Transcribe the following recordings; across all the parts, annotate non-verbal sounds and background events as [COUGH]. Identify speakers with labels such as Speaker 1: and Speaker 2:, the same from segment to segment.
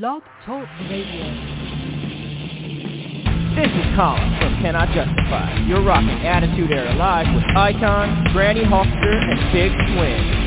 Speaker 1: Blog Talk Radio.
Speaker 2: This is Colin from Cannot Justify. You're rocking Attitude Era Live with Icon, Granny Hulkster, and Big Swing.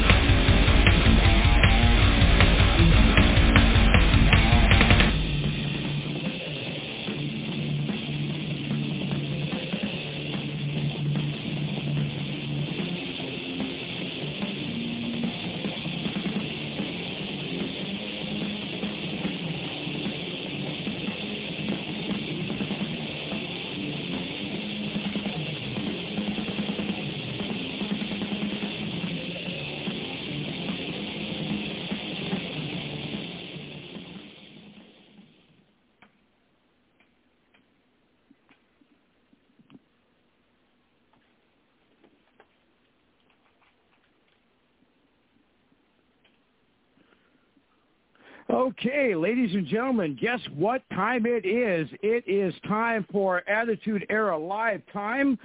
Speaker 3: Okay, ladies and gentlemen, guess what time it is? It is time for Attitude Era Live time.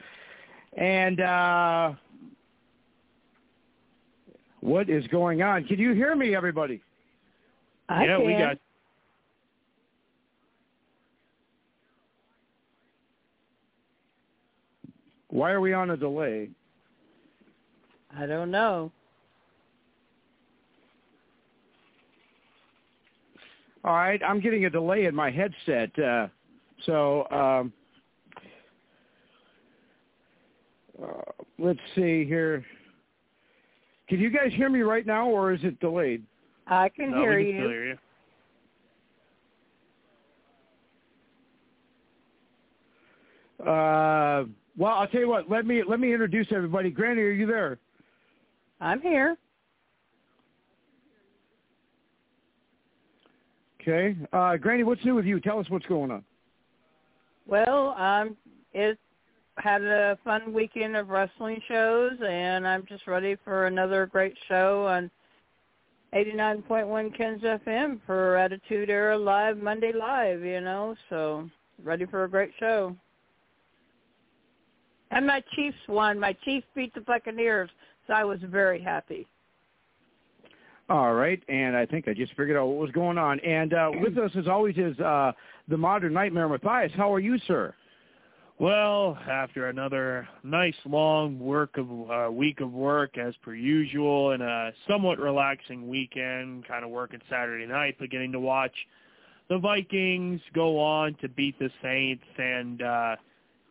Speaker 3: And uh, what is going on? Can you hear me, everybody?
Speaker 4: I
Speaker 5: yeah,
Speaker 4: can.
Speaker 5: we got.
Speaker 3: Why are we on a delay?
Speaker 4: I don't know.
Speaker 3: All right, I'm getting a delay in my headset. Uh, so um, uh, let's see here. Can you guys hear me right now, or is it delayed?
Speaker 4: I can
Speaker 5: No,
Speaker 4: hear
Speaker 5: we can
Speaker 4: you.
Speaker 5: still hear you.
Speaker 3: Uh, well, I'll tell you what. Let me let me introduce everybody. Granny, are you there?
Speaker 4: I'm here.
Speaker 3: Okay. Uh, Granny, what's new with you? Tell us what's going on.
Speaker 4: Well, um, it had a fun weekend of wrestling shows, and I'm just ready for another great show on 89.1 Ken's FM for Attitude Era Live Monday Live. You know, so ready for a great show. And my Chiefs won. My Chiefs beat the Buccaneers, so I was very happy.
Speaker 3: All right, and I think I just figured out what was going on. And uh, with us, as always, is uh, the Modern Nightmare Matthias. How are you, sir?
Speaker 5: Well, after another nice long work of uh, week of work as per usual, and a somewhat relaxing weekend, kind of working Saturday night, but getting to watch the Vikings go on to beat the Saints and uh,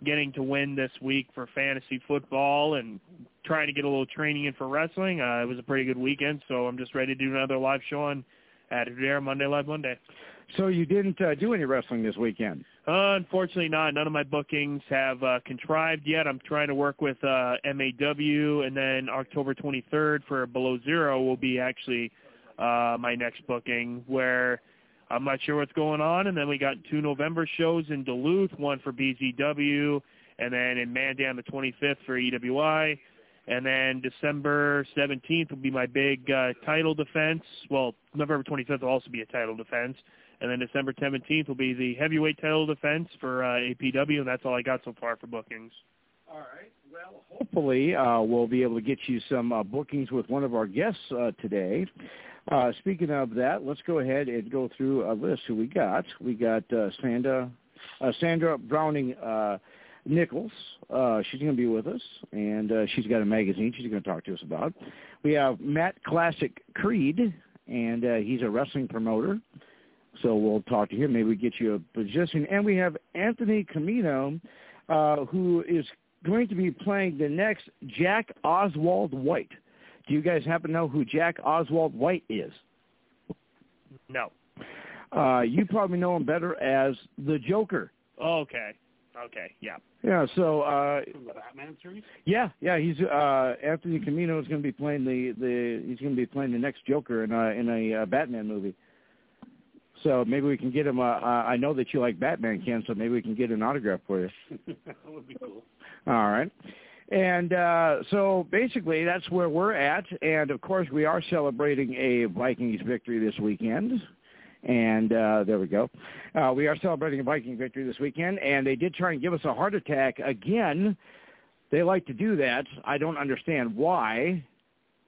Speaker 5: getting to win this week for fantasy football and trying to get a little training in for wrestling. Uh, it was a pretty good weekend, so I'm just ready to do another live show on Attitude Era Monday Live Monday.
Speaker 3: So you didn't uh, do any wrestling this weekend?
Speaker 5: Uh, unfortunately not. None of my bookings have uh, contrived yet. I'm trying to work with uh, MAW, and then October 23rd for Below Zero will be actually uh, my next booking, where I'm not sure what's going on. And then we got two November shows in Duluth, one for BZW, and then in Mandan the 25th for EWI. And then December 17th will be my big uh, title defense. Well, November 25th will also be a title defense. And then December 17th will be the heavyweight title defense for uh, APW, and that's all I got so far for bookings.
Speaker 3: All right. Well, hopefully uh, we'll be able to get you some uh, bookings with one of our guests uh, today. Uh, speaking of that, let's go ahead and go through a list who we got. We got uh, Sandra, uh, Sandra Browning uh, Nichols. Uh, she's going to be with us, and uh, she's got a magazine she's going to talk to us about. We have Matt Classic Creed, and uh, he's a wrestling promoter. So we'll talk to him. Maybe we get you a position. And we have Anthony Camino, uh, who is going to be playing the next Jack Oswald White. Do you guys happen to know who Jack Oswald White is?
Speaker 5: No.
Speaker 3: Uh, you probably know him better as the Joker.
Speaker 5: Okay. Okay. Yeah.
Speaker 3: Yeah. So uh,
Speaker 6: From the Batman series?
Speaker 3: yeah, yeah. He's uh, Anthony Camino is going to be playing the the he's going to be playing the next Joker in a in a uh, Batman movie. So maybe we can get him. Uh, uh, I know that you like Batman, Ken. So maybe we can get an autograph for you. [LAUGHS]
Speaker 6: that would be cool.
Speaker 3: All right. And uh, so basically that's where we're at. And of course we are celebrating a Vikings victory this weekend. And uh, there we go. Uh, we are celebrating a Viking victory this weekend. And they did try and give us a heart attack again. They like to do that. I don't understand why.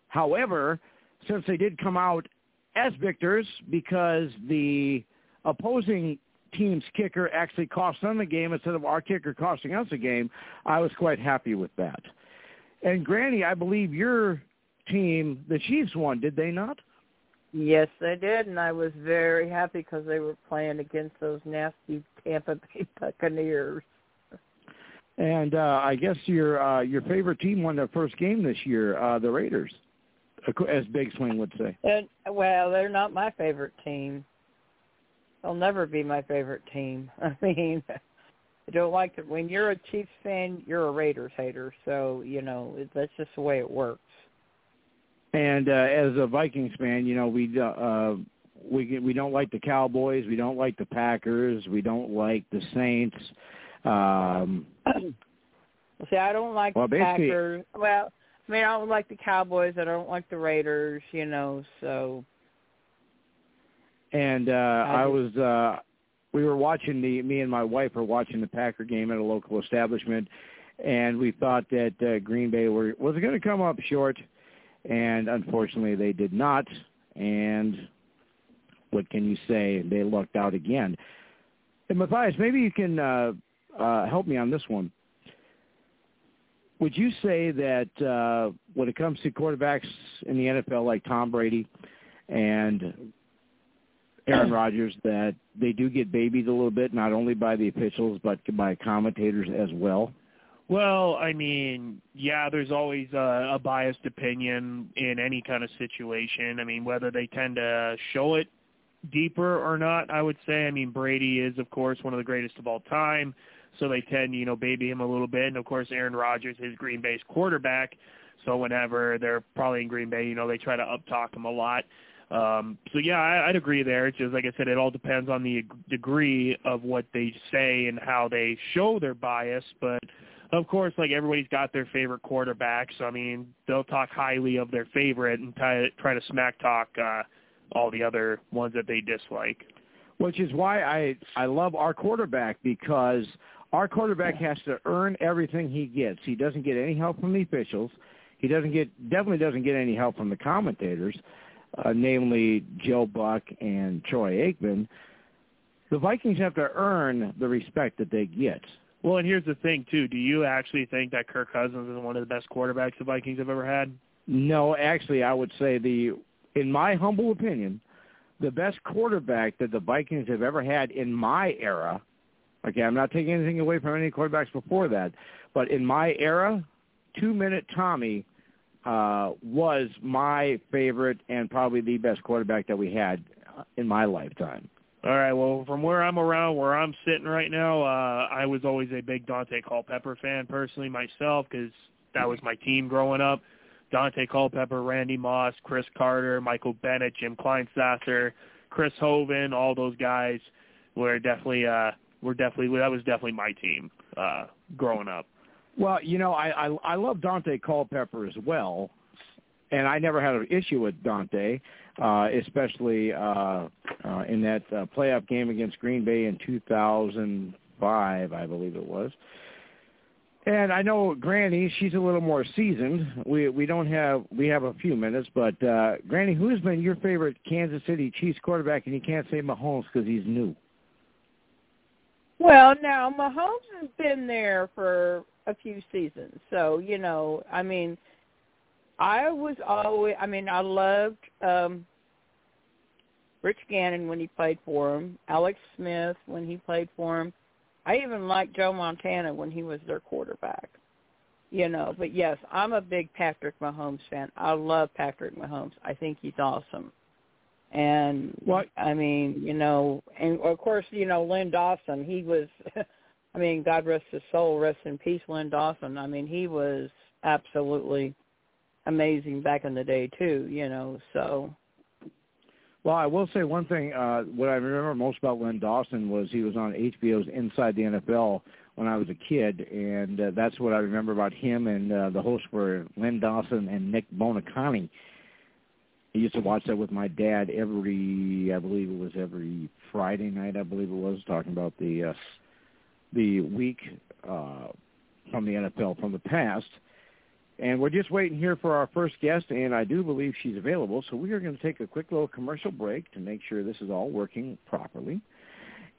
Speaker 3: However, since they did come out as victors because the opposing team's kicker actually cost them a game instead of our kicker costing us a game, I was quite happy with that. And Granny, I believe your team, the Chiefs won, did they not?
Speaker 4: Yes, they did, and I was very happy because they were playing against those nasty Tampa Bay [LAUGHS] Buccaneers.
Speaker 3: And uh, I guess your uh, your favorite team won their first game this year, uh, the Raiders, as Big Swing would say.
Speaker 4: And, well, they're not my favorite team. They'll never be my favorite team. [LAUGHS] I mean, I don't like it. When you're a Chiefs fan, you're a Raiders hater. So you know that's just the way it works.
Speaker 3: And uh, as a Vikings fan, you know we uh, we we don't like the Cowboys, we don't like the Packers, we don't like the Saints. Um, [CLEARS THROAT]
Speaker 4: See, I don't like
Speaker 3: well,
Speaker 4: the Packers. Well, I mean, I don't like the Cowboys. I don't like the Raiders. You know, so.
Speaker 3: And uh I, I was uh we were watching the me and my wife were watching the Packer game at a local establishment and we thought that uh, Green Bay were was going to come up short and unfortunately they did not. And what can you say? They lucked out again. And Matthias maybe you can uh uh help me on this one. Would you say that uh when it comes to quarterbacks in the NFL like Tom Brady and Aaron Rodgers that they do get babied a little bit, not only by the officials but by commentators as well?
Speaker 5: Well, I mean, yeah, there's always a, a biased opinion in any kind of situation. I mean, whether they tend to show it deeper or not, I would say. I mean, Brady is, of course, one of the greatest of all time, so they tend, you know, baby him a little bit. And of course, Aaron Rodgers is Green Bay's quarterback, so whenever they're probably in Green Bay, you know, they try to up talk him a lot. Um, so yeah, I, I'd agree there. It's just like I said, it all depends on the degree of what they say and how they show their bias. But of course, like everybody's got their favorite quarterback, so I mean, they'll talk highly of their favorite and try, try to smack talk uh, all the other ones that they dislike.
Speaker 3: Which is why I I love our quarterback because our quarterback has to earn everything he gets. He doesn't get any help from the officials. He doesn't get definitely doesn't get any help from the commentators uh, namely Joe Buck and Troy Aikman, the Vikings have to earn the respect that they get.
Speaker 5: Well, and here's the thing too. Do you actually think that Kirk Cousins is one of the best quarterbacks the Vikings have ever had?
Speaker 3: No, actually, I would say the, in my humble opinion, the best quarterback that the Vikings have ever had in my era. Okay, I'm not taking anything away from any quarterbacks before that, but in my era, two minute Tommy uh, was my favorite and probably the best quarterback that we had in my lifetime.
Speaker 5: All right. Well, from where I'm around, where I'm sitting right now, uh, I was always a big Daunte Culpepper fan personally myself because that was my team growing up. Daunte Culpepper, Randy Moss, Cris Carter, Michael Bennett, Jim Kleinsasser, Chris Hovan, all those guys were definitely uh, were definitely that was definitely my team uh, growing up.
Speaker 3: Well, you know, I I, I love Daunte Culpepper as well, and I never had an issue with Daunte, uh, especially uh, uh, in that uh, playoff game against Green Bay in 2005, I believe it was. And I know Granny, she's a little more seasoned. We we don't have we have a few minutes, but uh, Granny, who's been your favorite Kansas City Chiefs quarterback? And you can't say Mahomes because he's new.
Speaker 4: Well, now Mahomes has been there for a few seasons. So, you know, I mean, I was always I mean, I loved um Rich Gannon when he played for him, Alex Smith when he played for him. I even liked Joe Montana when he was their quarterback. You know, but yes, I'm a big Patrick Mahomes fan. I love Patrick Mahomes. I think he's awesome. And
Speaker 3: what
Speaker 4: I mean, you know, and of course, you know, Len Dawson, he was [LAUGHS] I mean, God rest his soul, rest in peace, Len Dawson. I mean, he was absolutely amazing back in the day too, you know. So
Speaker 3: well, I will say one thing. Uh, what I remember most about Len Dawson was he was on HBO's Inside the NFL when I was a kid, and uh, that's what I remember about him. And uh, the hosts were Len Dawson and Nick Buoniconti. I used to watch that with my dad every, I believe it was every Friday night. I believe it was talking about the uh, the week uh, from the NFL from the past. And we're just waiting here for our first guest, and I do believe she's available. So we are going to take a quick little commercial break to make sure this is all working properly.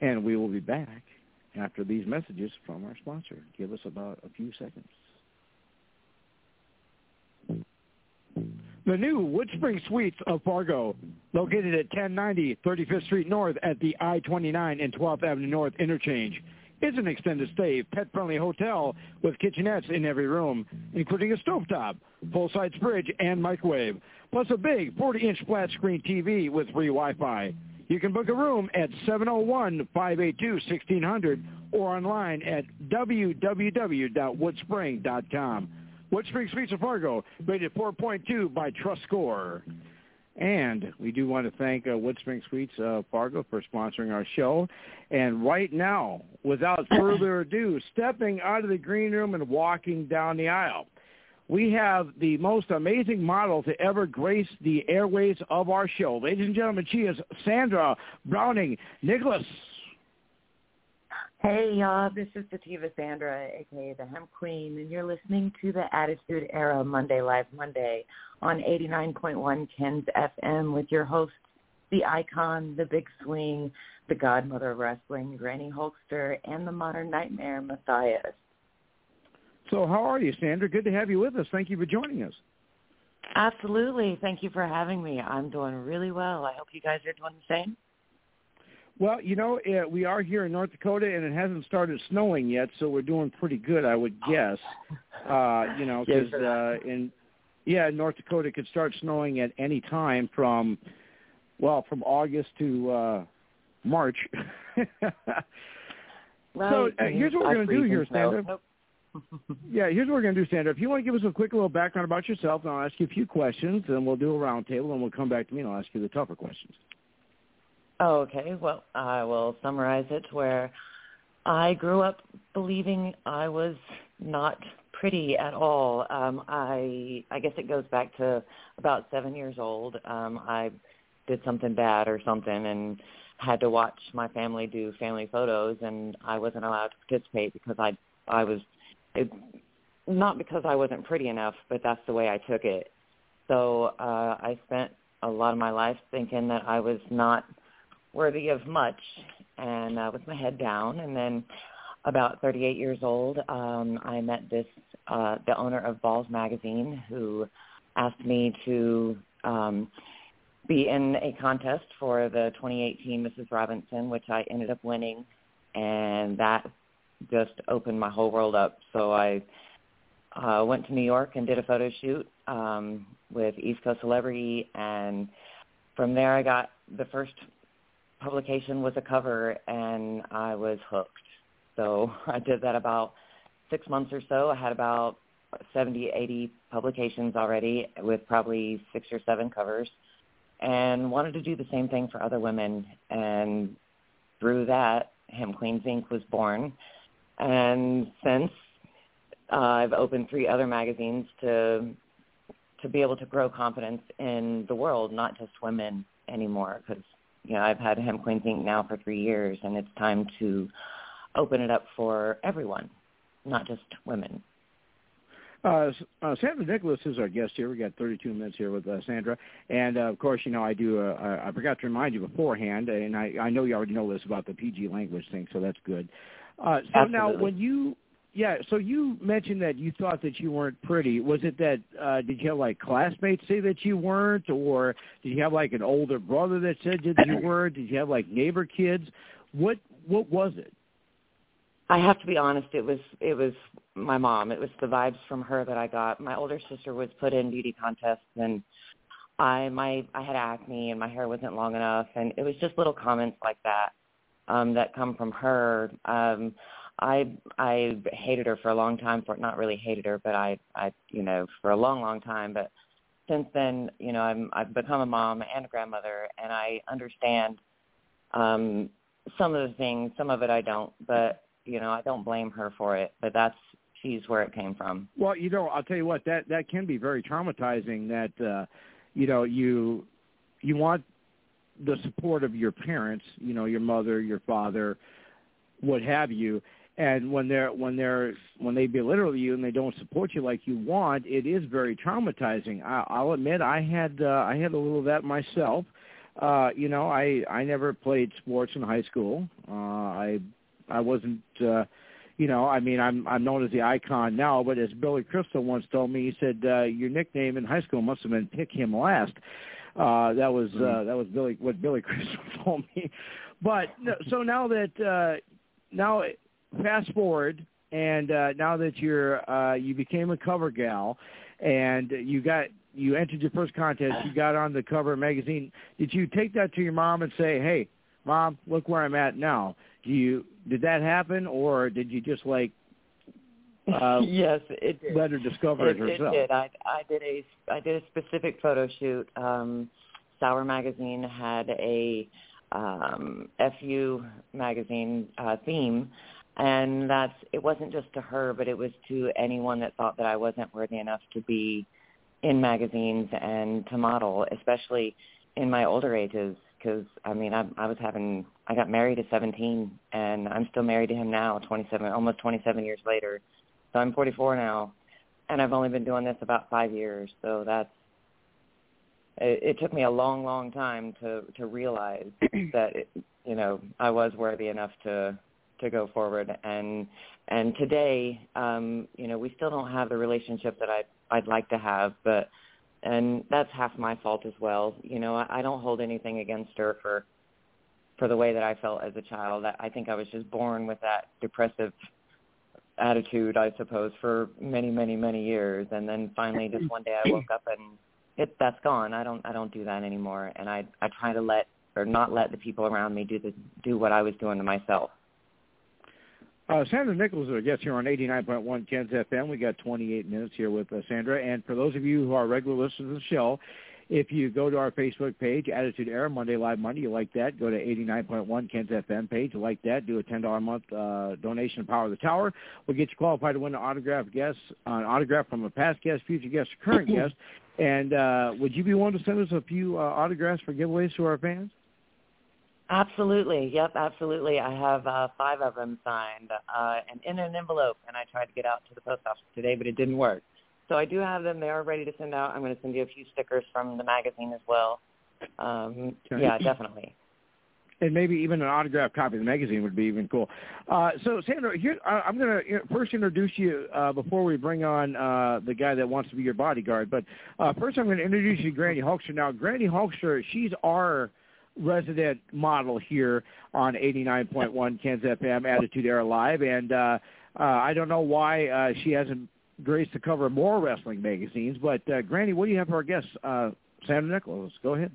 Speaker 3: And we will be back after these messages from our sponsor. Give us about a few seconds. The new Woodspring Suites of Fargo, located at 1090 35th Street North at the I-29 and 12th Avenue North interchange, is an extended stay, pet-friendly hotel with kitchenettes in every room, including a stovetop, full-size fridge, and microwave, plus a big 40-inch flat-screen TV with free Wi-Fi. You can book a room at 701-582-1600 or online at www.woodspring.com. Woodspring Suites of Fargo, rated 4.2 by Trust Score. And we do want to thank uh, Woodspring Suites uh, Fargo for sponsoring our show. And right now, without [COUGHS] further ado, stepping out of the green room and walking down the aisle, we have the most amazing model to ever grace the airways of our show. Ladies and gentlemen, she is Sandra Browning Nicholas.
Speaker 1: Hey, y'all. This is Sativa Sandra, aka the Hemp Queen, and you're listening to the Attitude Era Monday Live Monday on 89.1 Ken's FM with your hosts, the icon, the big swing, the godmother of wrestling, Granny Hulkster, and the modern nightmare, Matthias.
Speaker 3: So how are you, Sandra? Good to have you with us. Thank you for joining us.
Speaker 1: Absolutely. Thank you for having me. I'm doing really well. I hope you guys are doing the same.
Speaker 3: Well, you know, uh, we are here in North Dakota, and it hasn't started snowing yet, so we're doing pretty good, I would guess. Uh, you know, because uh, in yeah, North Dakota, could start snowing at any time from well, from August to uh, March.
Speaker 1: Well, [LAUGHS]
Speaker 3: so uh, here's what we're going to do here. Sandra. [LAUGHS] Yeah, here's what we're going to do, Sandra. If you want to give us a quick little background about yourself, and I'll ask you a few questions, and we'll do a roundtable, and we'll come back to me, and I'll ask you the tougher questions.
Speaker 1: Okay. Well, I will summarize it where I grew up believing I was not pretty at all. Um, I I guess it goes back to about seven years old. Um, I did something bad or something and had to watch my family do family photos, and I wasn't allowed to participate because I I was it, not because I wasn't pretty enough, but that's the way I took it. So uh, I spent a lot of my life thinking that I was not worthy of much and uh, with my head down and then about 38 years old um I met this uh the owner of Balls magazine who asked me to um be in a contest for the 2018 Mrs. Robinson which I ended up winning and that just opened my whole world up so I uh went to New York and did a photo shoot um with East Coast Celebrity and from there I got the first publication was a cover and I was hooked. So [LAUGHS] I did that about six months or so. I had about 70, 80 publications already with probably six or seven covers and wanted to do the same thing for other women. And through that, Hemp Queens Inc. was born. And since uh, I've opened three other magazines to to be able to grow confidence in the world, not just women anymore, because you know, I've had Hemp Queens Inc. now for three years, and it's time to open it up for everyone, not just women.
Speaker 3: Uh, uh, Sandra Nicholas is our guest here. We got 32 minutes here with uh, Sandra, and uh, of course, you know, I do. Uh, I forgot to remind you beforehand, and I, I know you already know this about the PG language thing, so that's good. Uh, so
Speaker 1: Absolutely.
Speaker 3: now, when you, yeah, so you mentioned that you thought that you weren't pretty. Was it that uh, did you have like classmates say that you weren't, or did you have like an older brother that said that you [CLEARS THROAT] were? Did you have like neighbor kids? What what was it?
Speaker 1: I have to be honest, it was it was my mom. It was the vibes from her that I got. My older sister was put in beauty contests and I my I had acne and my hair wasn't long enough and it was just little comments like that um that come from her. Um I I hated her for a long time for not really hated her, but I I you know, for a long long time, but since then, you know, I'm I've become a mom and a grandmother and I understand um some of the things, some of it I don't, but you know, I don't blame her for it, but that's she's where it came from.
Speaker 3: Well, you know, I'll tell you what that that can be very traumatizing. That uh, you know you you want the support of your parents, you know, your mother, your father, what have you, and when they're when they're when they belittle you and they don't support you like you want, it is very traumatizing. I, I'll admit I had uh, I had a little of that myself. Uh, you know, I I never played sports in high school. Uh, I I wasn't. Uh, you know, I mean, I'm I'm known as the icon now, but as Billy Crystal once told me, he said uh, your nickname in high school must have been "Pick Him Last." Uh, that was uh, that was Billy what Billy [LAUGHS] Crystal told me. But so now that uh, now fast forward, and uh, now that you're uh, you became a cover gal, and you got you entered your first contest, you got on the cover magazine. Did you take that to your mom and say, "Hey, mom, look where I'm at now"? Do you did that happen, or did you just like uh, [LAUGHS]
Speaker 1: yes, it did.
Speaker 3: let her discover
Speaker 1: it,
Speaker 3: it herself?
Speaker 1: It did. I I did a I did a specific photo shoot. Um, Sour magazine had a um, FU magazine uh, theme and that's it wasn't just to her but it was to anyone that thought that I wasn't worthy enough to be in magazines and to model especially in my older ages. Because I mean I I was having I got married at 17 and I'm still married to him now 27 almost 27 years later. So I'm 44 now and I've only been doing this about 5 years. So that's it, it took me a long long time to to realize [CLEARS THROAT] that it, you know I was worthy enough to to go forward. And and today um you know we still don't have the relationship that I I'd like to have but and that's half my fault as well. You know I, I don't hold anything against her for for the way that I felt as a child. I think I was just born with that depressive attitude I suppose for many many many years. And then finally just one day I woke up and it that's gone. I don't I don't do that anymore. And I I try to let or not let the people around me do the do what I was doing to myself
Speaker 3: uh, Sandra Nichols is our guest here on 89.1 Ken's FM. We got 28 minutes here with uh, Sandra. And for those of you who are regular listeners of the show, if you go to our Facebook page, Attitude Era, Monday Live Monday, you like that, go to 89.1 Ken's FM page, you like that, do a $10 a month uh, donation to Power of the Tower. We'll get you qualified to win an autograph guest, uh, an autograph from a past guest, future guest, current guest. And uh, would you be willing to send us a few uh, autographs for giveaways to our fans?
Speaker 1: Absolutely. Yep, absolutely. I have uh, five of them signed uh, and in an envelope, and I tried to get out to the post office today, but it didn't work. So I do have them. They are ready to send out. I'm going to send you a few stickers from the magazine as well. Um,
Speaker 3: okay.
Speaker 1: Yeah, definitely.
Speaker 3: And maybe even an autographed copy of the magazine would be even cool. Uh, so, Sandra, here I'm going to first introduce you uh, before we bring on uh, the guy that wants to be your bodyguard. But uh, first, I'm going to introduce you to Granny Hulkster. Now, Granny Hulkster, she's our – resident model here on 89.1 Ken's FM Attitude Era Live, and uh, uh, I don't know why uh, she hasn't graced the cover of more wrestling magazines. But uh, Granny, what do you have for our guests? Uh, Sandra Nichols, go ahead.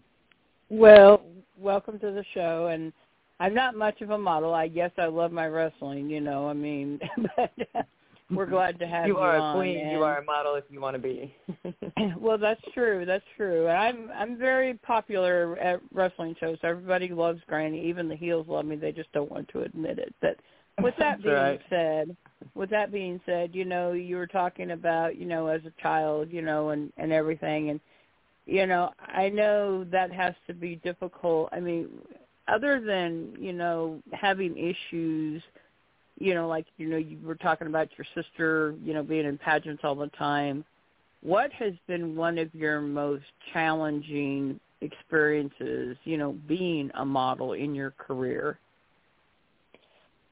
Speaker 4: Well, welcome to the show, and I'm not much of a model. I guess I love my wrestling, you know. I mean, [LAUGHS] but we're mm-hmm. glad to have
Speaker 1: you.
Speaker 4: You
Speaker 1: are a queen.
Speaker 4: and,
Speaker 1: You are a model if you want to be. [LAUGHS] [LAUGHS]
Speaker 4: well, that's true. That's true. And I'm I'm very popular at wrestling shows. Everybody loves Granny. Even the heels love me. They just don't want to admit it. But [LAUGHS] with that being
Speaker 1: right.
Speaker 4: said, with that being said, you know, you were talking about, you know, as a child, you know, and and everything and you know, I know that has to be difficult. I mean, other than, you know, having issues you know, like you know, you were talking about your sister, you know, being in pageants all the time. What has been one of your most challenging experiences, you know, being a model in your career?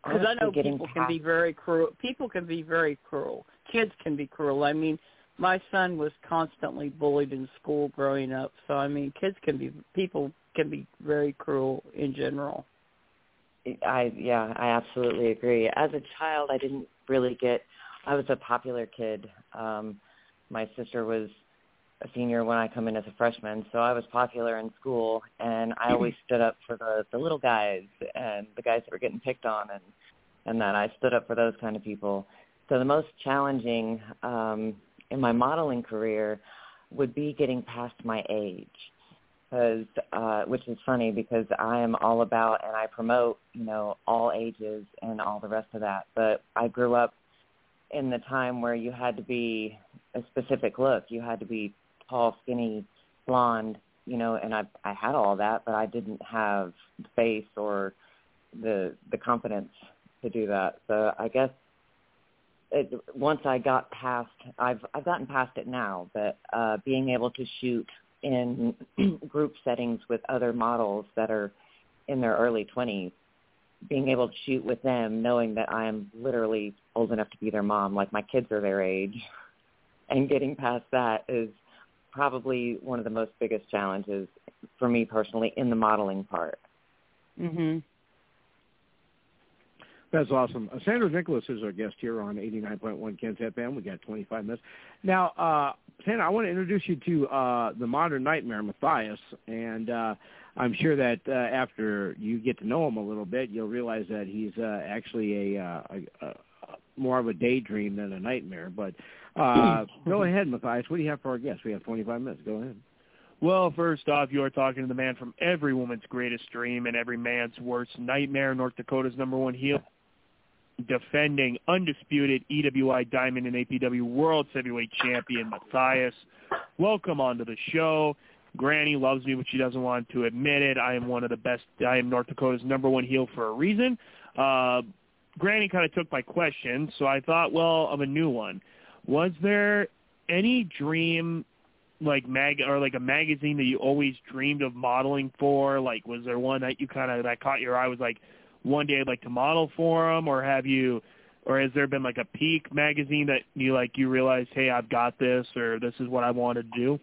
Speaker 4: Because I know people can be very cruel. People can be very cruel. Kids can be cruel. I mean, my son was constantly bullied in school growing up. So I mean, kids can be people can be very cruel in general.
Speaker 1: I yeah, I absolutely agree. As a child, I didn't really get. I was a popular kid. Um, my sister was a senior when I come in as a freshman, so I was popular in school, and I always [CLEARS THROAT] stood up for the the little guys and the guys that were getting picked on, and and that I stood up for those kind of people. So the most challenging um, in my modeling career would be getting past my age because uh, which is funny because I am all about and I promote you know all ages and all the rest of that. But I grew up in the time where you had to be a specific look. You had to be tall, skinny, blonde, you know, and I I had all that, but I didn't have the face or the the confidence to do that. So I guess it, once I got past, I've I've gotten past it now. But uh, being able to shoot in [CLEARS THROAT] group settings with other models that are in their early 20s, being able to shoot with them, knowing that I am literally old enough to be their mom, like my kids are their age, [LAUGHS] and getting past that is probably one of the most biggest challenges for me personally in the modeling part.
Speaker 4: Mhm.
Speaker 3: That's awesome. Uh, Sandra Nicholas is our guest here on 89.1 Ken's FM. We got 25 minutes. Now, uh, Sandra, I want to introduce you to uh, the modern nightmare, Matthias, and uh, I'm sure that uh, after you get to know him a little bit, you'll realize that he's uh, actually a, uh, a, a more of a daydream than a nightmare. But uh, [LAUGHS] go ahead, Matthias. What do you have for our guest? We have 25 minutes. Go ahead.
Speaker 5: Well, first off, you are talking to the man from every woman's greatest dream and every man's worst nightmare, North Dakota's number one heel, defending undisputed EWI Diamond and APW World Heavyweight Champion Matthias. Welcome onto the show. Granny loves me, but she doesn't want to admit it. I am one of the best. I am North Dakota's number one heel for a reason. Uh, Granny kind of took my question, so I thought, well, of a new one. Was there any dream like mag or like a magazine that you always dreamed of modeling for? Like, was there one that you kind of that caught your eye? Was like, one day like to model for them, or have you, or has there been like a peak magazine that you like you realized, hey, I've got this, or this is what I want to do?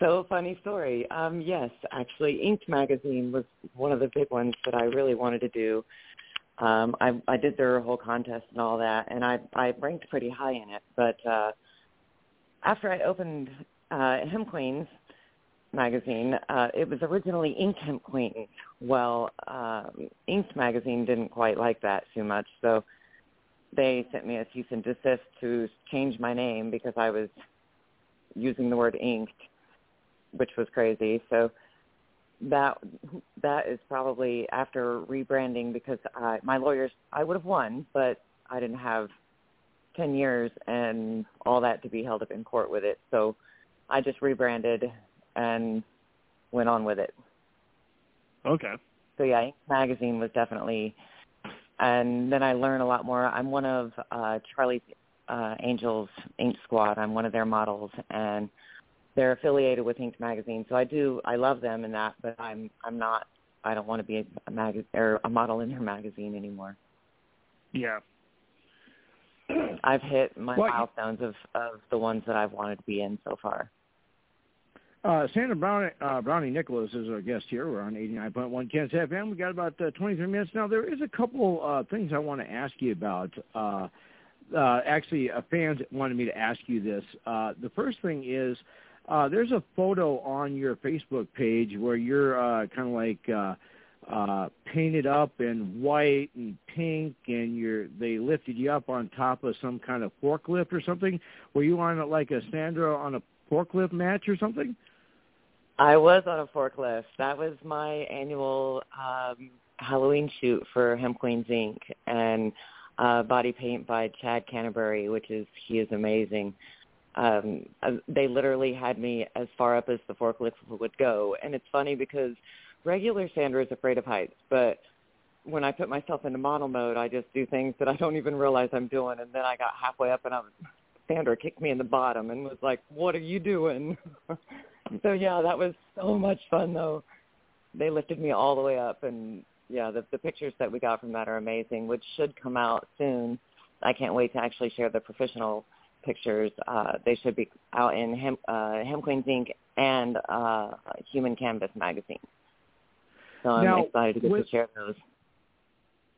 Speaker 1: So funny story. Um, yes, actually, Inked magazine was one of the big ones that I really wanted to do. Um, I, I did their whole contest and all that, and I, I ranked pretty high in it. But uh, after I opened uh, Hemp Queens magazine, uh, it was originally Inked Hemp Queens. Well, um, Inked magazine didn't quite like that too much, so they sent me a cease and desist to change my name because I was using the word inked which was crazy. So that that is probably after rebranding because I, my lawyers I would have won, but I didn't have ten years and all that to be held up in court with it. So I just rebranded and went on with it.
Speaker 5: Okay.
Speaker 1: So yeah, Ink magazine was definitely, and then I learned a lot more. I'm one of uh, Charlie's uh, Angels Ink Squad. I'm one of their models, and they're affiliated with Ink magazine, so I do I love them in that, but I'm I'm not I don't want to be a mag or a model in their magazine anymore.
Speaker 5: Yeah.
Speaker 1: I've hit my
Speaker 3: Well,
Speaker 1: milestones of of the ones that I've wanted to be in so far.
Speaker 3: Uh, Sandra Brown, uh, Brownie Nicholas is our guest here. We're on 89.1 Ken's FM. We've got about uh, 23 minutes now. There is a couple uh, things I want to ask you about. Uh, uh, actually, uh, fans wanted me to ask you this. Uh, the first thing is uh, there's a photo on your Facebook page where you're uh, kind of like uh, uh, painted up in white and pink, and you're they lifted you up on top of some kind of forklift or something. Were you on like a Sandra on a forklift match or something?
Speaker 1: I was on a forklift. That was my annual um, Halloween shoot for Hemp Queens Inc. and uh, body paint by Chad Canterbury, which is he is amazing. Um, uh, they literally had me as far up as the forklift would go, and it's funny because regular Sandra is afraid of heights, but when I put myself into model mode, I just do things that I don't even realize I'm doing, and then I got halfway up and I was Sandra kicked me in the bottom and was like, "What are you doing?" [LAUGHS] so yeah, that was so much fun though. They lifted me all the way up, and yeah, the the pictures that we got from that are amazing, which should come out soon. I can't wait to actually share the professional pictures. Uh, they should be out in Hemp, uh, Hemp Queens Inc. and uh, Human Canvas magazine. So I'm
Speaker 3: Now,
Speaker 1: excited to get
Speaker 3: with-
Speaker 1: to share those.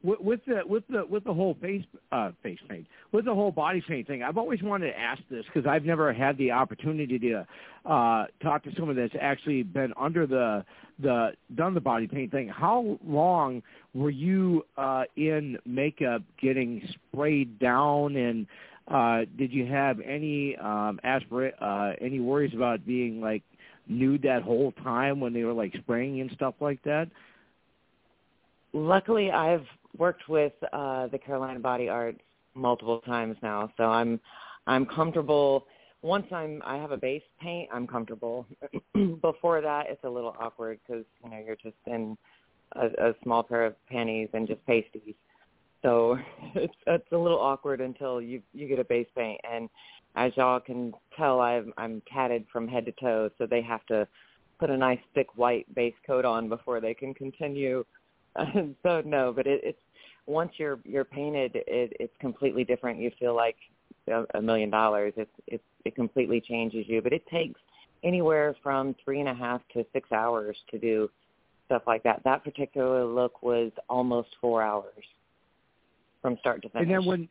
Speaker 3: With, with the with the with the whole face uh face paint with the whole body paint thing i've always wanted to ask this because i've never had the opportunity to uh talk to someone that's actually been under the the done the body paint thing. How long were you uh in makeup getting sprayed down? And uh did you have any um aspira- uh any worries about being like nude that whole time when they were like spraying and stuff like that?
Speaker 1: Luckily, I've worked with uh, the Carolina Body Arts multiple times now, so I'm I'm comfortable. Once I'm I have a base paint, I'm comfortable. [CLEARS THROAT] Before that, it's a little awkward because you know you're just in a, a small pair of panties and just pasties. So [LAUGHS] it's it's a little awkward until you you get a base paint. And as y'all can tell, I'm I'm tatted from head to toe, so they have to put a nice thick white base coat on before they can continue. [LAUGHS] so no, but it, it's once you're you're painted, it, it's completely different. You feel like a, a million dollars. It's it it completely changes you. But it takes anywhere from three and a half to six hours to do stuff like that. That particular look was almost four hours from start to finish.
Speaker 3: And then when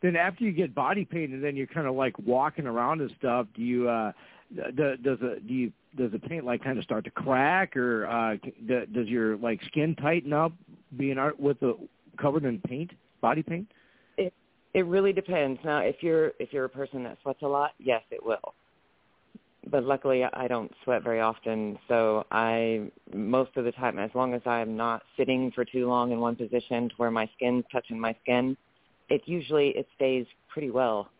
Speaker 3: then after you get body painted, then you're kind of like walking around and stuff. Do you uh does it do you does the paint like kind of start to crack or uh does your like skin tighten up being art with the covered in paint, body paint?
Speaker 1: It it really depends. Now, if you're if you're a person that sweats a lot, yes, it will. But luckily, I don't sweat very often, so I most of the time, as long as I'm not sitting for too long in one position to where my skin's touching my skin, it usually it stays pretty well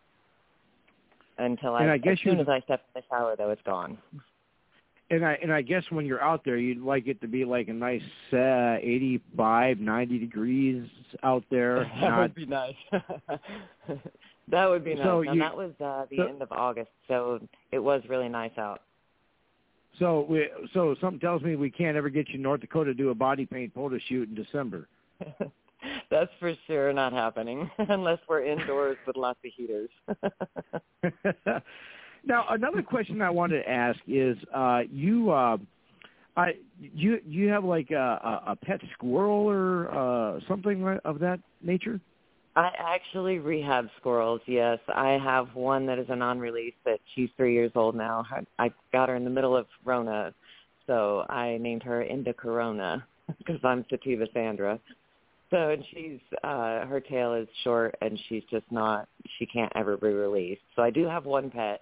Speaker 1: until I,
Speaker 3: and I guess
Speaker 1: as soon as I step in the shower, though, it's gone.
Speaker 3: And I and I guess when you're out there, you'd like it to be like a nice uh, 85, 90 degrees out there. [LAUGHS]
Speaker 1: that
Speaker 3: not...
Speaker 1: would be nice. [LAUGHS] that would be nice.
Speaker 3: So
Speaker 1: now,
Speaker 3: you,
Speaker 1: that was uh, the
Speaker 3: so,
Speaker 1: end of August, so it was really nice out.
Speaker 3: So we so something tells me we can't ever get you in North Dakota to do a body paint photo shoot in December. [LAUGHS]
Speaker 1: That's for sure not happening unless we're indoors with lots of heaters.
Speaker 3: Another question I wanted to ask is, uh, you, uh, I, you, you have like a, a pet squirrel or uh, something of that nature?
Speaker 1: I actually rehab squirrels. Yes, I have one that is a non-release. That she's three years old now. I got her in the middle of Rona, so I named her Inda Corona [LAUGHS] because I'm Sativa Sandra. So and she's uh her tail is short and she's just not she can't ever be released. So I do have one pet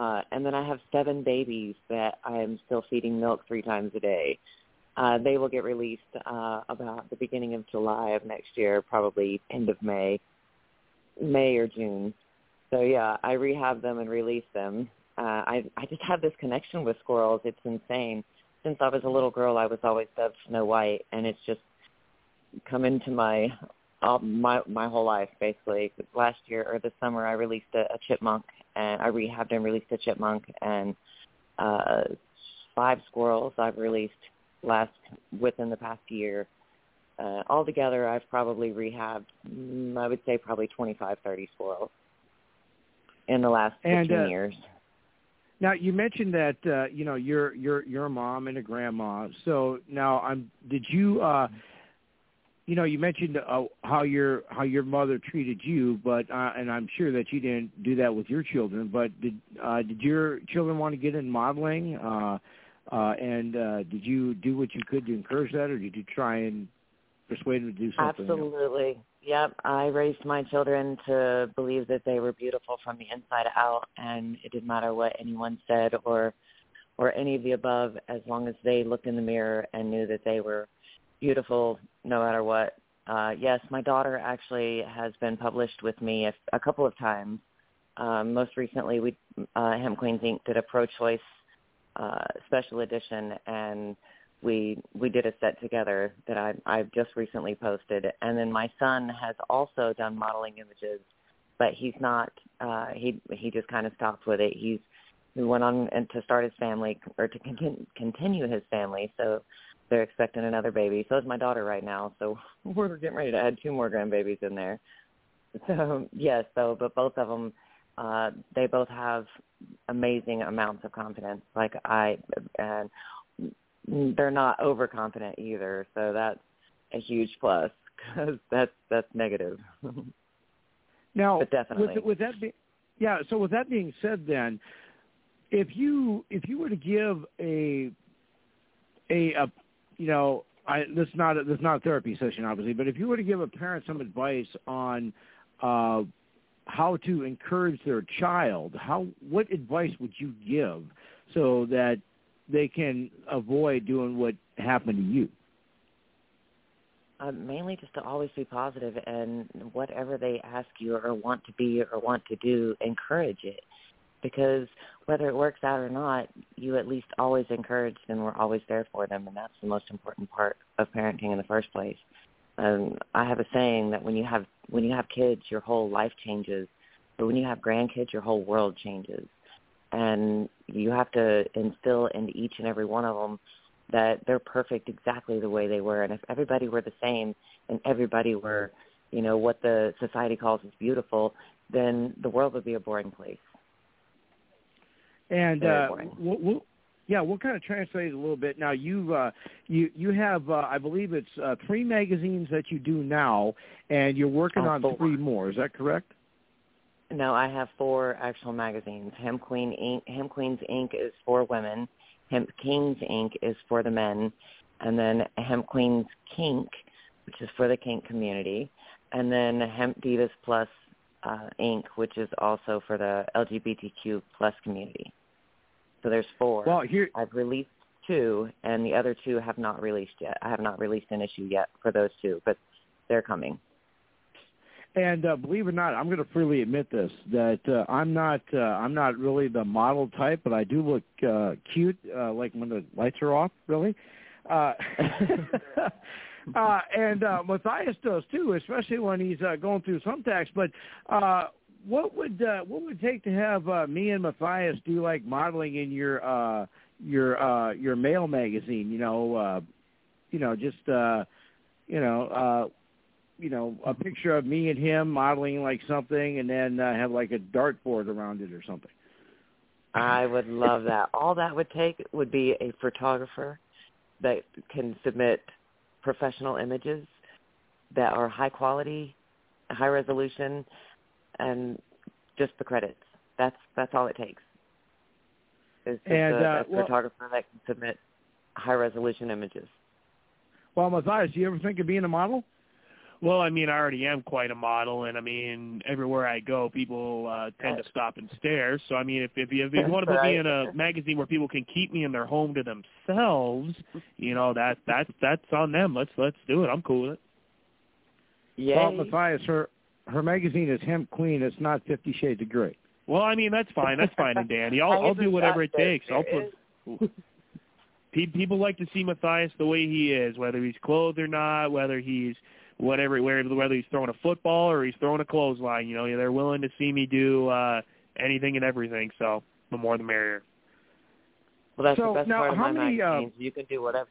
Speaker 1: uh, and then I have seven babies that I am still feeding milk three times a day. Uh, they will get released uh, about the beginning of July of next year, probably end of May, May or June. So yeah, I rehab them and release them. Uh, I I just have this connection with squirrels. It's insane. Since I was a little girl, I was always dubbed Snow White, and it's just come into my uh, my my whole life basically. Last year or this summer, I released a, a chipmunk, and I rehabbed and released a chipmunk, and uh, five squirrels I've released last within the past year. Uh, altogether, I've probably rehabbed, mm, I would say, probably twenty-five, thirty squirrels in the last 15
Speaker 3: and, uh,
Speaker 1: years.
Speaker 3: Now you mentioned that uh, you know you're you're you're a mom and a grandma. So now I'm. Did you uh, you know, you mentioned uh, how your how your mother treated you, but uh, and I'm sure that you didn't do that with your children. But did uh, did your children want to get in modeling? Uh, uh, and uh, did you do what you could to encourage that, or did you try and persuade them to do something?
Speaker 1: Absolutely. Yep. I raised my children to believe that they were beautiful from the inside out, and it didn't matter what anyone said or or any of the above, as long as they looked in the mirror and knew that they were beautiful no matter what. Uh, yes, my daughter actually has been published with me a, a couple of times. Um, most recently, we uh, Hemp Queens Inc. did a pro-choice uh, special edition, and we we did a set together that I I've just recently posted. And then my son has also done modeling images, but he's not. Uh, he he just kind of stopped with it. He's he went on and to start his family or to continue continue his family. So they're expecting another baby. So is my daughter right now. So [LAUGHS] we're getting ready to add two more grandbabies in there. So yes, so but both of them, uh, they both have amazing amounts of confidence. Like I, and they're not overconfident either. So that's a huge plus [LAUGHS] because that's that's negative. [LAUGHS]
Speaker 3: now,
Speaker 1: but definitely.
Speaker 3: With, with that be, yeah. So with that being said, then, if you if you were to give a a, a you know, I, this is not a, this is not a therapy session, obviously, but if you were to give a parent some advice on uh, how to encourage their child, how what advice would you give so that they can avoid doing what happened to you?
Speaker 1: Uh, mainly just to always be positive and whatever they ask you or want to be or want to do, encourage it. Because whether it works out or not, you at least always encouraged and we're always there for them, and that's the most important part of parenting in the first place. Um, I have a saying that when you have when you have kids, your whole life changes, but when you have grandkids, your whole world changes, and you have to instill into each and every one of them that they're perfect exactly the way they were. And if everybody were the same and everybody were, you know, what the society calls as beautiful, then the world would be a boring place.
Speaker 3: And uh, we'll, we'll, yeah, we'll kind of translate it a little bit. Now you uh, you you have uh, I believe it's uh, three magazines that you do now, and you're working
Speaker 1: oh,
Speaker 3: on
Speaker 1: four.
Speaker 3: three more. Is that correct?
Speaker 1: No, I have four actual magazines. Hemp Queen Inc. Hemp Queens Inc. is for women. Hemp Kings Inc. is for the men, and then Hemp Queens Kink, which is for the kink community, and then Hemp Divas Plus uh, Inc., which is also for the LGBTQ plus community. So there's four.
Speaker 3: Well, here
Speaker 1: I've released two, and the other two have not released yet. I have not released an issue yet for those two, but they're coming.
Speaker 3: And uh, believe it or not, I'm going to freely admit this that uh, I'm not uh, I'm not really the model type, but I do look uh, cute, uh, like when the lights are off. Really. Uh, [LAUGHS] uh, and uh, Matthias does too, especially when he's uh, going through some text. But uh, what would uh, what would it take to have uh, me and Matthias do like modeling in your uh, your uh, your male magazine? You know, uh, you know, just uh, you know. Uh, you know, a picture of me and him modeling like something, and then uh, have like a dartboard around it or something.
Speaker 1: I would love that. All that would take would be a photographer that can submit professional images that are high quality, high resolution, and just the credits. That's that's all it takes. Is just
Speaker 3: and,
Speaker 1: a,
Speaker 3: uh,
Speaker 1: a
Speaker 3: well,
Speaker 1: photographer that can submit high resolution images.
Speaker 3: Well, Matthias, do you ever think of being a model?
Speaker 5: Well, I mean, I already am quite a model, and I mean, everywhere I go, people uh, tend to stop and stare. So, I mean, if if you, if you want to put me in a magazine where people can keep me in their home to themselves, you know, that that's that's on them. Let's let's do it. I'm cool with it.
Speaker 1: Yay.
Speaker 3: Well, Matthias, her her magazine is Hemp Queen. It's not Fifty Shades of Grey.
Speaker 5: Well, I mean, that's fine. That's fine and dandy. [LAUGHS] I'll
Speaker 1: I
Speaker 5: I'll do whatever it takes. I'll put. Pe- People like to see Matthias the way he is, whether he's clothed or not, whether he's whatever, whether he's throwing a football or he's throwing a clothesline. You know, they're willing to see me do uh anything and everything. So the more the merrier.
Speaker 1: Well, that's
Speaker 3: So,
Speaker 1: the best
Speaker 3: now,
Speaker 1: part of my
Speaker 3: many, uh,
Speaker 1: magazines. you can do whatever.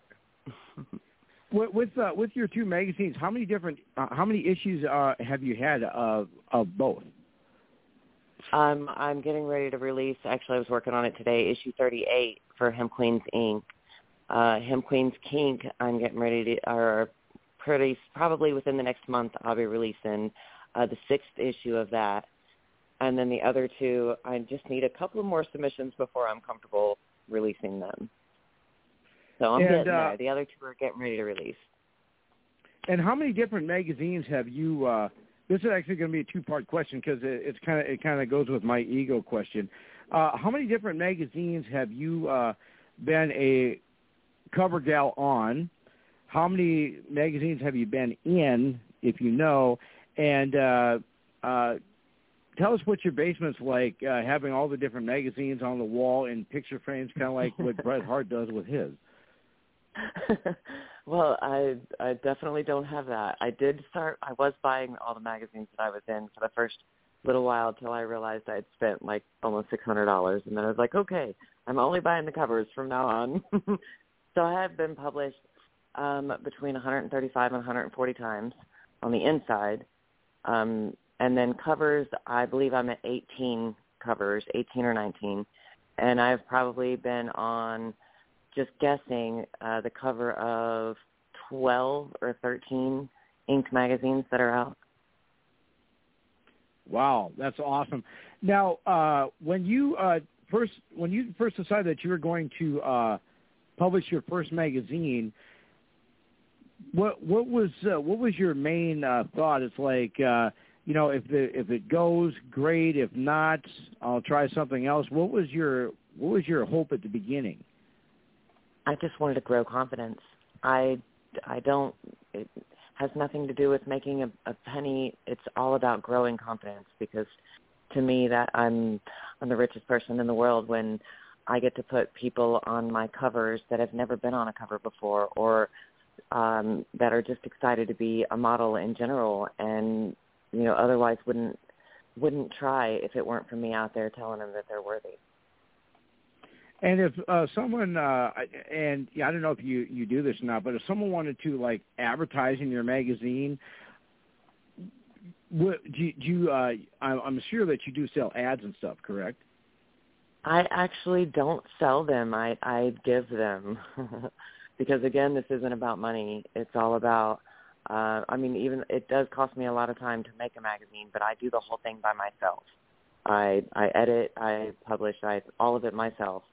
Speaker 3: With with, uh, with your two magazines, how many different uh, how many issues uh, have you had of of both?
Speaker 1: Um, I'm getting ready to release. Actually, I was working on it today. Issue 38 for Hemp Queens Inc. Uh, Hemp Queens Kink. I'm getting ready to, or pretty probably within the next month. I'll be releasing uh, the sixth issue of that, and then the other two. I just need a couple of more submissions before I'm comfortable releasing them. So I'm
Speaker 3: And,
Speaker 1: getting
Speaker 3: uh,
Speaker 1: there. The other two are getting ready to release.
Speaker 3: And how many different magazines have you? Uh, this is actually going to be a two-part question because it, it's kind of it kind of goes with my ego question. Uh, how many different magazines have you uh, been a cover gal on? How many magazines have you been in, if you know? And uh, uh, tell us what your basement's like, uh, having all the different magazines on the wall in picture frames, kind of like what [LAUGHS] Bret Hart does with his. [LAUGHS]
Speaker 1: well, I I definitely don't have that. I did start. I was buying all the magazines that I was in for the first little while till I realized I'd spent like almost six hundred dollars, and then I was like, okay, I'm only buying the covers from now on. [LAUGHS] so I have been published um, between 135 and 140 times on the inside, um, and then covers. I believe I'm at 18 covers, 18 or 19, and I've probably been on just guessing uh, the cover of 12 or 13 Inc. magazines that are out.
Speaker 3: Wow, that's awesome. Now, uh, when you uh, first when you first decided that you were going to uh, publish your first magazine, what what was uh, what was your main uh, thought? It's like uh, you know, if the if it goes, great. If not, I'll try something else. What was your what was your hope at the beginning?
Speaker 1: I just wanted to grow confidence. I I don't. It has nothing to do with making a, a penny. It's all about growing confidence because to me that I'm I'm the richest person in the world when I get to put people on my covers that have never been on a cover before or um that are just excited to be a model in general and you know otherwise wouldn't wouldn't try if it weren't for me out there telling them that they're worthy.
Speaker 3: And if uh, someone, uh, and yeah, I don't know if you you do this or not, but if someone wanted to like advertise in your magazine, what, do you, do you uh, I'm sure that you do sell ads and stuff, correct?
Speaker 1: I actually don't sell them. I I give them [LAUGHS] because again, this isn't about money. It's all about. Uh, I mean, even it does cost me a lot of time to make a magazine, but I do the whole thing by myself. I I edit, I publish, I all of it myself.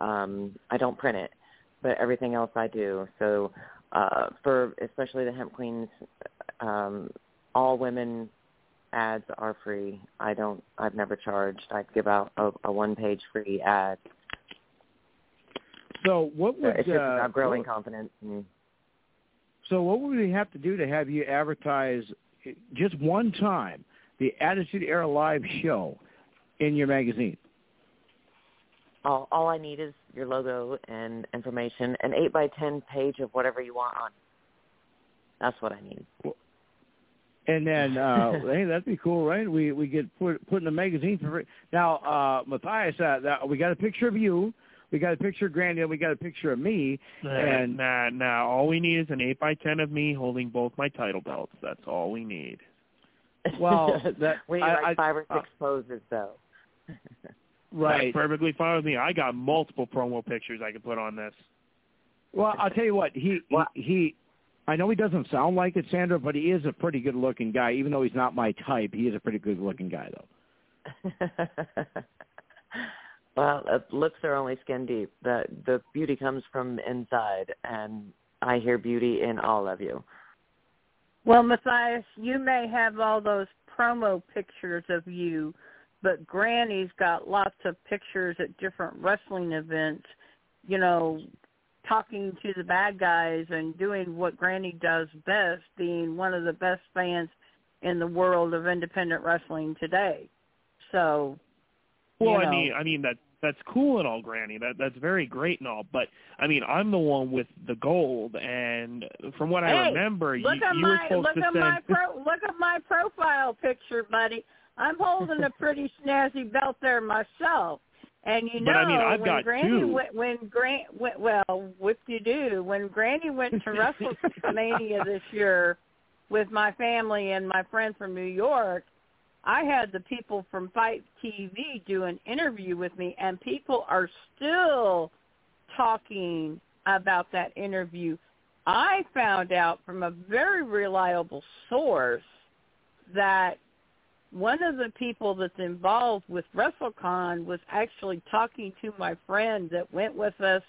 Speaker 1: Um, I don't print it, but everything else I do. So uh, for especially the Hemp Queens, um, all women ads are free. I don't. I've never charged. I give out a, a one-page free ad.
Speaker 3: So what would
Speaker 1: it's just
Speaker 3: uh,
Speaker 1: about growing
Speaker 3: what,
Speaker 1: confidence. And,
Speaker 3: so what would we have to do to have you advertise just one time the Attitude Era Live show in your magazine?
Speaker 1: All all I need is your logo and information, an eight by ten page of whatever you want on. That's what I need.
Speaker 3: And then, uh, [LAUGHS] hey, that'd be cool, right? We we get put put in a magazine for now. Uh, Matthias, uh, that, we got a picture of you. We got a picture of Granny, and we got a picture of me. and
Speaker 5: nah, nah. All we need is an eight by ten of me holding both my title belts. That's all we need.
Speaker 3: Well, [LAUGHS] that
Speaker 1: we
Speaker 3: I,
Speaker 1: like
Speaker 3: I,
Speaker 1: five or
Speaker 3: uh,
Speaker 1: six poses though. [LAUGHS]
Speaker 3: right.
Speaker 5: That's perfectly fine with me. I got multiple promo pictures I can put on this.
Speaker 3: Well, I'll tell you what. He
Speaker 1: What?
Speaker 3: he, he I know he doesn't sound like it, Sandra, but he is a pretty good looking guy. Even though he's not my type, he is a pretty good looking guy, though. [LAUGHS]
Speaker 1: well, uh, lips are only skin deep. The the beauty comes from inside, and I hear beauty in all of you.
Speaker 4: Well, Matthias, you may have all those promo pictures of you, but Granny's got lots of pictures at different wrestling events, you know, talking to the bad guys and doing what Granny does best, being one of the best fans in the world of independent wrestling today. So,
Speaker 5: Well,
Speaker 4: you
Speaker 5: I mean, I mean that that's cool and all, Granny. That that's very great and all. But I mean, I'm the one with the gold, and from what I remember,
Speaker 4: look
Speaker 5: you
Speaker 4: at
Speaker 5: you were
Speaker 4: my
Speaker 5: supposed
Speaker 4: look
Speaker 5: to
Speaker 4: at
Speaker 5: send.
Speaker 4: my pro look at my profile picture, buddy. I'm holding a [LAUGHS] pretty snazzy belt there myself. And you know,
Speaker 5: But, I mean, I've
Speaker 4: when
Speaker 5: got
Speaker 4: Granny
Speaker 5: two.
Speaker 4: went, when Grant went, well, what do you do when Granny went to WrestleMania [LAUGHS] this year with my family and my friend from New York, I had the people from Fight TV do an interview with me, and people are still talking about that interview. I found out from a very reliable source that one of the people that's involved with WrestleCon was actually talking to my friend that went with us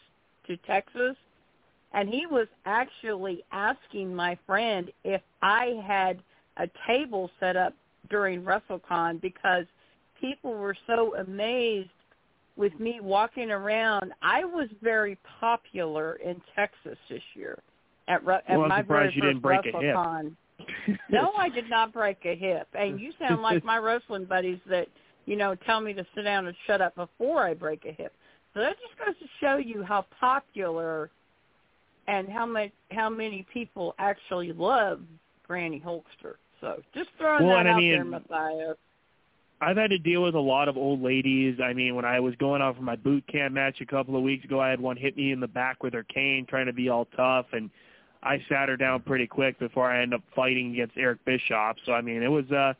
Speaker 4: to Texas, and he was actually asking my friend if I had a table set up during WrestleCon because people were so amazed with me walking around. I was very popular in Texas this year at, at
Speaker 5: Well, I'm
Speaker 4: my
Speaker 5: surprised
Speaker 4: very
Speaker 5: you didn't break a hip. [LAUGHS]
Speaker 4: No, I did not break a hip. And you sound like [LAUGHS] my wrestling buddies that, you know, tell me to sit down and shut up before I break a hip. So that just goes to show you how popular and how much how many people actually love Granny Hulkster. So just throwing
Speaker 5: Well,
Speaker 4: that
Speaker 5: and I
Speaker 4: out there, Matthias.
Speaker 5: I've had to deal with a lot of old ladies. I mean, when I was going out for my boot camp match a couple of weeks ago, I had one hit me in the back with her cane, trying to be all tough, and I sat her down pretty quick before I ended up fighting against Eric Bischoff. So I mean, it was. uh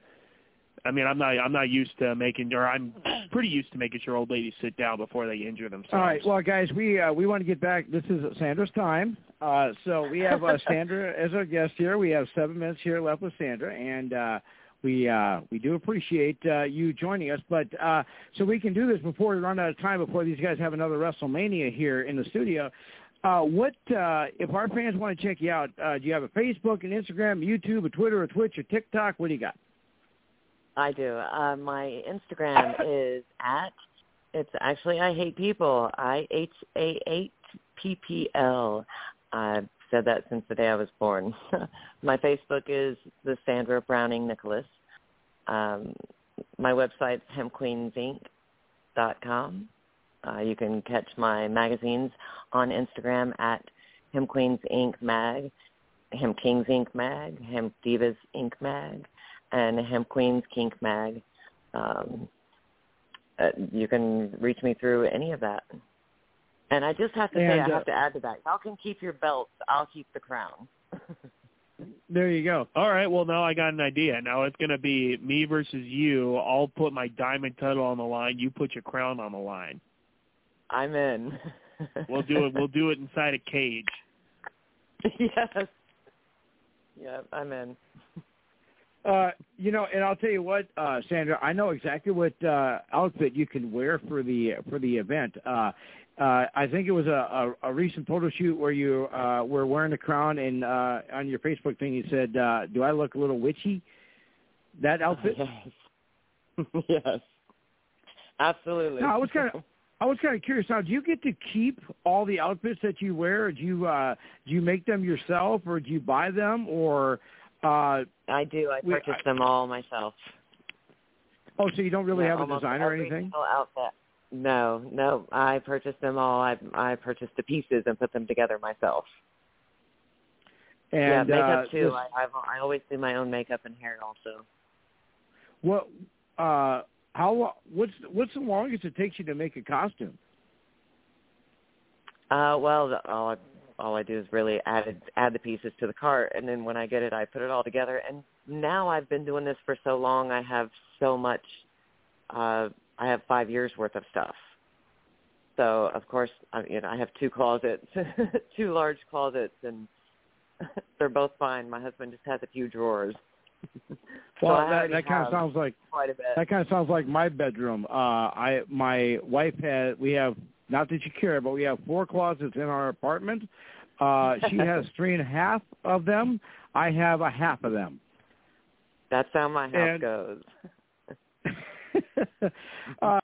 Speaker 5: I mean, I'm not. I'm not used to making, or I'm pretty used to making sure old ladies sit down before they injure themselves.
Speaker 3: All right, well, guys, we uh, we want to get back. This is Sandra's time, uh, so we have uh, [LAUGHS] Sandra as our guest here. We have seven minutes here left with Sandra, and uh, we uh, we do appreciate uh, you joining us. But uh, so we can do this before we run out of time, before these guys have another WrestleMania here in the studio. Uh, what uh, if our fans want to check you out? Uh, do you have a Facebook, an Instagram, YouTube, a Twitter, a Twitch, a TikTok? What do you got?
Speaker 1: I do. Uh, my Instagram [LAUGHS] is at. It's actually I hate people. I H A eight P P L. I've said that since the day I was born. [LAUGHS] my Facebook is the Sandra Browning Nicholas. Um, my website's hempqueensinc.com. Uh, you can catch my magazines on Instagram at Hemp Queens Inc. Mag, Hemp Kings Inc. Mag, Hemp Divas Inc. Mag, and Hemp Queens Kink Mag. Um, uh, you can reach me through any of that. And I just have to
Speaker 3: And,
Speaker 1: say, I
Speaker 3: uh,
Speaker 1: have to add to that. Y'all can keep your belts. I'll keep the crown. [LAUGHS]
Speaker 3: There you go.
Speaker 5: All right. Well, now I got an idea. Now it's going to be me versus you. I'll put my diamond title on the line. You put your crown on the line.
Speaker 1: I'm in.
Speaker 5: We'll do it. We'll do it inside a cage. [LAUGHS]
Speaker 1: yes. Yep, I'm in.
Speaker 3: Uh, you know, and I'll tell you what, uh, Sandra, I know exactly what uh, outfit you can wear for the for the event. Uh, uh, I think it was a, a, a recent photo shoot where you uh, were wearing a crown, and uh, on your Facebook thing you said, uh, "Do I look a little witchy?" That outfit. [LAUGHS]
Speaker 1: Yes. yes. Absolutely.
Speaker 3: No, I was kind of. I was kind of curious. Now, do you get to keep all the outfits that you wear? Or do you uh, do you make them yourself, or do you buy them, or uh,
Speaker 1: I do. I purchase
Speaker 3: I-
Speaker 1: them all myself.
Speaker 3: oh, so you don't really
Speaker 1: Yeah,
Speaker 3: have a designer or anything?
Speaker 1: outfit. No, no. I purchased them all. I I purchased the pieces and put them together myself.
Speaker 3: And
Speaker 1: yeah, makeup
Speaker 3: uh,
Speaker 1: too.
Speaker 3: this-
Speaker 1: I I've, I always do my own makeup and hair also.
Speaker 3: What? Uh, how? What's what's the longest it takes you to make a costume?
Speaker 1: Uh, well, all I, all I do is really add add the pieces to the cart, and then when I get it, I put it all together. And now I've been doing this for so long, I have so much. Uh, I have five years worth of stuff. So of course, I, you know, I have two closets, [LAUGHS] two large closets, and [LAUGHS] they're both fine. My husband just has a few drawers. [LAUGHS] so
Speaker 3: Well,
Speaker 1: I
Speaker 3: that that kind of sounds like
Speaker 1: quite a bit.
Speaker 3: that kind of sounds like my bedroom. Uh, I my wife had we have not that you care, but we have four closets in our apartment. Uh, [LAUGHS] she has three and a half of them. I have a half of them.
Speaker 1: That's how my house
Speaker 3: And-
Speaker 1: goes. [LAUGHS]
Speaker 3: uh,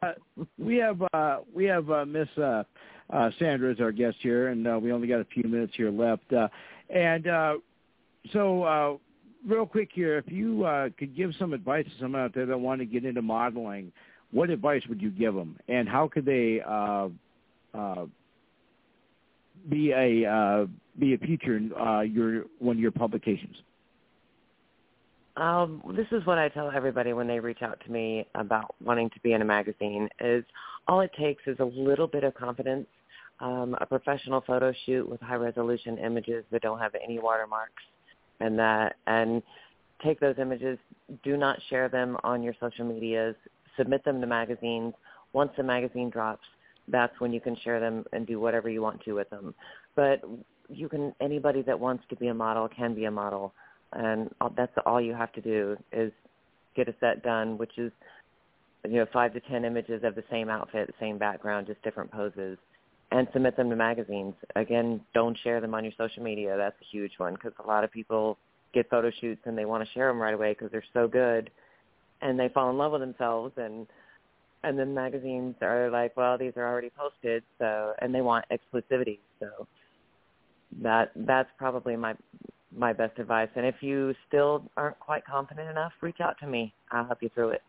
Speaker 3: we have uh, we have uh, Miss uh, uh, Sandra as our guest here, and uh, we only got a few minutes here left. Uh, and uh, so, uh, real quick here, if you uh, could give some advice to someone out there that want to get into modeling, what advice would you give them, and how could they uh, uh, be a uh, be a feature in uh, your one of your publications?
Speaker 1: Um, this is what I tell everybody when they reach out to me about wanting to be in a magazine is all it takes is a little bit of confidence, um, a professional photo shoot with high resolution images that don't have any watermarks and that and take those images, do not share them on your social medias, submit them to magazines. Once the magazine drops, that's when you can share them and do whatever you want to with them. But you can anybody that wants to be a model can be a model and that's all you have to do is get a set done, which is you know five to ten images of the same outfit, same background, just different poses, and submit them to magazines. Again, don't share them on your social media. That's a huge one because a lot of people get photo shoots and they want to share them right away because they're so good, and they fall in love with themselves and and then magazines are like, well, these are already posted, so and they want exclusivity. So that that's probably my my best advice. And if you still aren't quite confident enough, reach out to me. I'll help you through it.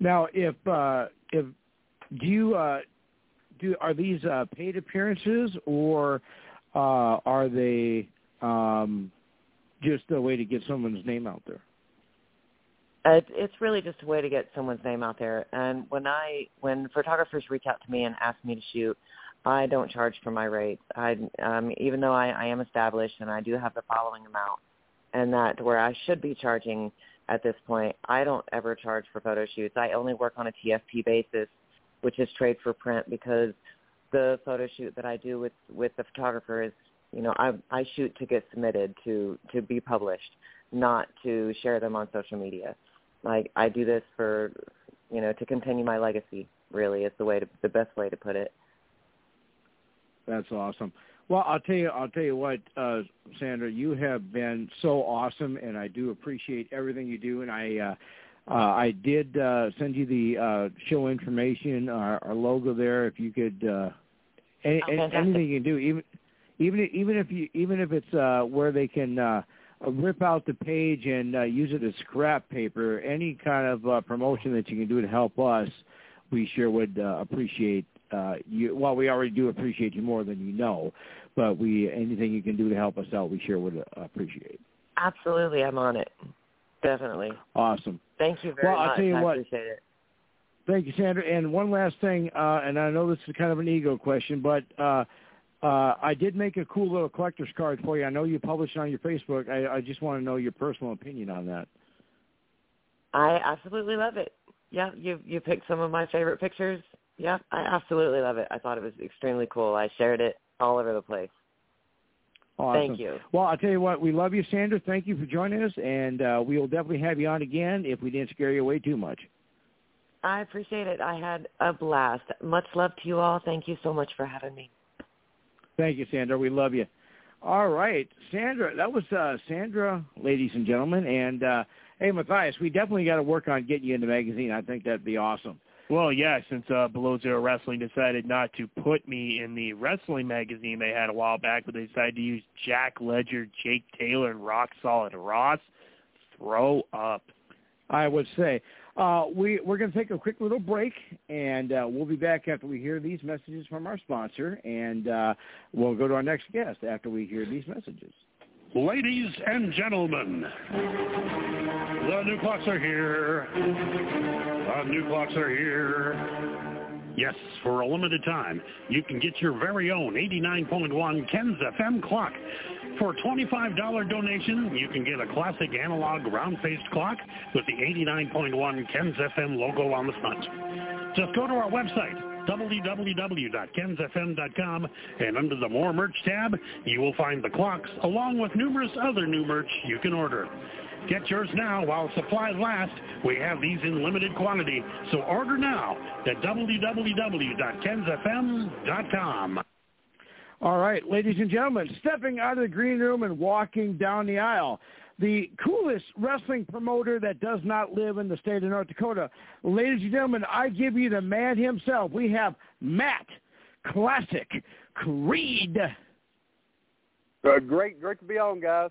Speaker 3: Now, if uh, if do you uh, do are these uh, paid appearances or uh, are they um, just a way to get someone's name out there?
Speaker 1: It, it's really just a way to get someone's name out there. And when I when photographers reach out to me and ask me to shoot, I don't charge for my rates. I um, even though I, I am established and I do have the following amount, and that where I should be charging at this point, I don't ever charge for photo shoots. I only work on a TFP basis, which is trade for print, because the photo shoot that I do with with the photographer is, you know, I I shoot to get submitted to to be published, not to share them on social media. Like I do this for, you know, to continue my legacy. Really, is the way to the best way to put it.
Speaker 3: That's awesome. Well, I'll tell you, I'll tell you what, uh, Sandra, you have been so awesome, and I do appreciate everything you do. And I, uh, uh, I did uh, send you the uh, show information, our, our logo there. If you could, uh, any,
Speaker 1: Oh,
Speaker 3: anything you can do, even even even if you even if it's uh, where they can uh, uh, rip out the page and uh, use it as scrap paper. Any kind of uh, promotion that you can do to help us, we sure would uh, appreciate uh, you. Well, we already do appreciate you more than you know, but we anything you can do to help us out, we sure would uh, appreciate.
Speaker 1: Absolutely, I'm on it. Definitely.
Speaker 3: Awesome.
Speaker 1: Thank you very
Speaker 3: well,
Speaker 1: much.
Speaker 3: I'll tell you
Speaker 1: I
Speaker 3: what.
Speaker 1: appreciate it.
Speaker 3: Thank you, Sandra. And one last thing, uh, and I know this is kind of an ego question, but uh, uh, I did make a cool little collector's card for you. I know you published it on your Facebook. I, I just want to know your personal opinion on that.
Speaker 1: I absolutely love it. Yeah, you you picked some of my favorite pictures. Yeah, I absolutely love it. I thought it was extremely cool. I shared it all over the place.
Speaker 3: Awesome.
Speaker 1: Thank you.
Speaker 3: Well, I'll tell you what, we love you, Sandra. Thank you for joining us, and uh, we will definitely have you on again if we didn't scare you away too much.
Speaker 1: I appreciate it. I had a blast. Much love to you all. Thank you so much for having me.
Speaker 3: Thank you, Sandra. We love you. All right, Sandra. That was uh, Sandra, ladies and gentlemen. And uh, hey, Matthias, we definitely got to work on getting you in the magazine. I think that'd be awesome.
Speaker 5: Well, yeah, since uh, Below Zero Wrestling decided not to put me in the wrestling magazine they had a while back, but they decided to use Jack Ledger, Jake Taylor, and Rock Solid Ross, throw up.
Speaker 3: I would say. Uh, we, we're going to take a quick little break, and uh, we'll be back after we hear these messages from our sponsor, and uh, we'll go to our next guest after we hear these messages.
Speaker 6: Ladies and gentlemen, the new clocks are here. The new clocks are here. Yes, for a limited time, you can get your very own 89.1 Ken's FM clock. For a $25 donation, you can get a classic analog round-faced clock with the 89.1 Ken's FM logo on the front. Just go to our website, www.kensfm.com, and under the More Merch tab, you will find the clocks along with numerous other new merch you can order. Get yours now while supplies last. We have these in limited quantity, so order now at www.kensfm.com.
Speaker 3: All right, ladies and gentlemen, stepping out of the green room and walking down the aisle, the coolest wrestling promoter that does not live in the state of North Dakota. Ladies and gentlemen, I give you the man himself. We have Matt Classic Creed.
Speaker 7: Uh, great, great to be on, guys.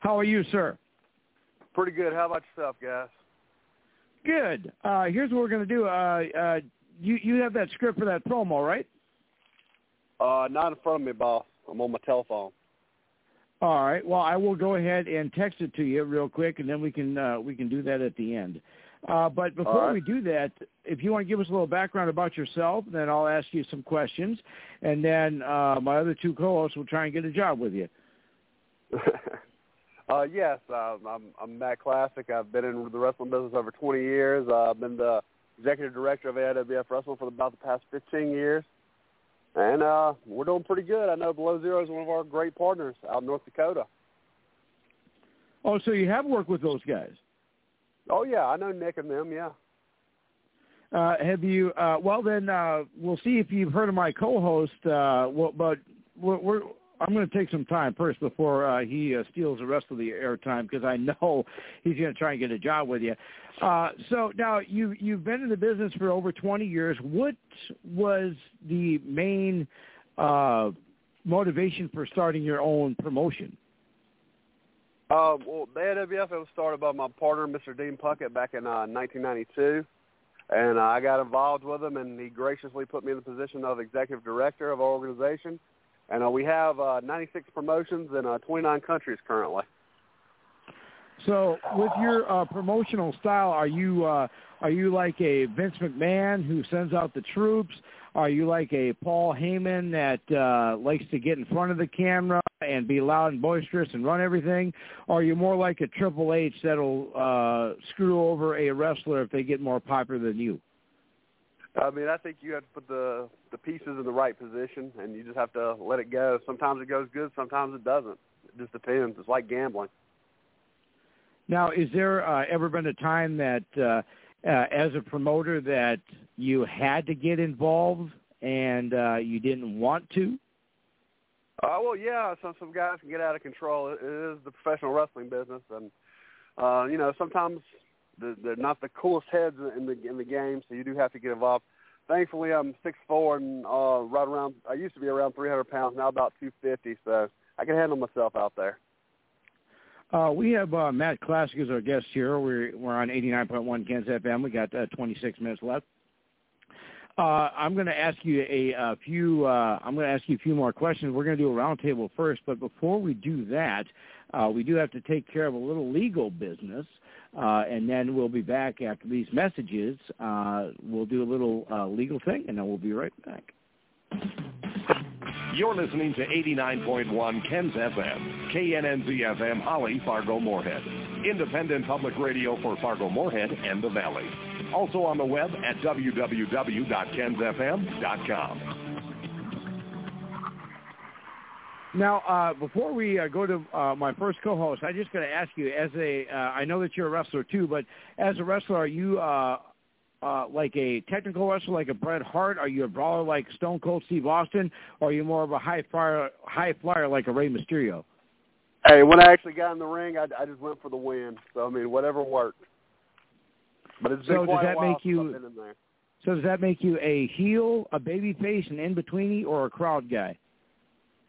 Speaker 3: How are you, sir?
Speaker 7: Pretty good. How about yourself, guys?
Speaker 3: Good. Uh, here's what we're going to do. Uh, uh, you you have that script for that promo, right?
Speaker 7: Uh, not in front of me, boss. I'm on my telephone.
Speaker 3: All right. Well, I will go ahead and text it to you real quick, and then we can uh, we can do that at the end. Uh, but before
Speaker 7: right.
Speaker 3: we do that, if you want to give us a little background about yourself, then I'll ask you some questions, and then uh, my other two co-hosts will try and get a job with you. [LAUGHS]
Speaker 7: uh, yes, uh, I'm, I'm Matt Classic. I've been in the wrestling business over 20 years. Uh, I've been the executive director of AIWF Wrestling for about the past 15 years. And uh, we're doing pretty good. I know Below Zero is one of our great partners out in North Dakota.
Speaker 3: Oh, so you have worked with those guys?
Speaker 7: Oh yeah, I know Nick and them. Yeah.
Speaker 3: Uh, have you? Uh, well, then uh, we'll see if you've heard of my co-host. Uh, well, but we're, we're I'm going to take some time first before uh, he uh, steals the rest of the airtime because I [LAUGHS] know he's going to try and get a job with you. Uh, so now you you've been in the business for over 20 years. What was the main uh, motivation for starting your own promotion?
Speaker 7: Uh, well, the AWF was started by my partner, Mr. Dean Puckett, back in uh, 1992. And uh, I got involved with him, and he graciously put me in the position of executive director of our organization. And uh, we have uh, 96 promotions in uh, 29 countries currently.
Speaker 3: So, with your uh, promotional style, are you uh, are you like a Vince McMahon who sends out the troops? Are you like a Paul Heyman that uh, likes to get in front of the camera and be loud and boisterous and run everything? Or are you more like a Triple H that'll uh, screw over a wrestler if they get more popular than you?
Speaker 7: I mean, I think you have to put the the pieces in the right position, and you just have to let it go. Sometimes it goes good, sometimes it doesn't. It just depends. It's like gambling.
Speaker 3: Now, is there uh, ever been a time that, uh, uh, as a promoter, that you had to get involved and uh, you didn't want to?
Speaker 7: Uh, well, yeah. Some some guys can get out of control. It, is the professional wrestling business, and uh, you know sometimes they're, they're not the coolest heads in the in the game, so you do have to get involved. Thankfully, I'm six four and uh, right around. I used to be around 300 pounds, now about 250, so I can handle myself out there.
Speaker 3: Uh, we have uh, Matt Classic as our guest here. We're we're on 89.1 Kansas FM. We got uh, 26 minutes left. Uh, I'm going to ask you a, a few. Uh, I'm going to ask you a few more questions. We're going to do a roundtable first, but before we do that, uh, we do have to take care of a little legal business, uh, and then we'll be back after these messages. Uh, we'll do a little uh, legal thing, and then we'll be right back.
Speaker 8: You're listening to 89.1 KENS FM, KNNZ FM, Holly, Fargo, Moorhead. Independent public radio for Fargo, Moorhead, and the Valley. Also on the web at www.kensfm.com.
Speaker 3: Now, uh, before we uh, go to uh, my first co-host, I just got to ask you, as a, uh, I know that you're a wrestler too, but as a wrestler, are you uh, like a technical wrestler, like a Bret Hart? Are you a brawler like Stone Cold Steve Austin, or are you more of a high flyer, high flyer like a Rey Mysterio?
Speaker 7: Hey, when I actually got in the ring, I, I just went for the win. So I mean, whatever worked. But it's been
Speaker 3: so
Speaker 7: quite
Speaker 3: does that
Speaker 7: a while
Speaker 3: make you?
Speaker 7: since I've been in there.
Speaker 3: So does that make you a heel, a baby face, an in betweeny, or a crowd guy?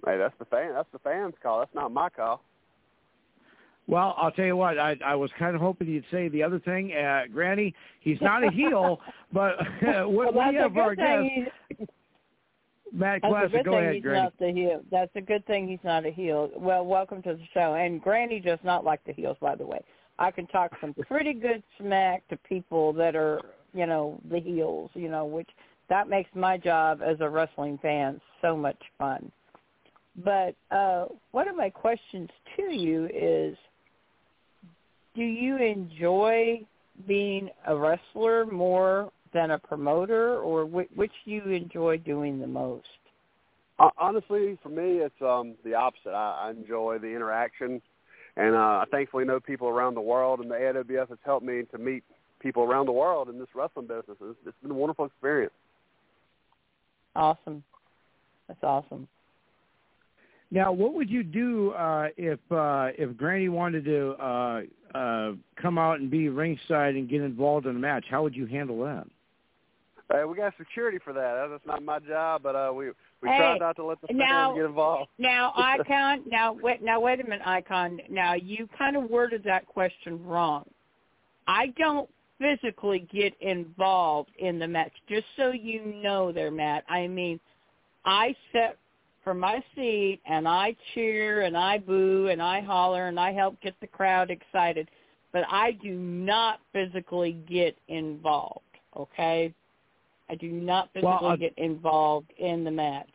Speaker 7: Hey, that's the fan. That's the fans' call. That's not my call.
Speaker 3: Well, I'll tell you what. I I was kind of hoping you'd say the other thing, uh, Granny. He's not a heel, [LAUGHS] but [LAUGHS] what
Speaker 4: well,
Speaker 3: we have
Speaker 4: good
Speaker 3: our
Speaker 4: thing
Speaker 3: guest, Matt
Speaker 4: That's a
Speaker 3: Classic.
Speaker 4: good
Speaker 3: Go
Speaker 4: thing
Speaker 3: ahead,
Speaker 4: he's
Speaker 3: Granny.
Speaker 4: not the heel. That's a good thing he's not a heel. Well, welcome to the show. And Granny does not like the heels, by the way. I can talk some [LAUGHS] pretty good smack to people that are, you know, the heels, you know, which that makes my job as a wrestling fan so much fun. But uh one of my questions to you is do you enjoy being a wrestler more than a promoter or which, which do you enjoy doing the most?
Speaker 7: Uh, honestly, for me, it's um the opposite. I, I enjoy the interaction, and uh, I thankfully know people around the world, and the AWF has helped me to meet people around the world in this wrestling business. It's, it's been a wonderful experience.
Speaker 4: Awesome. That's awesome.
Speaker 3: Now, what would you do uh, if uh, if Granny wanted to uh, uh, come out and be ringside and get involved in a match? How would you handle that?
Speaker 7: Uh, we got security for that. That's not my job, but uh, we we
Speaker 4: Hey,
Speaker 7: try not to let the fans
Speaker 4: now-
Speaker 7: get involved. [LAUGHS]
Speaker 4: Now, [LAUGHS] Icon, now wait, now wait a minute, Icon. Now you kind of worded that question wrong. I don't physically get involved in the match, just so you know there, Matt. I mean, I sit from my seat and I cheer and I boo and I holler and I help get the crowd excited, but I do not physically get involved. Okay, I do not
Speaker 3: Well,
Speaker 4: physically
Speaker 3: uh,
Speaker 4: get involved in the match.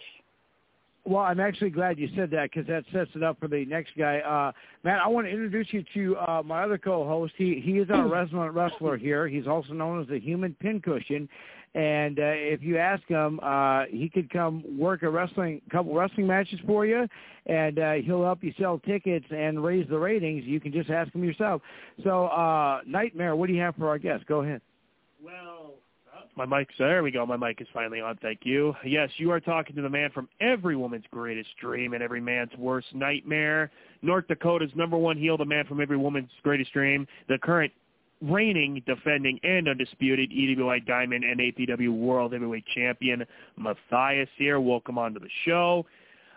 Speaker 3: Well, I'm actually glad you said that because that sets it up for the next guy. Uh, Matt, I want to introduce you to uh, my other co-host. He he is our [CLEARS THROAT] resident wrestler here. He's also known as the Human Pincushion. And uh, if you ask him, uh, he could come work a wrestling couple wrestling matches for you, and uh, he'll help you sell tickets and raise the ratings. You can just ask him yourself. So, uh, Nightmare, what do you have for our guest? Go ahead.
Speaker 5: Well, my mic's there. We go. My mic is finally on. Thank you. Yes, you are talking to the man from every woman's greatest dream and every man's worst nightmare. North Dakota's number one heel, the man from every woman's greatest dream, the current reigning, defending, and undisputed EWI Diamond and APW World Heavyweight Champion Matthias here. Welcome onto the show.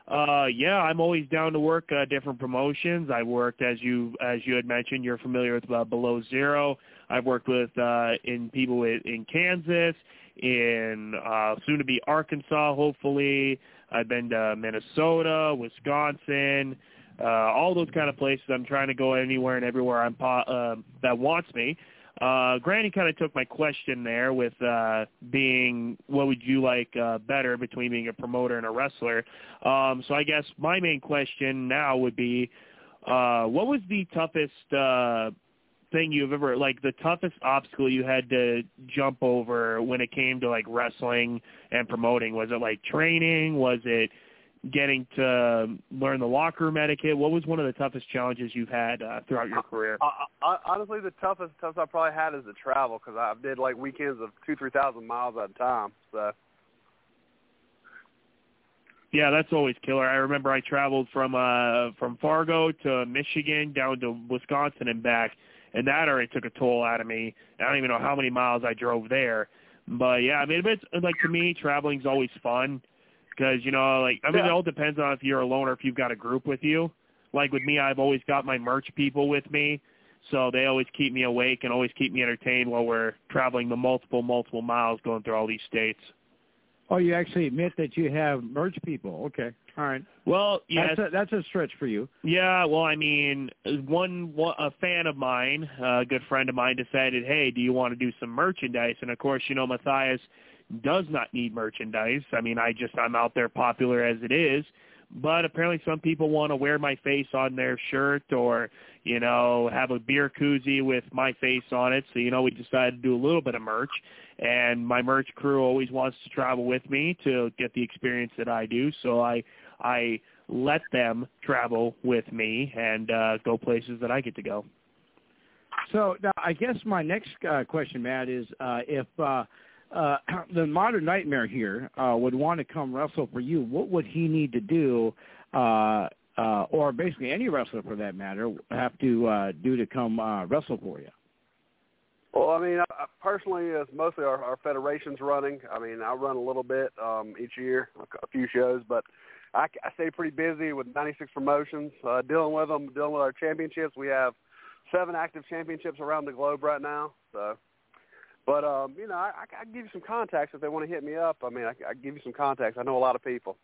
Speaker 5: Uh, yeah, I'm always down to work uh, different promotions. I worked as you as you had mentioned. You're familiar with uh, Below Zero. I've worked with uh, in people in, in Kansas, in uh, soon to be Arkansas. Hopefully, I've been to Minnesota, Wisconsin, uh, all those kind of places. I'm trying to go anywhere and everywhere I'm po- uh, that wants me. Uh, Granny kind of took my question there with uh, being what would you like uh, better between being a promoter and a wrestler. Um, so I guess my main question now would be, uh, what was the toughest uh, thing you've ever like the toughest obstacle you had to jump over when it came to like wrestling and promoting? Was it like training? Was it getting to learn the locker room etiquette? What was one of the toughest challenges you've had uh, throughout your career?
Speaker 7: I, I, honestly, the toughest toughest I probably had is the travel because I did like weekends of two three thousand miles at a time. So
Speaker 5: Yeah, that's always killer. I remember I traveled from uh from Fargo to Michigan down to Wisconsin and back, and that already took a toll out of me. I don't even know how many miles I drove there. But yeah, I mean, it's like to me, traveling's always fun because you know, like I mean,
Speaker 7: Yeah.
Speaker 5: it all depends on if you're alone or if you've got a group with you. like with me, I've always got my merch people with me, so they always keep me awake and always keep me entertained while we're traveling the multiple multiple miles going through all these states.
Speaker 3: Oh, you actually admit that you have merch people. Okay. All right.
Speaker 5: Well, yeah,
Speaker 3: that's a, that's a stretch for you.
Speaker 5: Yeah, well, I mean, one, one a fan of mine, a good friend of mine, decided, hey, do you want to do some merchandise? And of course, you know, Matthias does not need merchandise. I mean, I just I'm out there popular as it is. But apparently, some people want to wear my face on their shirt, or you know, have a beer koozie with my face on it. So you know, we decided to do a little bit of merch and my merch crew always wants to travel with me to get the experience that I do. So I I let them travel with me and uh, go places that I get to go.
Speaker 3: So now, I guess my next uh, question, Matt, is uh, if uh, [CLEARS THROAT] the Modern Nightmare here uh, would want to come wrestle for you, what would he need to do, uh, uh, or basically any wrestler for that matter, have to uh, do to come uh, wrestle for you?
Speaker 7: Well, I mean, I, personally, it's mostly our, our federation's running. I mean, I run a little bit um, each year, a, a few shows, but I, I stay pretty busy with 96 promotions, uh, dealing with them, dealing with our championships. We have seven active championships around the globe right now. So, but um, you know, I, I, I can give you some contacts if they want to hit me up. I mean, I, I can give you some contacts. I know a lot of people.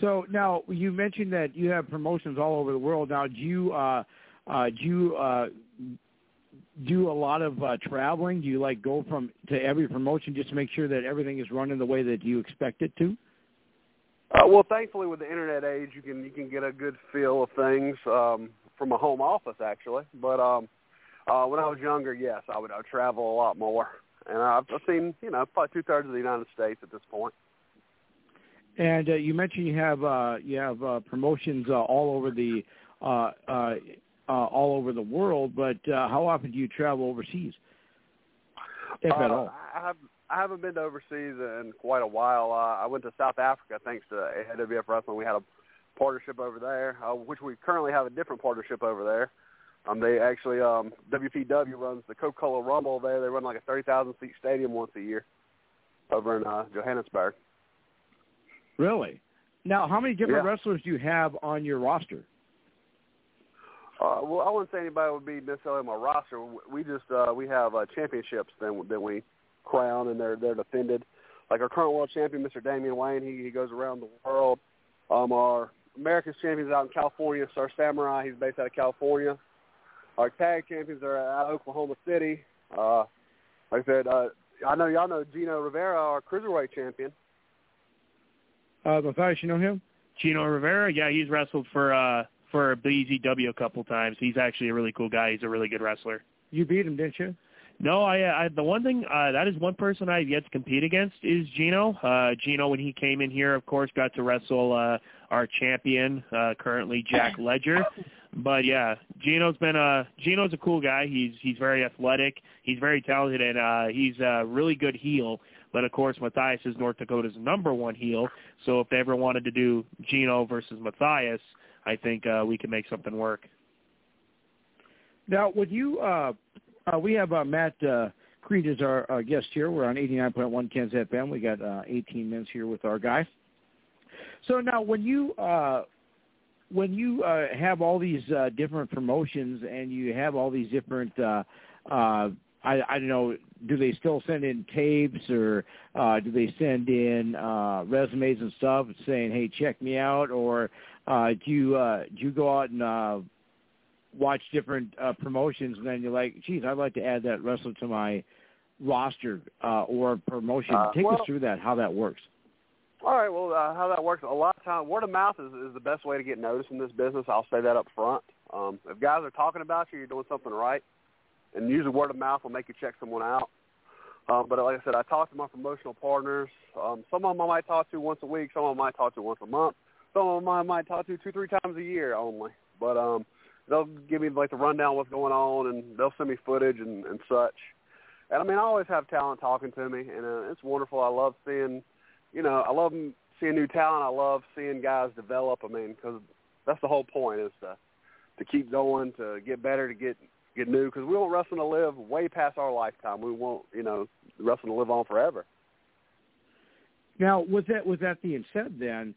Speaker 3: So now you mentioned that you have promotions all over the world. Now, do you uh, uh, do you uh, do a lot of uh, traveling? Do you like go from to every promotion just to make sure that everything is running the way that you expect it to?
Speaker 7: Uh, well, thankfully, with the internet age, you can you can get a good feel of things um, from a home office, actually. But um, uh, when I was younger, yes, I would I would travel a lot more, and I've, seen you know probably two thirds of the United States at this point.
Speaker 3: And uh, you mentioned you have uh, you have uh, promotions uh, all over the uh, uh, uh, all over the world, but uh, how often do you travel overseas, if
Speaker 7: uh,
Speaker 3: at all?
Speaker 7: I have I haven't been to overseas in quite a while. Uh, I went to South Africa thanks to AWF Wrestling. We had a partnership over there, uh, which we currently have a different partnership over there. Um, they actually um, WPW runs the Coca-Cola Rumble there. They run like a thirty thousand seat stadium once a year over in uh, Johannesburg.
Speaker 3: Really? Now, how many different
Speaker 7: Yeah.
Speaker 3: wrestlers do you have on your roster?
Speaker 7: Uh, well, I wouldn't say anybody would be necessarily on my roster. We just uh, we have uh, championships that that we crown and they're they're defended. Like our current world champion, Mr. Damian Wayne, he he goes around the world. Um, our America's champions out in California, Star Samurai, he's based out of California. Our tag champions are out of Oklahoma City. Uh, like I said, uh, I know y'all know Gino Rivera, our cruiserweight champion.
Speaker 3: Uh, Matthias, you know him?
Speaker 5: Gino Rivera, yeah, he's wrestled for uh for BZW a couple times. He's actually a really cool guy. He's a really good wrestler.
Speaker 3: You beat him, didn't you?
Speaker 5: No, I, I the one thing uh, that is one person I've yet to compete against is Gino. Uh, Gino, when he came in here, of course, got to wrestle uh, our champion, uh, currently Jack Ledger. But yeah, Gino's been a Gino's a cool guy. He's he's very athletic. He's very talented, and uh, he's a really good heel. But of course, Matthias is North Dakota's number one heel. So if they ever wanted to do Gino versus Matthias, I think uh, we can make something work.
Speaker 3: Now, would you? Uh, uh, we have uh, Matt uh, Creed as our uh, guest here. We're on 89.1 Ken's FM. We got uh, 18 minutes here with our guy. So now, when you uh, when you uh, have all these uh, different promotions and you have all these different, uh, uh, I, I don't know, do they still send in tapes or uh, do they send in uh, resumes and stuff saying, "Hey, check me out," or uh, do you uh, do you go out and uh, watch different uh, promotions and then you're like, geez, I'd like to add that wrestler to my roster uh, or promotion.
Speaker 7: Uh,
Speaker 3: Take
Speaker 7: well-
Speaker 3: us through that, how that works.
Speaker 7: All right. Well, uh, how that works? A lot of time, word of mouth is, is the best way to get noticed in this business. I'll say that up front. Um, if guys are talking about you, you're doing something right, and usually word of mouth will make you check someone out. Um, but like I said, I talk to my promotional partners. Um, some of them I might talk to once a week. Some of them I might talk to once a month. Some of them I might talk to two, three times a year only. But um, they'll give me like the rundown of what's going on, and they'll send me footage and, and such. And I mean, I always have talent talking to me, and uh, it's wonderful. I love seeing you know, I love seeing new talent. I love seeing guys develop. I mean, because that's the whole point is to to keep going, to get better, to get get new. Because we want wrestling to live way past our lifetime. We want you know wrestling to live on forever.
Speaker 3: Now, with that with that being said, then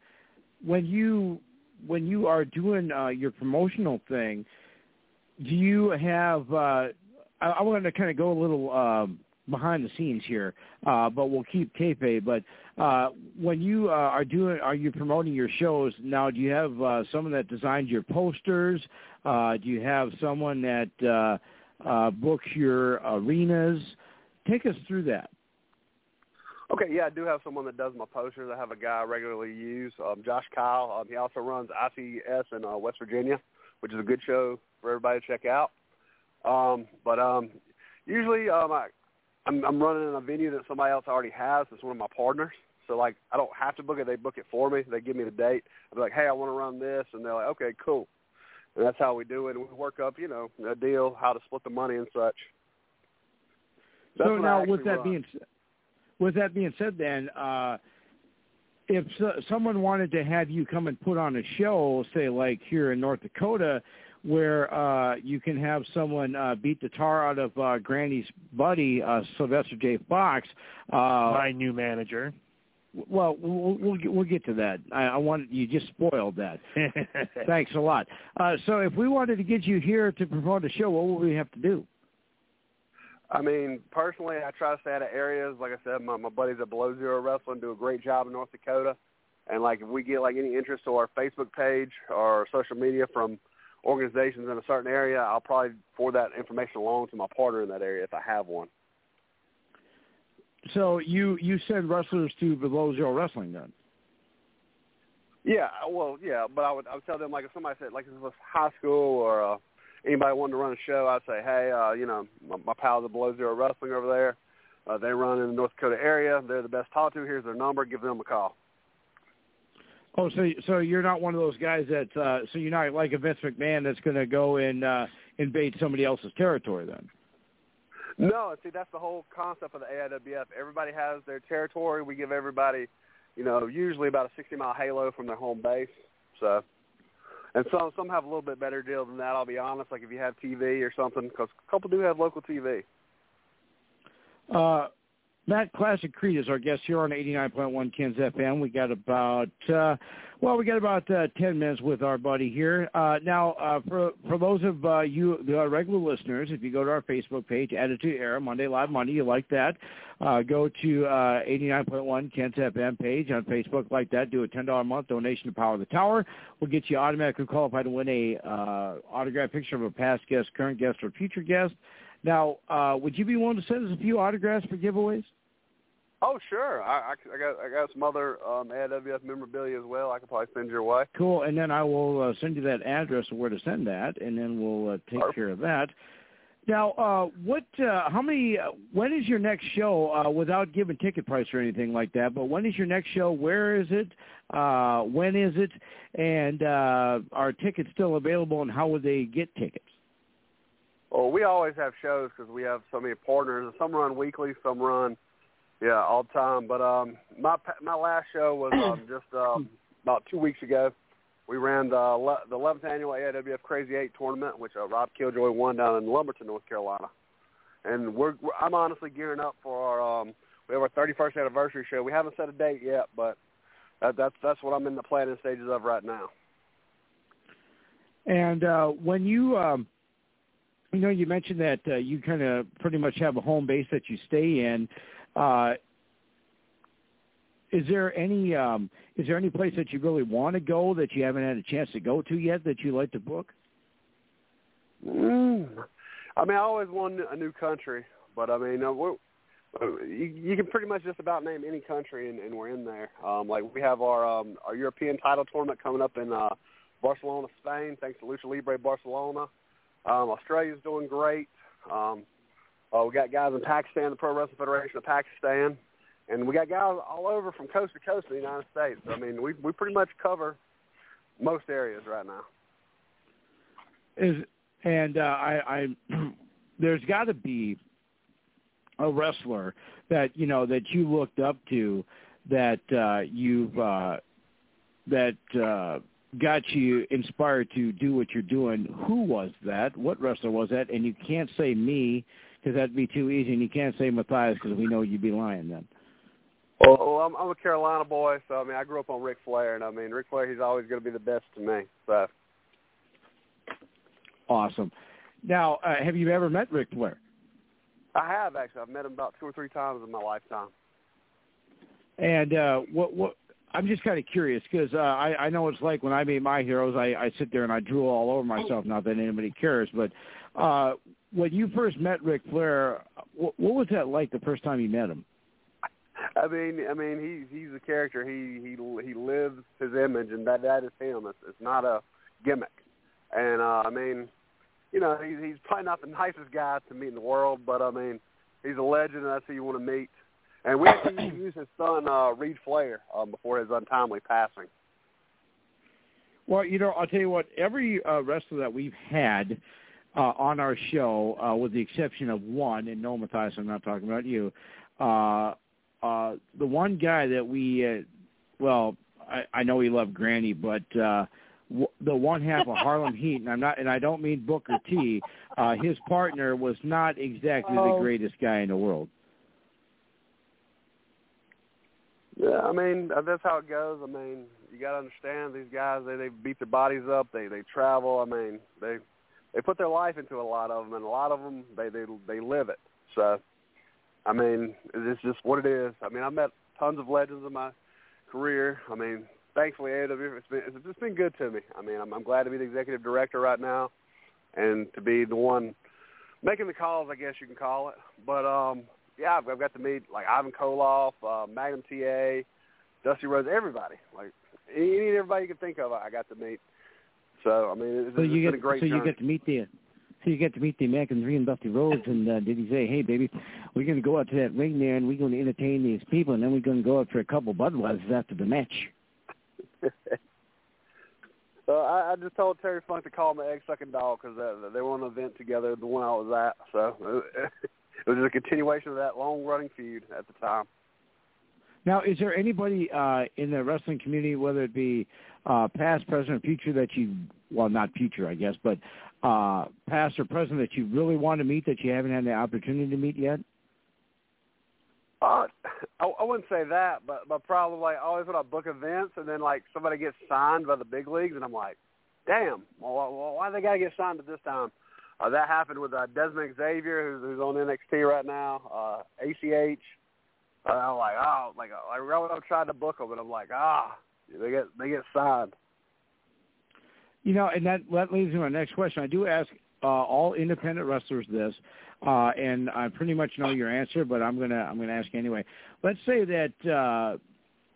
Speaker 3: when you when you are doing uh, your promotional thing, do you have? Uh, I, I want to kind of go a little um, behind the scenes here, uh, but we'll keep kayfabe. But uh, when you uh, are doing, are you promoting your shows now? Do you have uh, someone that designs your posters? Uh, do you have someone that uh, uh, books your arenas? Take us through that.
Speaker 7: Okay, yeah, I do have someone that does my posters. I have a guy I regularly use, um, Josh Kyle. Um, he also runs ICS in uh, West Virginia, which is a good show for everybody to check out. Um, but um, usually um, I, I'm, I'm running in a venue that somebody else already has. It's one of my partners. So like I don't have to book it; they book it for me. They give me the date. I'm like, hey, I want to run this, and they're like, okay, cool. And that's how we do it. And we work up, you know, a deal, how to split the money and such.
Speaker 3: That's so now, with that run. being with that being said, then uh, if so, someone wanted to have you come and put on a show, say like here in North Dakota, where uh, you can have someone uh, beat the tar out of uh, Granny's buddy uh, Sylvester J. Fox, uh,
Speaker 5: my new manager.
Speaker 3: Well, we'll we'll get, we'll get to that. I, I want you just spoiled that. [LAUGHS] Thanks a lot. Uh, so, if we wanted to get you here to promote a show, what would we have to do?
Speaker 7: I mean, personally, I try to stay out of areas. Like I said, my, my buddies at Below Zero Wrestling do a great job in North Dakota. And like, if we get like any interest to our Facebook page or social media from organizations in a certain area, I'll probably forward that information along to my partner in that area if I have one.
Speaker 3: So you you send wrestlers to Below Zero Wrestling then?
Speaker 7: Yeah, well, yeah, but I would I would tell them like if somebody said like if it was high school or uh, anybody wanted to run a show, I'd say, hey, uh, you know, my, my pals at Below Zero Wrestling over there, uh, they run in the North Dakota area. They're the best to talk to. Here's their number. Give them a call.
Speaker 3: Oh, so so you're not one of those guys that uh, so you're not like a Vince McMahon that's going to go and uh, invade somebody else's territory then.
Speaker 7: No, see that's the whole concept of the AIWF. Everybody has their territory. We give everybody, you know, usually about a 60 mile halo from their home base. So and some some have a little bit better deal than that. I'll be honest. Like if you have TV or something, because a couple do have local TV.
Speaker 3: Uh, Matt Classic Creed is our guest here on 89.1 Ken's FM. We got about uh, well, we got about uh, 10 minutes with our buddy here. Uh, now, uh, for for those of uh, you, the regular listeners, if you go to our Facebook page, Attitude Era, Monday Live Monday, you like that, uh, go to uh, 89.1 Ken's FM page on Facebook, like that, do a $10 a month donation to Power the Tower. We'll get you automatically qualified to win a autographed picture of a past guest, current guest, or future guest. Now, would you be willing to send us a few autographs for giveaways?
Speaker 7: Oh sure, I, I, I got I got some other um, AWF memorabilia as well. I could probably send your way.
Speaker 3: Cool, and then I will uh, send you that address of where to send that, and then we'll uh, take Perfect. care of that. Now, uh, what? Uh, how many? Uh, when is your next show? Uh, without giving ticket price or anything like that, but when is your next show? Where is it? Uh, when is it? And uh, are tickets still available? And how would they get tickets?
Speaker 7: Well, we always have shows because we have so many partners. Some run weekly, some run yeah, all the time. But um, my my last show was um, [CLEARS THROAT] just um, about two weeks ago. We ran the the 11th annual AIWF Crazy Eight tournament, which uh, Rob Killjoy won down in Lumberton, North Carolina. And we're, we're I'm honestly gearing up for our um, we have our 31st anniversary show. We haven't set a date yet, but that, that's that's what I'm in the planning stages of right now.
Speaker 3: And uh, when you um, you know, you mentioned that uh, you kind of pretty much have a home base that you stay in. Uh, is there any um, is there any place that you really want to go that you haven't had a chance to go to yet that you like to book?
Speaker 7: Mm. I mean, I always want a new country, but I mean, uh, uh, you, you can pretty much just about name any country, and, and we're in there. Um, like we have our um, our European title tournament coming up in uh, Barcelona, Spain, thanks to Lucha Libre Barcelona. Um, Australia's doing great. Um, uh, we got guys in Pakistan, the Pro Wrestling Federation of Pakistan, and we got guys all over from coast to coast in the United States. I mean, we we pretty much cover most areas right now.
Speaker 3: Is and uh, I, I [CLEARS THROAT] there's got to be a wrestler that you know that you looked up to that uh, you've uh, that uh, got you inspired to do what you're doing. Who was that? What wrestler was that? And you can't say me because that'd be too easy, and you can't say Matthias because we know you'd be lying then.
Speaker 7: Well, I'm, I'm a Carolina boy, so I mean, I grew up on Ric Flair, and I mean, Ric Flair, he's always going to be the best to me. So.
Speaker 3: Awesome. Now, uh, have you ever met Ric Flair?
Speaker 7: I have actually. I've met him about two or three times in my lifetime.
Speaker 3: And uh, what what I'm just kind of curious because uh, I I know it's like when I meet my heroes, I I sit there and I drool all over myself. Not that anybody cares, but uh, when you first met Ric Flair, what, what was that like the first time you met him?
Speaker 7: I mean, I mean, he's he's a character. He he he lives his image, and that that is him. It's, it's not a gimmick. And uh, I mean, you know, he's he's probably not the nicest guy to meet in the world, but I mean, he's a legend, and that's who you want to meet. And we actually used his son uh, Reid Flair um, before his untimely passing.
Speaker 3: Well, you know, I'll tell you what. Every uh, wrestler that we've had uh, on our show, uh, with the exception of one, and no, Matthias, I'm not talking about you. Uh, uh, the one guy that we, uh, well, I, I know he loved Granny, but uh, w- the one half of Harlem [LAUGHS] Heat, and I'm not, and I don't mean Booker T. Uh, his partner was not exactly
Speaker 7: Oh.
Speaker 3: the greatest guy in the world.
Speaker 7: Yeah, I mean uh, that's how it goes. I mean, you got to understand these guys. They they beat their bodies up. They they travel. I mean, they they put their life into a lot of them, and a lot of them they they they live it. So, I mean, it's just what it is. I mean, I met tons of legends in my career. I mean, thankfully, AEW it's been it's just been good to me. I mean, I'm I'm glad to be the executive director right now, and to be the one making the calls. I guess you can call it. But um, yeah, I've, I've got to meet like Ivan Koloff, uh, Magnum TA, Dusty Rhodes, everybody. Like any and everybody you can think of, I got to meet. So I mean, it's,
Speaker 3: So
Speaker 7: it's
Speaker 3: you
Speaker 7: been
Speaker 3: get
Speaker 7: a great
Speaker 3: so you get to meet the so you get to meet the American Dream, Dusty Rhodes, and uh, did he say, "Hey, baby, we're going to go out to that ring there, and we're going to entertain these people, and then we're going to go out for a couple Budweisers after the match." [LAUGHS]
Speaker 7: So I, I just told Terry Funk to call me egg sucking dog because they were on an event together, the one I was at. So [LAUGHS] it was a continuation of that long running feud at the time.
Speaker 3: Now, is there anybody uh, in the wrestling community, whether it be uh, past, present, or future, that you well, not future, I guess, but uh, past or present that you really want to meet that you haven't had the opportunity to meet yet?
Speaker 7: Uh, I, I wouldn't say that, but but probably like always when I book events and then like somebody gets signed by the big leagues and I'm like, damn, well, why, they gotta get signed at this time? Uh, that happened with uh, Desmond Xavier, who's, who's on NXT right now. Uh, ACH. Uh, I'm like, oh, like uh, I trying to book them, and I'm like, ah, they get they get signed.
Speaker 3: You know, and that that leads me to my next question. I do ask uh, all independent wrestlers this, uh, and I pretty much know your answer, but I'm gonna I'm gonna ask anyway. Let's say that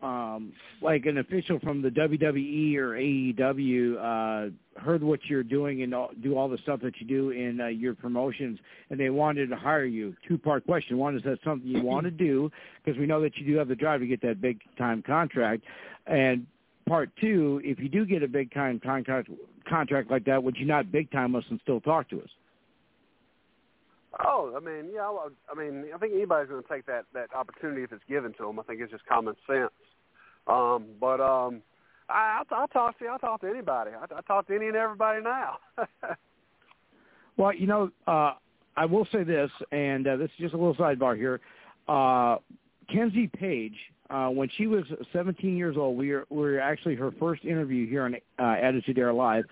Speaker 3: uh, um, like an official from the WWE or AEW uh, heard what you're doing and all, do all the stuff that you do in uh, your promotions, and they wanted to hire you. Two part question: One is that something you want to do because we know that you do have the drive to get that big time contract, and part two, if you do get a big time contract contract like that, would you not big time us and still talk to us?
Speaker 7: Oh, I mean, yeah, I, I mean, I think anybody's going to take that that opportunity if it's given to them. I think it's just common sense. Um, but um, I, I'll, I'll talk to you. I'll talk to anybody. I, I talk to any and everybody now. [LAUGHS]
Speaker 3: Well, you know, uh, I will say this, and uh, this is just a little sidebar here. Uh, Kenzie Paige, uh, when she was 17 years old, we were, we were actually her first interview here on uh, Attitude Era Live,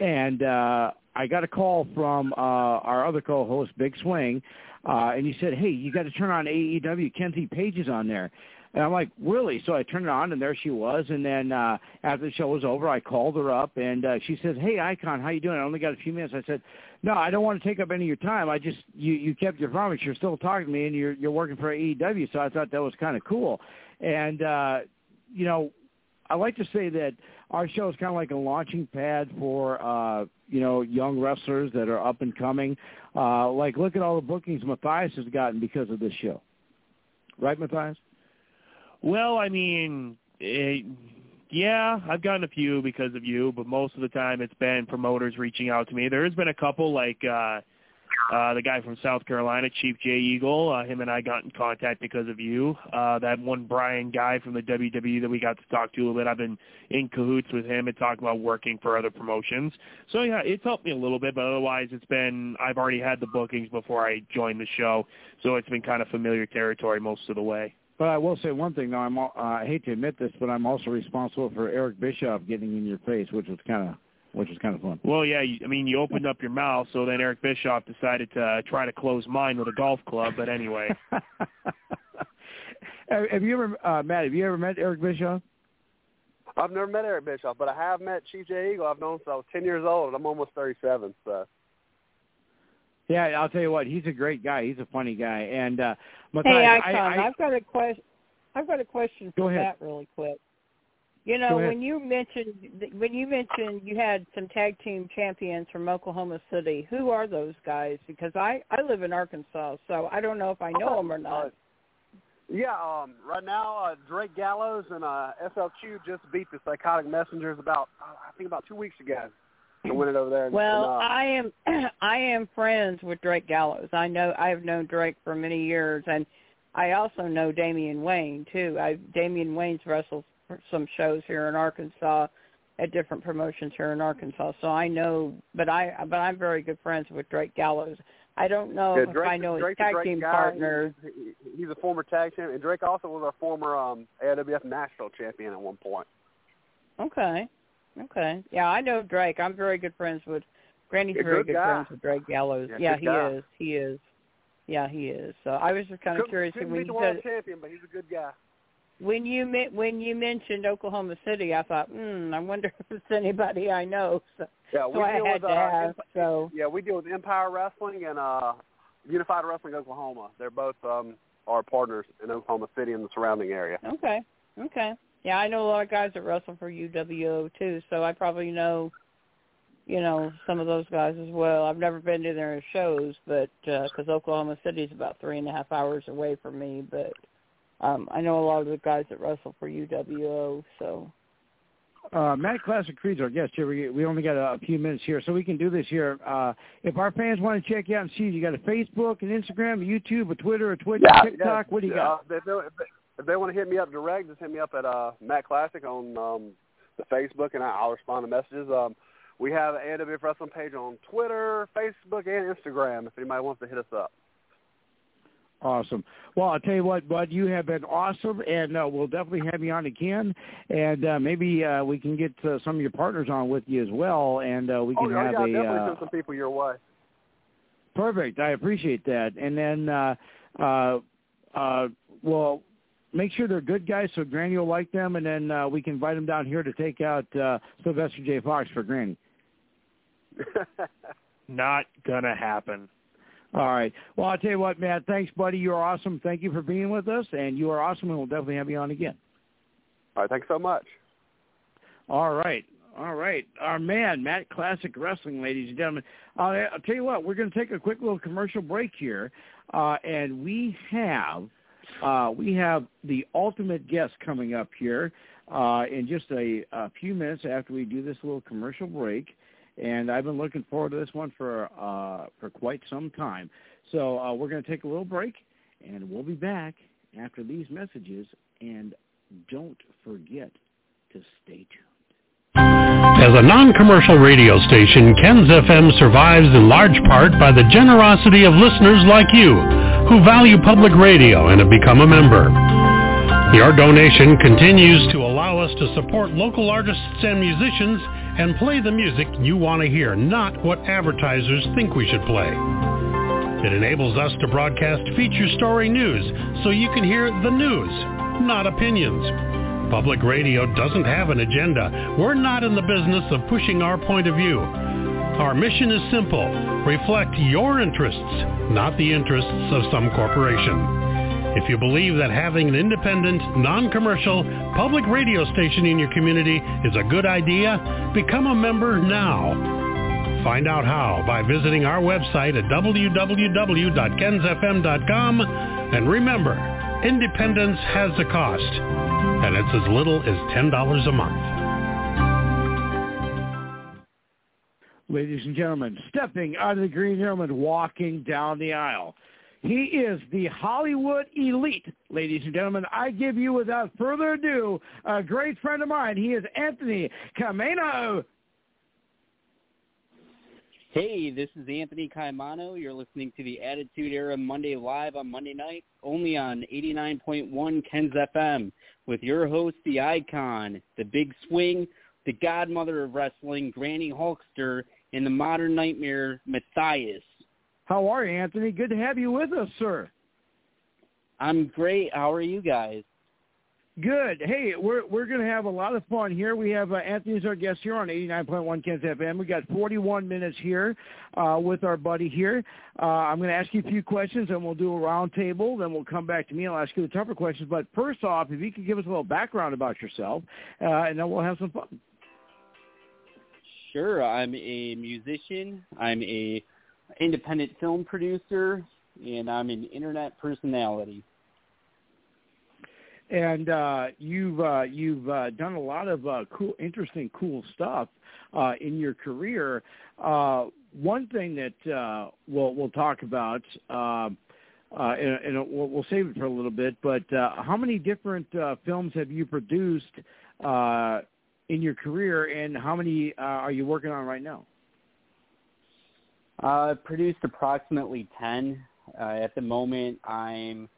Speaker 3: and uh, I got a call from uh, our other co-host, Big Swing, uh, and he said, "Hey, you got to turn on AEW. Kenzie Paige is on there." And I'm like, really? So I turned it on, and there she was. And then uh, after the show was over, I called her up, and uh, she says, "Hey, Icon, how you doing? I only got a few minutes." I said, "No, I don't want to take up any of your time. I just you you kept your promise. You're still talking to me, and you're you're working for AEW. So I thought that was kind of cool." And uh, you know, I like to say that our show is kind of like a launching pad for uh, you know young wrestlers that are up and coming. Uh, like, look at all the bookings Matthias has gotten because of this show, right, Matthias?
Speaker 5: Well, I mean, it, yeah, I've gotten a few because of you, but most of the time it's been promoters reaching out to me. There has been a couple like uh uh the guy from South Carolina, Chief J Eagle, uh, him and I got in contact because of you. Uh that one Brian guy from the WWE that we got to talk to a little bit. I've been in cahoots with him and talking about working for other promotions. So yeah, it's helped me a little bit, but otherwise it's been I've already had the bookings before I joined the show, so it's been kind of familiar territory most of the way.
Speaker 3: But I will say one thing, though. I'm, uh, I hate to admit this, but I'm also responsible for Eric Bischoff getting in your face, which was kind of which was kind of fun.
Speaker 5: Well, yeah, I mean, you opened up your mouth, so then Eric Bischoff decided to uh, try to close mine with a golf club. But anyway, [LAUGHS]
Speaker 3: have you ever, uh, Matt? Have you ever met Eric Bischoff?
Speaker 7: I've never met Eric Bischoff, but I have met Chief Jay Eagle. I've known since I was ten years old, and I'm almost thirty-seven. So.
Speaker 3: Yeah, I'll tell you what. He's a great guy. He's a funny guy. And uh, Matthias,
Speaker 4: hey,
Speaker 3: Icon,
Speaker 4: I, I, I've got a question. I've got a question for
Speaker 3: that
Speaker 4: really quick. You know, when you mentioned when you mentioned you had some tag team champions from Oklahoma City, who are those guys? Because I I live in Arkansas, so I don't know if I know
Speaker 7: oh,
Speaker 4: them or not.
Speaker 7: Uh, yeah, um, right now uh, Drake Gallows and uh, SLQ just beat the Psychotic Messengers about uh, I think about two weeks ago. And win it over there.
Speaker 4: Well, I am [CLEARS THROAT] I am friends with Drake Gallows. I know I've known Drake for many years, and I also know Damian Wayne too. I Damian Wayne's wrestled some shows here in Arkansas at different promotions here in Arkansas. So I know, but I but I'm very good friends with Drake Gallows. I don't know
Speaker 7: yeah,
Speaker 4: if I know
Speaker 7: Drake's
Speaker 4: his tag
Speaker 7: team
Speaker 4: guy. partner.
Speaker 7: He's, he's a former tag champion, and Drake also was our former um, AWF national champion at one point.
Speaker 4: Okay, okay, yeah, I know Drake. I'm very good friends with. Granny's
Speaker 7: yeah,
Speaker 4: very
Speaker 7: good,
Speaker 4: good friends with Drake Gallows.
Speaker 7: Yeah,
Speaker 4: yeah he
Speaker 7: guy.
Speaker 4: is. He is. Yeah, he is. So I was just kind of curious
Speaker 7: couldn't
Speaker 4: when
Speaker 7: be
Speaker 4: you
Speaker 7: the world
Speaker 4: said
Speaker 7: champion, but he's a good guy.
Speaker 4: when you when you mentioned Oklahoma City, I thought, hmm, I wonder [LAUGHS] if it's anybody I know. So,
Speaker 7: Yeah,
Speaker 4: so
Speaker 7: we
Speaker 4: I
Speaker 7: deal
Speaker 4: had
Speaker 7: with
Speaker 4: to
Speaker 7: uh,
Speaker 4: ask. So
Speaker 7: yeah, we deal with Empire Wrestling and uh, Unified Wrestling Oklahoma. They're both um, our partners in Oklahoma City and the surrounding area.
Speaker 4: okay, okay, yeah, I know a lot of guys that wrestle for UWO too, so I probably know, you know, some of those guys as well. I've never been to their shows, but because Oklahoma City is about three and a half hours away from me, but um I know a lot of the guys that wrestle for UWO. So
Speaker 3: Uh, Matt Classic Creed's our guest here. We, we only got a, a few minutes here, so we can do this here. Uh, if our fans want to check you out and see you, you got a Facebook, an Instagram, a YouTube, a Twitter, a Twitch,
Speaker 7: Yeah,
Speaker 3: a TikTok.
Speaker 7: yeah,
Speaker 3: what do you
Speaker 7: yeah,
Speaker 3: got?
Speaker 7: If they, if they, want to hit me up direct, just hit me up at uh, Matt Classic on um, the Facebook, and I'll respond to messages. Um, we have an AWF Wrestling page on Twitter, Facebook, and Instagram. If anybody wants to hit us up.
Speaker 3: Awesome. Well, I'll tell you what, Bud, you have been awesome, and uh, we'll definitely have you on again, and uh, maybe uh, we can get uh, some of your partners on with you as well, and uh, we
Speaker 7: Oh,
Speaker 3: can
Speaker 7: yeah,
Speaker 3: have
Speaker 7: yeah,
Speaker 3: a
Speaker 7: definitely
Speaker 3: uh,
Speaker 7: send some people your way.
Speaker 3: perfect. I appreciate that, and then uh, uh, uh, well, make sure they're good guys so Granny will like them, and then uh, we can invite them down here to take out uh, Sylvester J. Fox for Granny. [LAUGHS]
Speaker 5: not gonna happen.
Speaker 3: All right. Well, I'll tell you what, Matt. Thanks, buddy. You're awesome. Thank you for being with us, and you are awesome, and we'll definitely have you on again.
Speaker 7: All right, thanks so much.
Speaker 3: All right. All right. Our man, Matt Classic Wrestling, ladies and gentlemen. Uh, I'll tell you what, we're going to take a quick little commercial break here, uh, and we have uh, we have the ultimate guest coming up here uh, in just a, a few minutes after we do this little commercial break. And I've been looking forward to this one for uh, for quite some time. So uh, we're going to take a little break, and we'll be back after these messages. And don't forget to stay tuned.
Speaker 9: As a non-commercial radio station, Ken's FM survives in large part by the generosity of listeners like you who value public radio and have become a member. Your donation continues to allow us to support local artists and musicians and play the music you want to hear, not what advertisers think we should play. It enables us to broadcast feature story news so you can hear the news, not opinions. Public radio doesn't have an agenda. We're not in the business of pushing our point of view. Our mission is simple. Reflect your interests, not the interests of some corporation. If you believe that having an independent, non-commercial, public radio station in your community is a good idea, become a member now. Find out how by visiting our website at www.kensfm.com and remember, independence has a cost, and it's as little as $10 a month.
Speaker 3: Ladies and gentlemen, stepping out of the green room and walking down the aisle. He is the Hollywood elite, ladies and gentlemen. I give you, without further ado, a great friend of mine. He is Anthony Camino.
Speaker 10: Hey, this is Anthony Caimano. You're listening to the Attitude Era Monday Live on Monday night, only on 89.1 Ken's FM, with your host, the icon, the big swing, the godmother of wrestling, Granny Hulkster, and the modern nightmare, Matthias.
Speaker 3: How are you, Anthony? Good to have you with us, sir.
Speaker 10: I'm great. How are you guys?
Speaker 3: Good. Hey, we're we're going to have a lot of fun here. We have uh, Anthony's our guest here on 89.1 Ken's FM. We got 41 minutes here uh, with our buddy here. Uh, I'm going to ask you a few questions, and we'll do a round table. Then we'll come back to me. And I'll ask you the tougher questions. But first off, if you could give us a little background about yourself, uh, and then we'll have some fun.
Speaker 10: Sure. I'm a musician. I'm a independent film producer, and I'm an internet personality
Speaker 3: and uh, you've uh, you've uh, done a lot of uh, cool, interesting, cool stuff uh, in your career. Uh, one thing that uh, we'll we'll talk about, uh, uh, and, and we'll, we'll save it for a little bit. But uh, how many different uh, films have you produced uh, in your career, and how many uh, are you working on right now?
Speaker 10: Uh, I've produced approximately ten. Uh, at the moment, I'm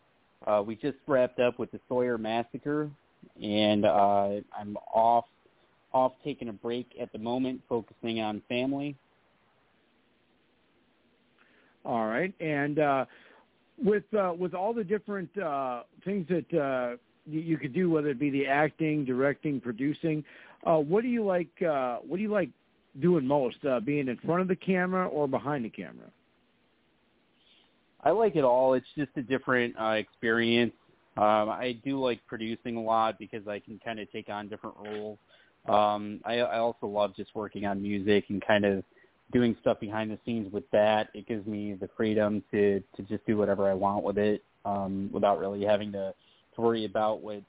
Speaker 10: uh, we just wrapped up with the Sawyer massacre, and uh, I'm off off taking a break at the moment, focusing on family.
Speaker 3: All right, and uh, with uh, with all the different uh, things that uh, you, you could do, whether it be the acting, directing, producing, uh, what do you like? Uh, what do you like doing most? Uh, being in front of the camera or behind the camera?
Speaker 10: I like it all. It's just a different uh, experience. Um, I do like producing a lot because I can kind of take on different roles. Um, I, I also love just working on music and kind of doing stuff behind the scenes with that. It gives me the freedom to to just do whatever I want with it um, without really having to, to worry about what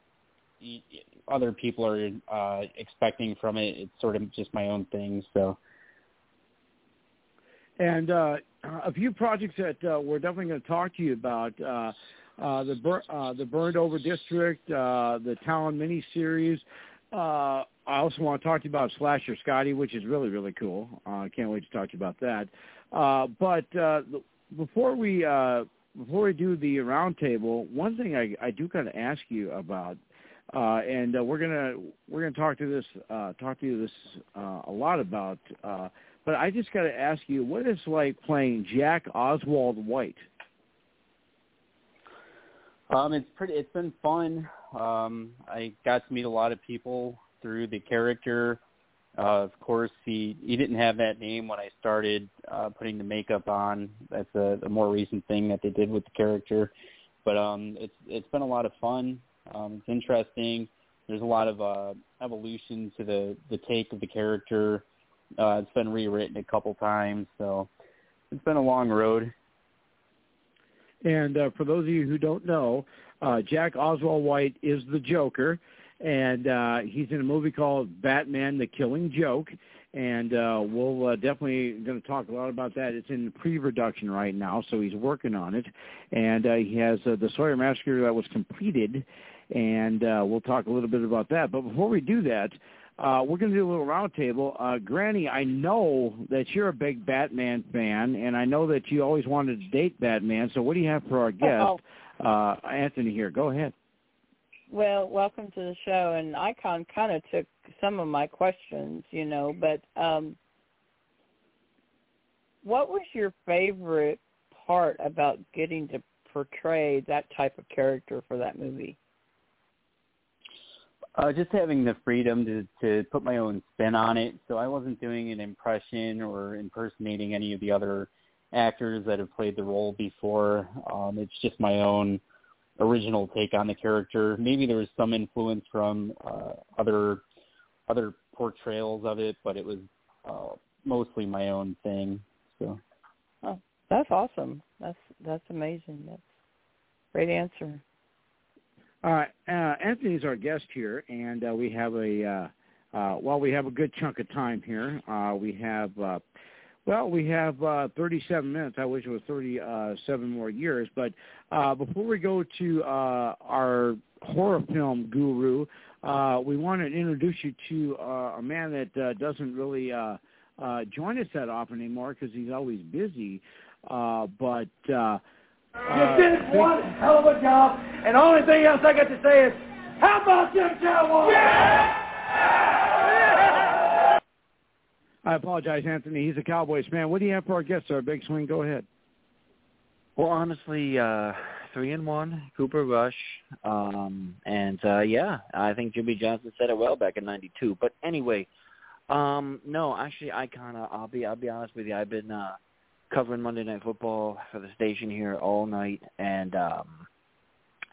Speaker 10: other people are uh, expecting from it. It's sort of just my own thing. So.
Speaker 3: And uh, a few projects that uh, we're definitely going to talk to you about. Uh, uh, the bur- uh, the Burned Over District, uh, the Talon miniseries. Uh, I also want to talk to you about Slasher Scotty, which is really really cool. I uh, can't wait to talk to you about that. Uh, but uh, before we uh, before we do the roundtable, one thing I, I do kind of ask you about, uh, and uh, we're gonna we're gonna talk to this uh, talk to you this uh, a lot about. Uh, but I just got to ask you, what is like playing Jack Oswald White?
Speaker 10: Um, it's pretty. It's been fun. Um, I got to meet a lot of people through the character. Uh, of course, he he didn't have that name when I started uh, putting the makeup on. That's a, a more recent thing that they did with the character. But um, it's it's been a lot of fun. Um, it's interesting. There's a lot of uh, evolution to the the take of the character. Uh, it's been rewritten a couple times, so it's been a long road.
Speaker 3: And uh, for those of you who don't know, uh, Jack Oswald White is the Joker, and uh, he's in a movie called Batman: The Killing Joke. And uh, we'll uh, definitely going to talk a lot about that. It's in pre-production right now, so he's working on it. And uh, he has uh, the Sawyer Massacre that was completed, and uh, we'll talk a little bit about that. But before we do that, uh, we're going to do a little roundtable. Uh, Granny, I know that you're a big Batman fan, and I know that you always wanted to date Batman. So what do you have for our [LAUGHS] guest, uh, Anthony? Here, go ahead.
Speaker 4: Well, welcome to the show. And Icon kind of took some of my questions, you know, but um, what was your favorite part about getting to portray that type of character for that movie?
Speaker 10: Uh, just having the freedom to to put my own spin on it. So I wasn't doing an impression or impersonating any of the other actors that have played the role before. Um, it's just my own original take on the character. Maybe there was some influence from uh, other other portrayals of it, but it was uh, mostly my own thing. So.
Speaker 4: Oh, that's awesome. That's that's amazing. That's great answer.
Speaker 3: Uh, uh, Anthony's our guest here, and uh, we have a uh, uh, well, we have a good chunk of time here. Uh, we have uh, well, we have uh, 37 minutes. I wish it was 37 more years. But uh, before we go to uh, our horror film guru, uh, we want to introduce you to uh, a man that uh, doesn't really uh, uh, join us that often anymore because he's always busy. Uh, but uh,
Speaker 11: you did one hell of a job, and the only thing else I got to say is, how about them Cowboys?
Speaker 3: I apologize, Anthony. He's a Cowboys fan. What do you have for our guest, sir? Big swing. Go ahead.
Speaker 12: Well, honestly, uh, three and one, Cooper Rush, um, and uh, yeah, I think Jimmy Johnson said it well back in '92. But anyway, um, no, actually, I kind of, I'll be, I'll be honest with you. I've been uh, covering Monday Night Football for the station here all night, and um,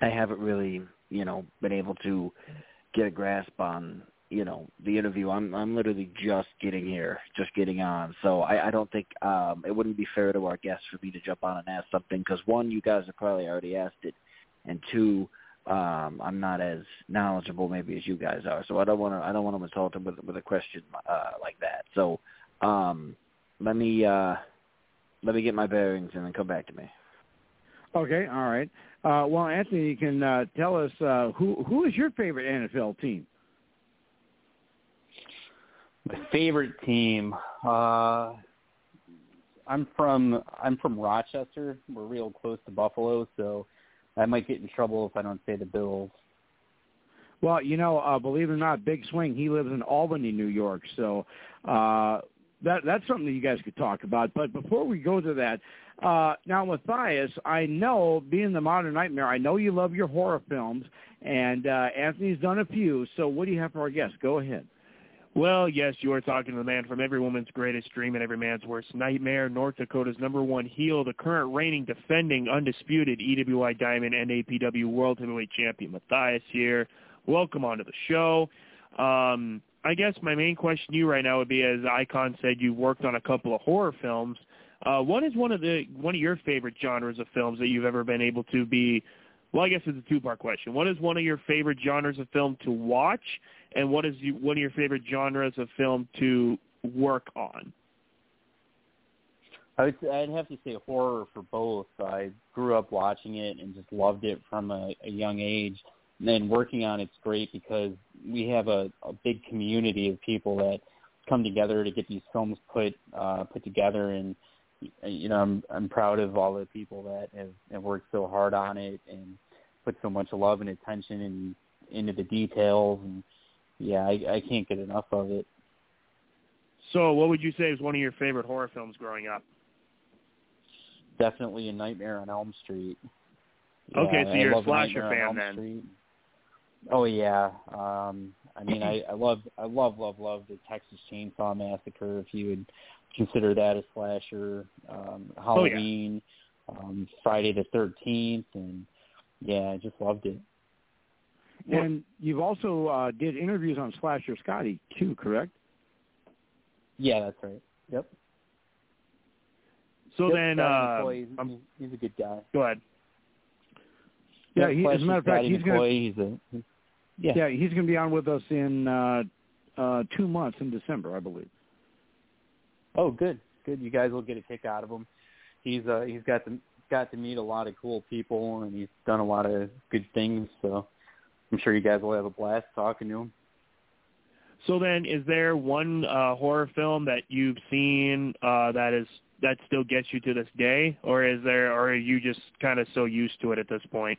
Speaker 12: I haven't really, you know, been able to get a grasp on you know the interview. I'm I'm literally just getting here, just getting on. So I, I don't think um, it wouldn't be fair to our guests for me to jump on and ask something because one, you guys have probably already asked it, and two, um, I'm not as knowledgeable maybe as you guys are. So I don't want to I don't want to insult them with with a question uh, like that. So um, let me uh, let me get my bearings and then come back to me.
Speaker 3: Okay, all right. Uh, well, Anthony, you can uh, tell us uh, who who is your favorite NFL team?
Speaker 10: My favorite team. Uh, I'm from I'm from Rochester. We're real close to Buffalo, so I might get in trouble if I don't say the Bills.
Speaker 3: Well, you know, uh, believe it or not, Big Swing, he lives in Albany, New York. So uh, that that's something that you guys could talk about. But before we go to that, uh, now Matthias, I know, being the Modern Nightmare, I know you love your horror films, and uh, Anthony's done a few. So what do you have for our guests? Go ahead.
Speaker 5: Well, yes, you are talking to the man from every woman's greatest dream and every man's worst nightmare, North Dakota's number one heel, the current reigning, defending, undisputed EWI Diamond and APW World Heavyweight Champion, Matthias here. Welcome onto the show. Um, I guess my main question to you right now would be, as Icon said, you worked on a couple of horror films. Uh, what is one of the one of your favorite genres of films that you've ever been able to be? Well, I guess it's a two-part question. What is one of your favorite genres of film to watch, and what is you, one of your favorite genres of film to work on?
Speaker 10: I would, I'd have to say horror for both. I grew up watching it and just loved it from a, a young age. And then working on it's great because we have a, a big community of people that come together to get these films put uh, put together. And you know, I'm I'm proud of all the people that have, have worked so hard on it and put so much love and attention and into the details. And yeah, I, I can't get enough of it.
Speaker 5: So, what would you say is one of your favorite horror films growing up?
Speaker 10: Definitely a Nightmare on Elm Street.
Speaker 5: Okay, so you're a slasher fan then.
Speaker 10: Street. Oh yeah. Um I mean I, I love I love, love, love the Texas Chainsaw Massacre if you would consider that a slasher. Um
Speaker 5: Oh, yeah.
Speaker 10: Halloween, um Friday the thirteenth and yeah, I just loved it.
Speaker 3: And you've also uh, did interviews on Slasher Scotty too, correct?
Speaker 10: Yeah, that's right. Yep.
Speaker 5: So
Speaker 10: Yep,
Speaker 5: then,
Speaker 10: Scotty
Speaker 5: uh,
Speaker 10: McCoy, he's, he's a good guy.
Speaker 5: go ahead.
Speaker 3: Yeah,
Speaker 10: Yep,
Speaker 3: he, as a
Speaker 10: Flashy
Speaker 3: matter of fact, he's gonna,
Speaker 10: he's a yeah.
Speaker 3: yeah he's going to be on with us in uh, uh, two months in December, I believe.
Speaker 10: Oh, good, good. You guys will get a kick out of him. He's uh he's got to got to meet a lot of cool people, and he's done a lot of good things. So I'm sure you guys will have a blast talking to him.
Speaker 5: So then, is there one uh, horror film that you've seen uh, that is that still gets you to this day, or is there, or are you just kind of so used to it at this point?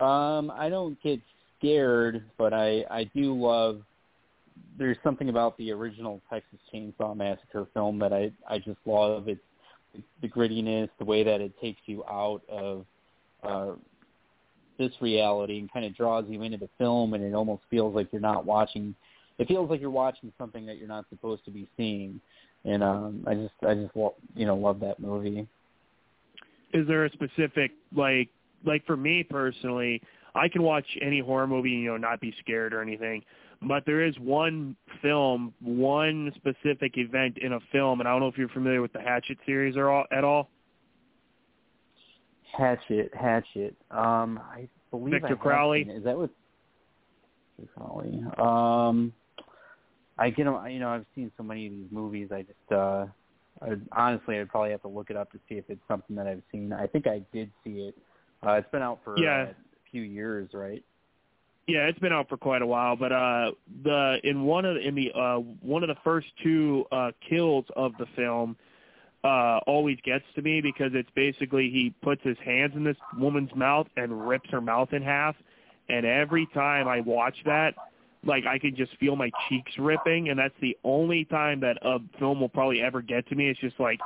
Speaker 10: Um, I don't get scared, but I I do love. There's something about the original Texas Chainsaw Massacre film that I I just love. It's the grittiness, the way that it takes you out of uh, this reality and kind of draws you into the film, and it almost feels like you're not watching. It feels like you're watching something that you're not supposed to be seeing, and um, I just I just you know love that movie.
Speaker 5: Is there a specific like like for me personally, I can watch any horror movie, you know, not be scared or anything. But there is one film, one specific event in a film, and I don't know if you're familiar with the Hatchet series or all, at all.
Speaker 10: Hatchet, Hatchet. Um, I believe
Speaker 5: Victor
Speaker 10: I
Speaker 5: Crowley?
Speaker 10: Is that what? Victor Crowley. Um, I get 'em- You know, I've seen so many of these movies. I just, uh, I, honestly, I'd probably have to look it up to see if it's something that I've seen. I think I did see it. Uh, it's been out for
Speaker 5: Yeah.
Speaker 10: uh, a few years, right?
Speaker 5: Yeah, it's been out for quite a while, but uh the in one of in the uh one of the first two uh kills of the film uh always gets to me because it's basically he puts his hands in this woman's mouth and rips her mouth in half and every time I watch that like I can just feel my cheeks ripping and that's the only time that a film will probably ever get to me it's just like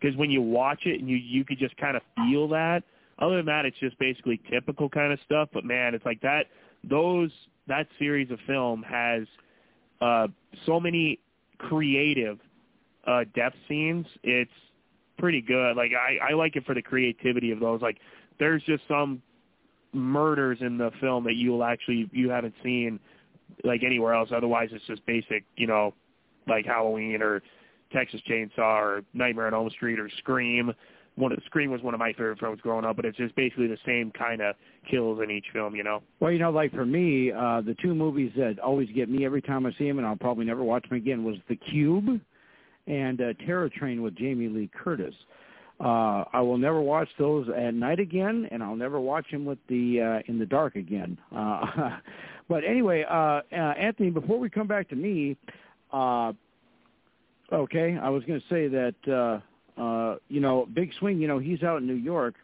Speaker 5: because when you watch it and you you could just kind of feel that other than that it's just basically typical kind of stuff but man it's like that those that series of film has uh, so many creative uh, death scenes. It's pretty good. Like I, I like it for the creativity of those. Like there's just some murders in the film that you'll actually you haven't seen like anywhere else. Otherwise, it's just basic, you know, like Halloween or Texas Chainsaw or Nightmare on Elm Street or Scream one of Scream was one of my favorite films growing up, but it's just basically the same kind of kills in each film, you know.
Speaker 3: Well, you know, like for me, uh the two movies that always get me every time I see them, and I'll probably never watch them again, was The Cube and uh, Terror Train with Jamie Lee Curtis. Uh I will never watch those at night again, and I'll never watch them with the uh in the dark again. Uh [LAUGHS] But anyway, uh, uh Anthony, before we come back to me, uh okay, I was going to say that. uh uh, you know, Big Swing, you know, he's out in New York.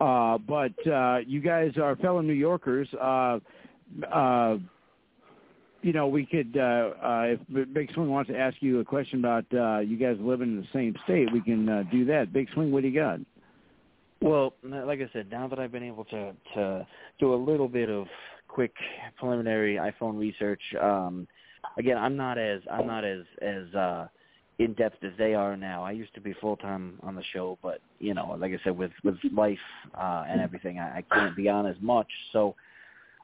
Speaker 3: Uh, but uh, you guys are fellow New Yorkers. Uh, uh, you know, we could, uh, uh, if Big Swing wants to ask you a question about uh, you guys living in the same state, we can uh, do that. Big Swing, what do you got?
Speaker 12: Well, like I said, now that I've been able to to do a little bit of quick preliminary iPhone research, um, again, I'm not as I'm not as as uh, in depth as they are now. I used to be full time on the show, but you know, like I said, with with life uh, and everything, I, I can't be on as much. So,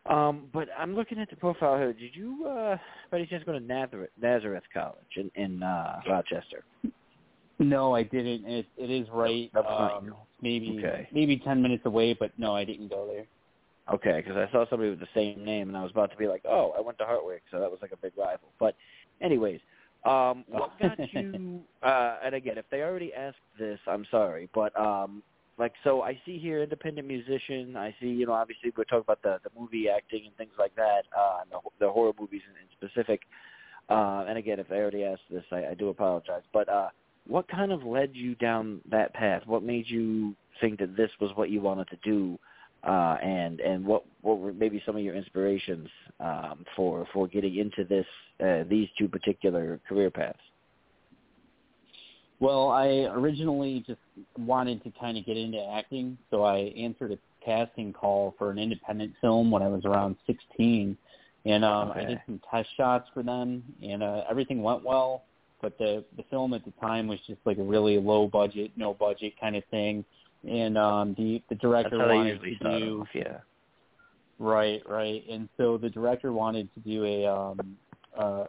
Speaker 12: um, but I'm looking at the profile here. Did you, uh, by any chance, go to Nazareth, Nazareth College in, in uh, Rochester?
Speaker 10: No, I didn't. It it is right. Um, maybe
Speaker 12: okay.
Speaker 10: maybe ten minutes away, but no, I didn't go there.
Speaker 12: Okay, because I saw somebody with the same name, and I was about to be like, "Oh, I went to Hartwick," so that was like a big rival. But, anyways, um, what got [LAUGHS] you? Uh, and again, if they already asked this, I'm sorry, but um, like, so I see here independent musician. I see, you know, obviously we're talking about the the movie acting and things like that, uh, and the, the horror movies in, in specific. Uh, and again, if they already asked this, I, I do apologize. But uh, what kind of led you down that path? What made you think that this was what you wanted to do? Uh, and and what what were maybe some of your inspirations um, for for getting into this uh, these two particular career paths?
Speaker 10: Well, I originally just wanted to kind of get into acting, so I answered a casting call for an independent film when I was around 16, and um,
Speaker 12: Okay.
Speaker 10: I did some test shots for them, and uh, everything went well. But the the film at the time was just like a really low budget, no budget kind of thing, and um, the the director
Speaker 12: That's how they
Speaker 10: wanted
Speaker 12: usually
Speaker 10: to do
Speaker 12: off, yeah.
Speaker 10: Right, right. And so the director wanted to do a um uh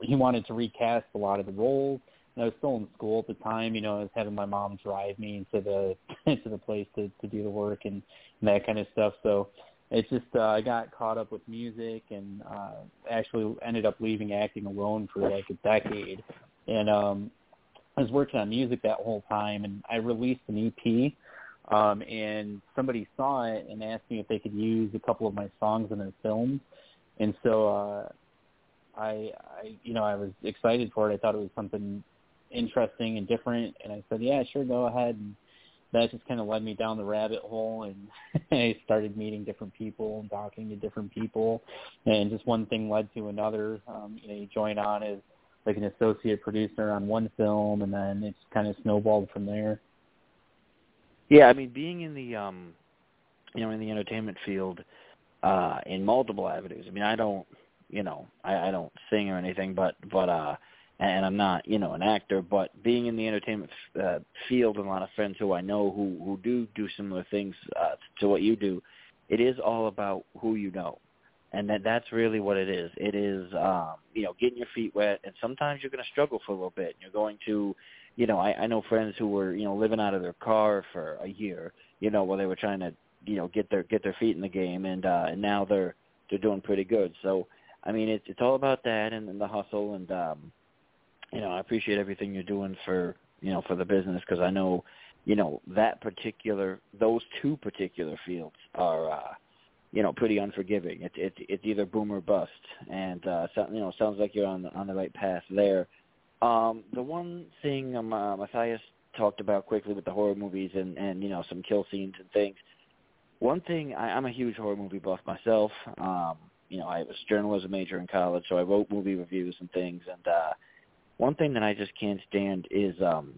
Speaker 10: he wanted to recast a lot of the roles. And I was still in school at the time, you know, I was having my mom drive me into the [LAUGHS] into the place to to do the work and, and that kind of stuff. So it's just uh, I got caught up with music and uh actually ended up leaving acting alone for like a decade. And um I was working on music that whole time and I released an EP um, and somebody saw it and asked me if they could use a couple of my songs in their films. And so uh, I, I, you know, I was excited for it. I thought it was something interesting and different, and I said, "Yeah, sure, go ahead." And that just kind of led me down the rabbit hole, and [LAUGHS] I started meeting different people and talking to different people, and just one thing led to another. Um, you know, you join on as like an associate producer on one film, and then it's kind of snowballed from there.
Speaker 12: Yeah, I mean, being in the um, you know, in the entertainment field, uh, in multiple avenues. I mean, I don't, you know, I, I don't sing or anything, but but uh, and I'm not, you know, an actor. But being in the entertainment uh, field, and a lot of friends who I know who who do do similar things uh, to what you do, it is all about who you know. And that that's really what it is. It is um, you know, getting your feet wet and sometimes you're gonna struggle for a little bit. You're going to you know, I, I know friends who were, you know, living out of their car for a year, you know, while they were trying to, you know, get their get their feet in the game, and uh, and now they're they're doing pretty good. So, I mean, it's it's all about that and, and the hustle, and um, you know, I appreciate everything you're doing for you know for the business because I know, you know, that particular those two particular fields are uh, you know, pretty unforgiving. It's it's it's either boom or bust, and uh, so, you know, sounds like you're on the on the right path there. Um, the one thing um, uh, Matthias talked about quickly with the horror movies and and you know some kill scenes and things. One thing I, I'm a huge horror movie buff myself. Um, you know, I was journalism major in college, so I wrote movie reviews and things. And uh, one thing that I just can't stand is, um,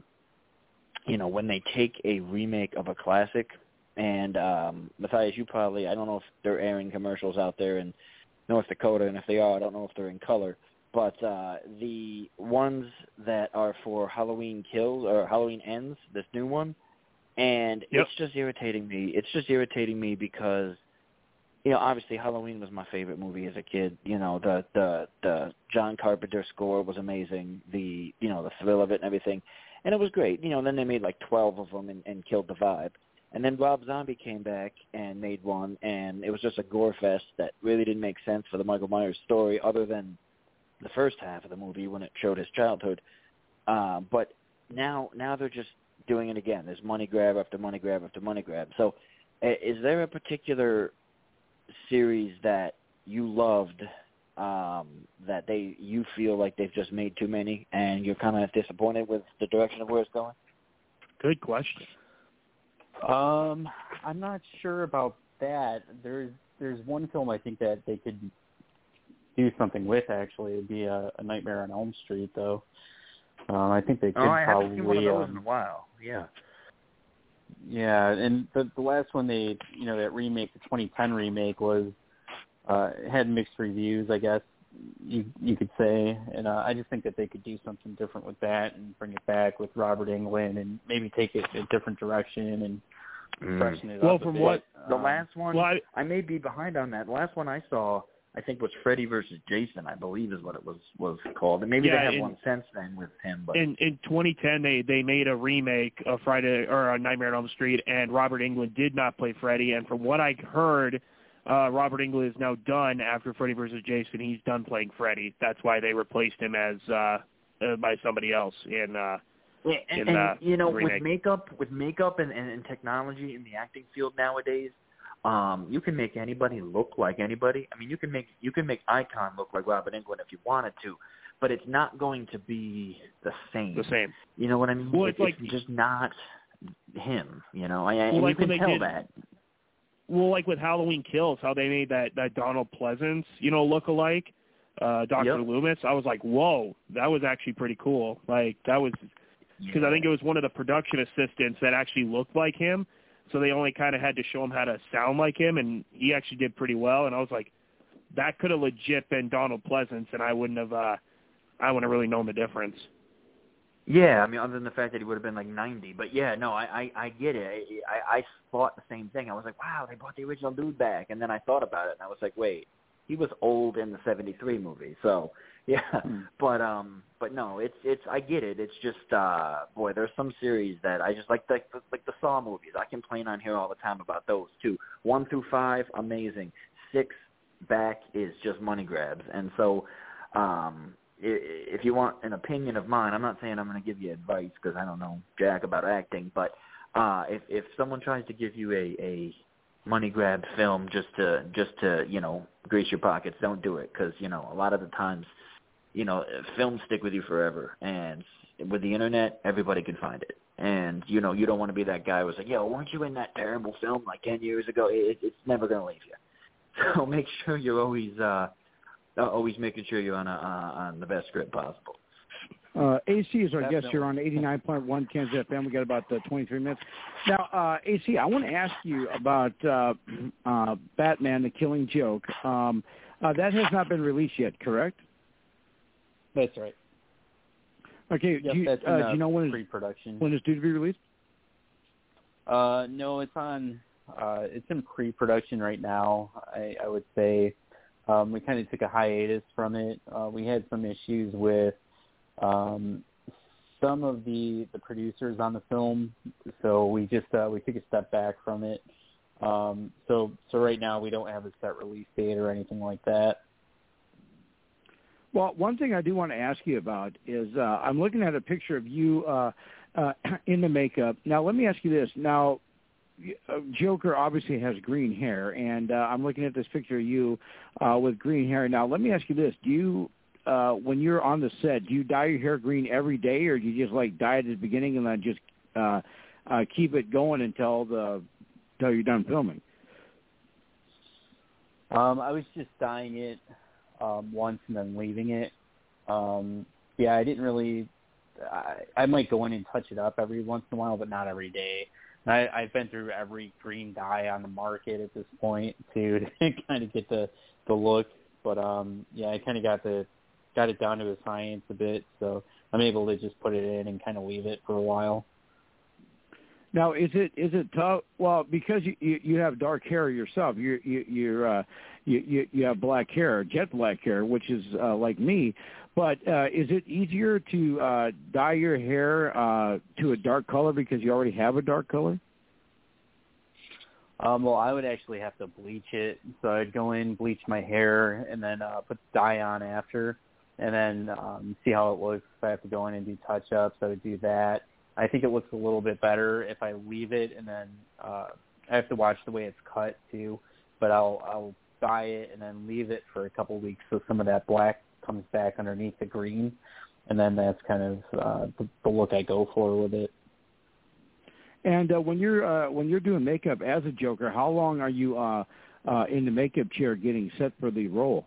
Speaker 12: you know, when they take a remake of a classic. And um, Matthias, you probably I don't know if they're airing commercials out there in North Dakota, and if they are, I don't know if they're in color. But uh, the ones that are for Halloween Kills or Halloween Ends, this new one, and
Speaker 5: Yep.
Speaker 12: it's just irritating me. It's just irritating me because you know, obviously Halloween was my favorite movie as a kid. You know, the the the John Carpenter score was amazing. The you know the thrill of it and everything, and it was great. You know, and then they made like twelve of them and, and killed the vibe. And then Rob Zombie came back and made one, and it was just a gore fest that really didn't make sense for the Michael Myers story, other than the first half of the movie when it showed his childhood. Uh, but now now they're just doing it again. There's money grab after money grab after money grab. So, is there a particular series that you loved um that they you feel like they've just made too many and you're kind of disappointed with the direction of where it's going
Speaker 5: Good question.
Speaker 10: Um, I'm not sure about that. There's there's one film I think that they could do something with. Actually, it'd be a, a Nightmare on Elm Street, though. Um, I think they could
Speaker 12: oh i
Speaker 10: probably.
Speaker 12: haven't seen one of those
Speaker 10: um,
Speaker 12: in a while yeah
Speaker 10: Yeah, and the the last one they you know that remake, the 2010 remake was uh had mixed reviews, I guess you you could say, and uh, I just think that they could do something different with that and bring it back with Robert Englund and maybe take it a different direction and freshen it
Speaker 5: Well,
Speaker 10: up. a
Speaker 5: from
Speaker 10: bit.
Speaker 5: what-
Speaker 12: the
Speaker 10: Um,
Speaker 12: last one
Speaker 5: Well, I,
Speaker 12: I may be behind on that. The last one I saw, I think, was Freddy versus Jason. I believe is what it was was called. And maybe
Speaker 5: Yeah,
Speaker 12: they have one since then with him. But
Speaker 5: in in 2010 they they made a remake of Friday or uh, Nightmare on Elm Street, and Robert Englund did not play Freddy. And from what I heard, uh, Robert Englund is now done after Freddy versus Jason. He's done playing Freddy. That's why they replaced him as uh, uh by somebody else in uh
Speaker 12: yeah, and,
Speaker 5: in
Speaker 12: and
Speaker 5: the
Speaker 12: you know, with makeup, with makeup and, and, and technology in the acting field nowadays, um, you can make anybody look like anybody. I mean, you can make you can make Icon look like Robert Englund if you wanted to, but it's not going to be the same.
Speaker 5: the same.
Speaker 12: You know what I mean?
Speaker 5: Well, it's
Speaker 12: it's
Speaker 5: like-
Speaker 12: just not him. You know, I,
Speaker 5: Well, like
Speaker 12: you can tell
Speaker 5: did-
Speaker 12: that.
Speaker 5: Well, like with Halloween Kills, how they made that that Donald Pleasence, you know, look alike, uh, Doctor
Speaker 12: Yep.
Speaker 5: Loomis. I was like, whoa, that was actually pretty cool. Like that was because I think it was one of the production assistants that actually looked like him. So they only kind of had to show him how to sound like him, and he actually did pretty well. And I was like, that could have legit been Donald Pleasence, and I wouldn't have, uh, I wouldn't have really known the difference.
Speaker 12: Yeah, I mean, other than the fact that he would have been like 90, but yeah, no, I I, I get it. I, I I thought the same thing. I was like, wow, they brought the original dude back, and then I thought about it, and I was like, wait, he was old in the '73 movie, so [LAUGHS] yeah. But um, but no, it's it's I get it. It's just uh, boy, there's some series that I just like like the, like the Saw movies. I complain on here all the time about those too. One through five, amazing. Six back is just money grabs, and so um i- if you want an opinion of mine, I'm not saying I'm going to give you advice because I don't know jack about acting, but uh if if someone tries to give you a a money grab film just to just to you know grease your pockets, don't do it because you know a lot of the times you know films stick with you forever, and with the internet, everybody can find it. And you know you don't want to be that guy who's like, "Yo, weren't you in that terrible film like ten years ago?" It, it's never going to leave you. [LAUGHS] So make sure you're always uh uh, always making sure you're on a, uh, on the best script possible.
Speaker 3: Uh, AC is our guest here on 89.1 Ken's FM. We got about uh, 23 minutes. Now, uh, AC, I want to ask you about uh, uh, Batman: The Killing Joke. Um, uh, that has not been released yet, correct?
Speaker 10: That's right.
Speaker 3: Okay.
Speaker 10: Yep,
Speaker 3: do, you, uh,
Speaker 10: uh,
Speaker 3: do you know when
Speaker 10: pre-production.
Speaker 3: when it's due to be released?
Speaker 10: Uh, no, it's on. Uh, it's in pre-production right now. I, I would say um, we kind of took a hiatus from it. Uh, we had some issues with um, some of the the producers on the film, so we just uh, we took a step back from it. Um, so so right now we don't have a set release date or anything like that.
Speaker 3: Well, one thing I do want to ask you about is uh, I'm looking at a picture of you uh, uh, in the makeup. Now, let me ask you this. Now, uh, Joker obviously has green hair, and uh, I'm looking at this picture of you uh, with green hair. Now, let me ask you this: Do you, uh, when you're on the set, do you dye your hair green every day, or do you just like dye it at the beginning and then just uh, uh, keep it going until the until you're done filming?
Speaker 10: Um, I was just dyeing it um, once and then leaving it. Um, yeah, I didn't really. I, I might go in and touch it up every once in a while, but not every day. I, I've been through every green dye on the market at this point [LAUGHS] to, to kind of get the the look. But um, yeah, I kind of got the got it down to a science a bit, so I'm able to just put it in and kind of leave it for a while.
Speaker 3: Now, is it is it tough? Well, because you you, you have dark hair yourself, you're you, you're uh, you, you you have black hair, jet black hair, which is uh, like me. But uh, is it easier to uh, dye your hair uh, to a dark color because you already have a dark color?
Speaker 10: Um, well, I would actually have to bleach it. So I'd go in, bleach my hair, and then uh, put dye on after, and then um, see how it looks. I have to go in and do touch-ups, I would do that. I think it looks a little bit better if I leave it, and then uh, I have to watch the way it's cut too. But I'll I'll dye it and then leave it for a couple of weeks so some of that black comes back underneath the green, and then that's kind of uh, the, the look I go for with it.
Speaker 3: And uh, when you're uh, when you're doing makeup as a Joker, how long are you uh, uh, in the makeup chair getting set for the role?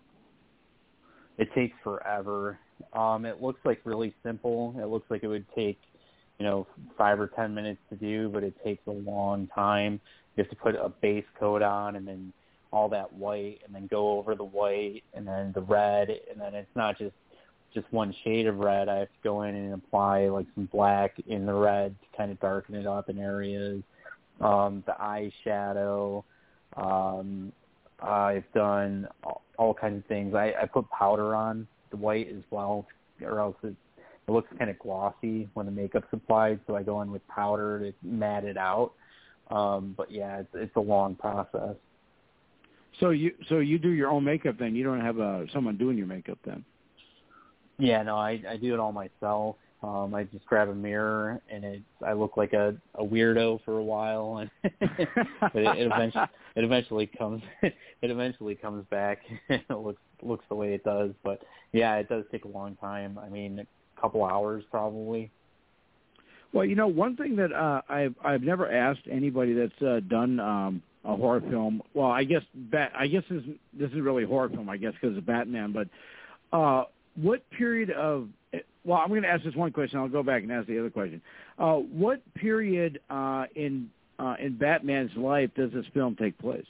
Speaker 10: It takes forever. Um, it looks like really simple. It looks like it would take, you know, five or ten minutes to do, but it takes a long time. You have to put a base coat on and then all that white and then go over the white and then the red and then it's not just just one shade of red. I have to go in and apply like some black in the red to kind of darken it up in areas. Um, the eyeshadow. Um, I've done all, kinds of things. I, I put powder on the white as well, or else it, it looks kind of glossy when the makeup's applied. So I go in with powder to matte it out. Um, but yeah, it's, it's a long process.
Speaker 3: So you so you do your own makeup then? You don't have uh, someone doing your makeup then?
Speaker 10: Yeah, no, I I do it all myself. Um, I just grab a mirror and it I look like a a weirdo for a while, and [LAUGHS] but it, it eventually it eventually comes [LAUGHS] it eventually comes back. [LAUGHS] And it looks looks the way it does, but yeah, it does take a long time. I mean, a couple hours probably.
Speaker 3: Well, you know, one thing that uh, I've I've never asked anybody that's uh, done um, a horror film. Well, I guess Bat. I guess this this is really a horror film. I guess because of Batman. But uh, what period of? Well, I'm going to ask this one question. I'll go back and ask the other question. Uh, what period uh, in uh, in Batman's life does this film take place?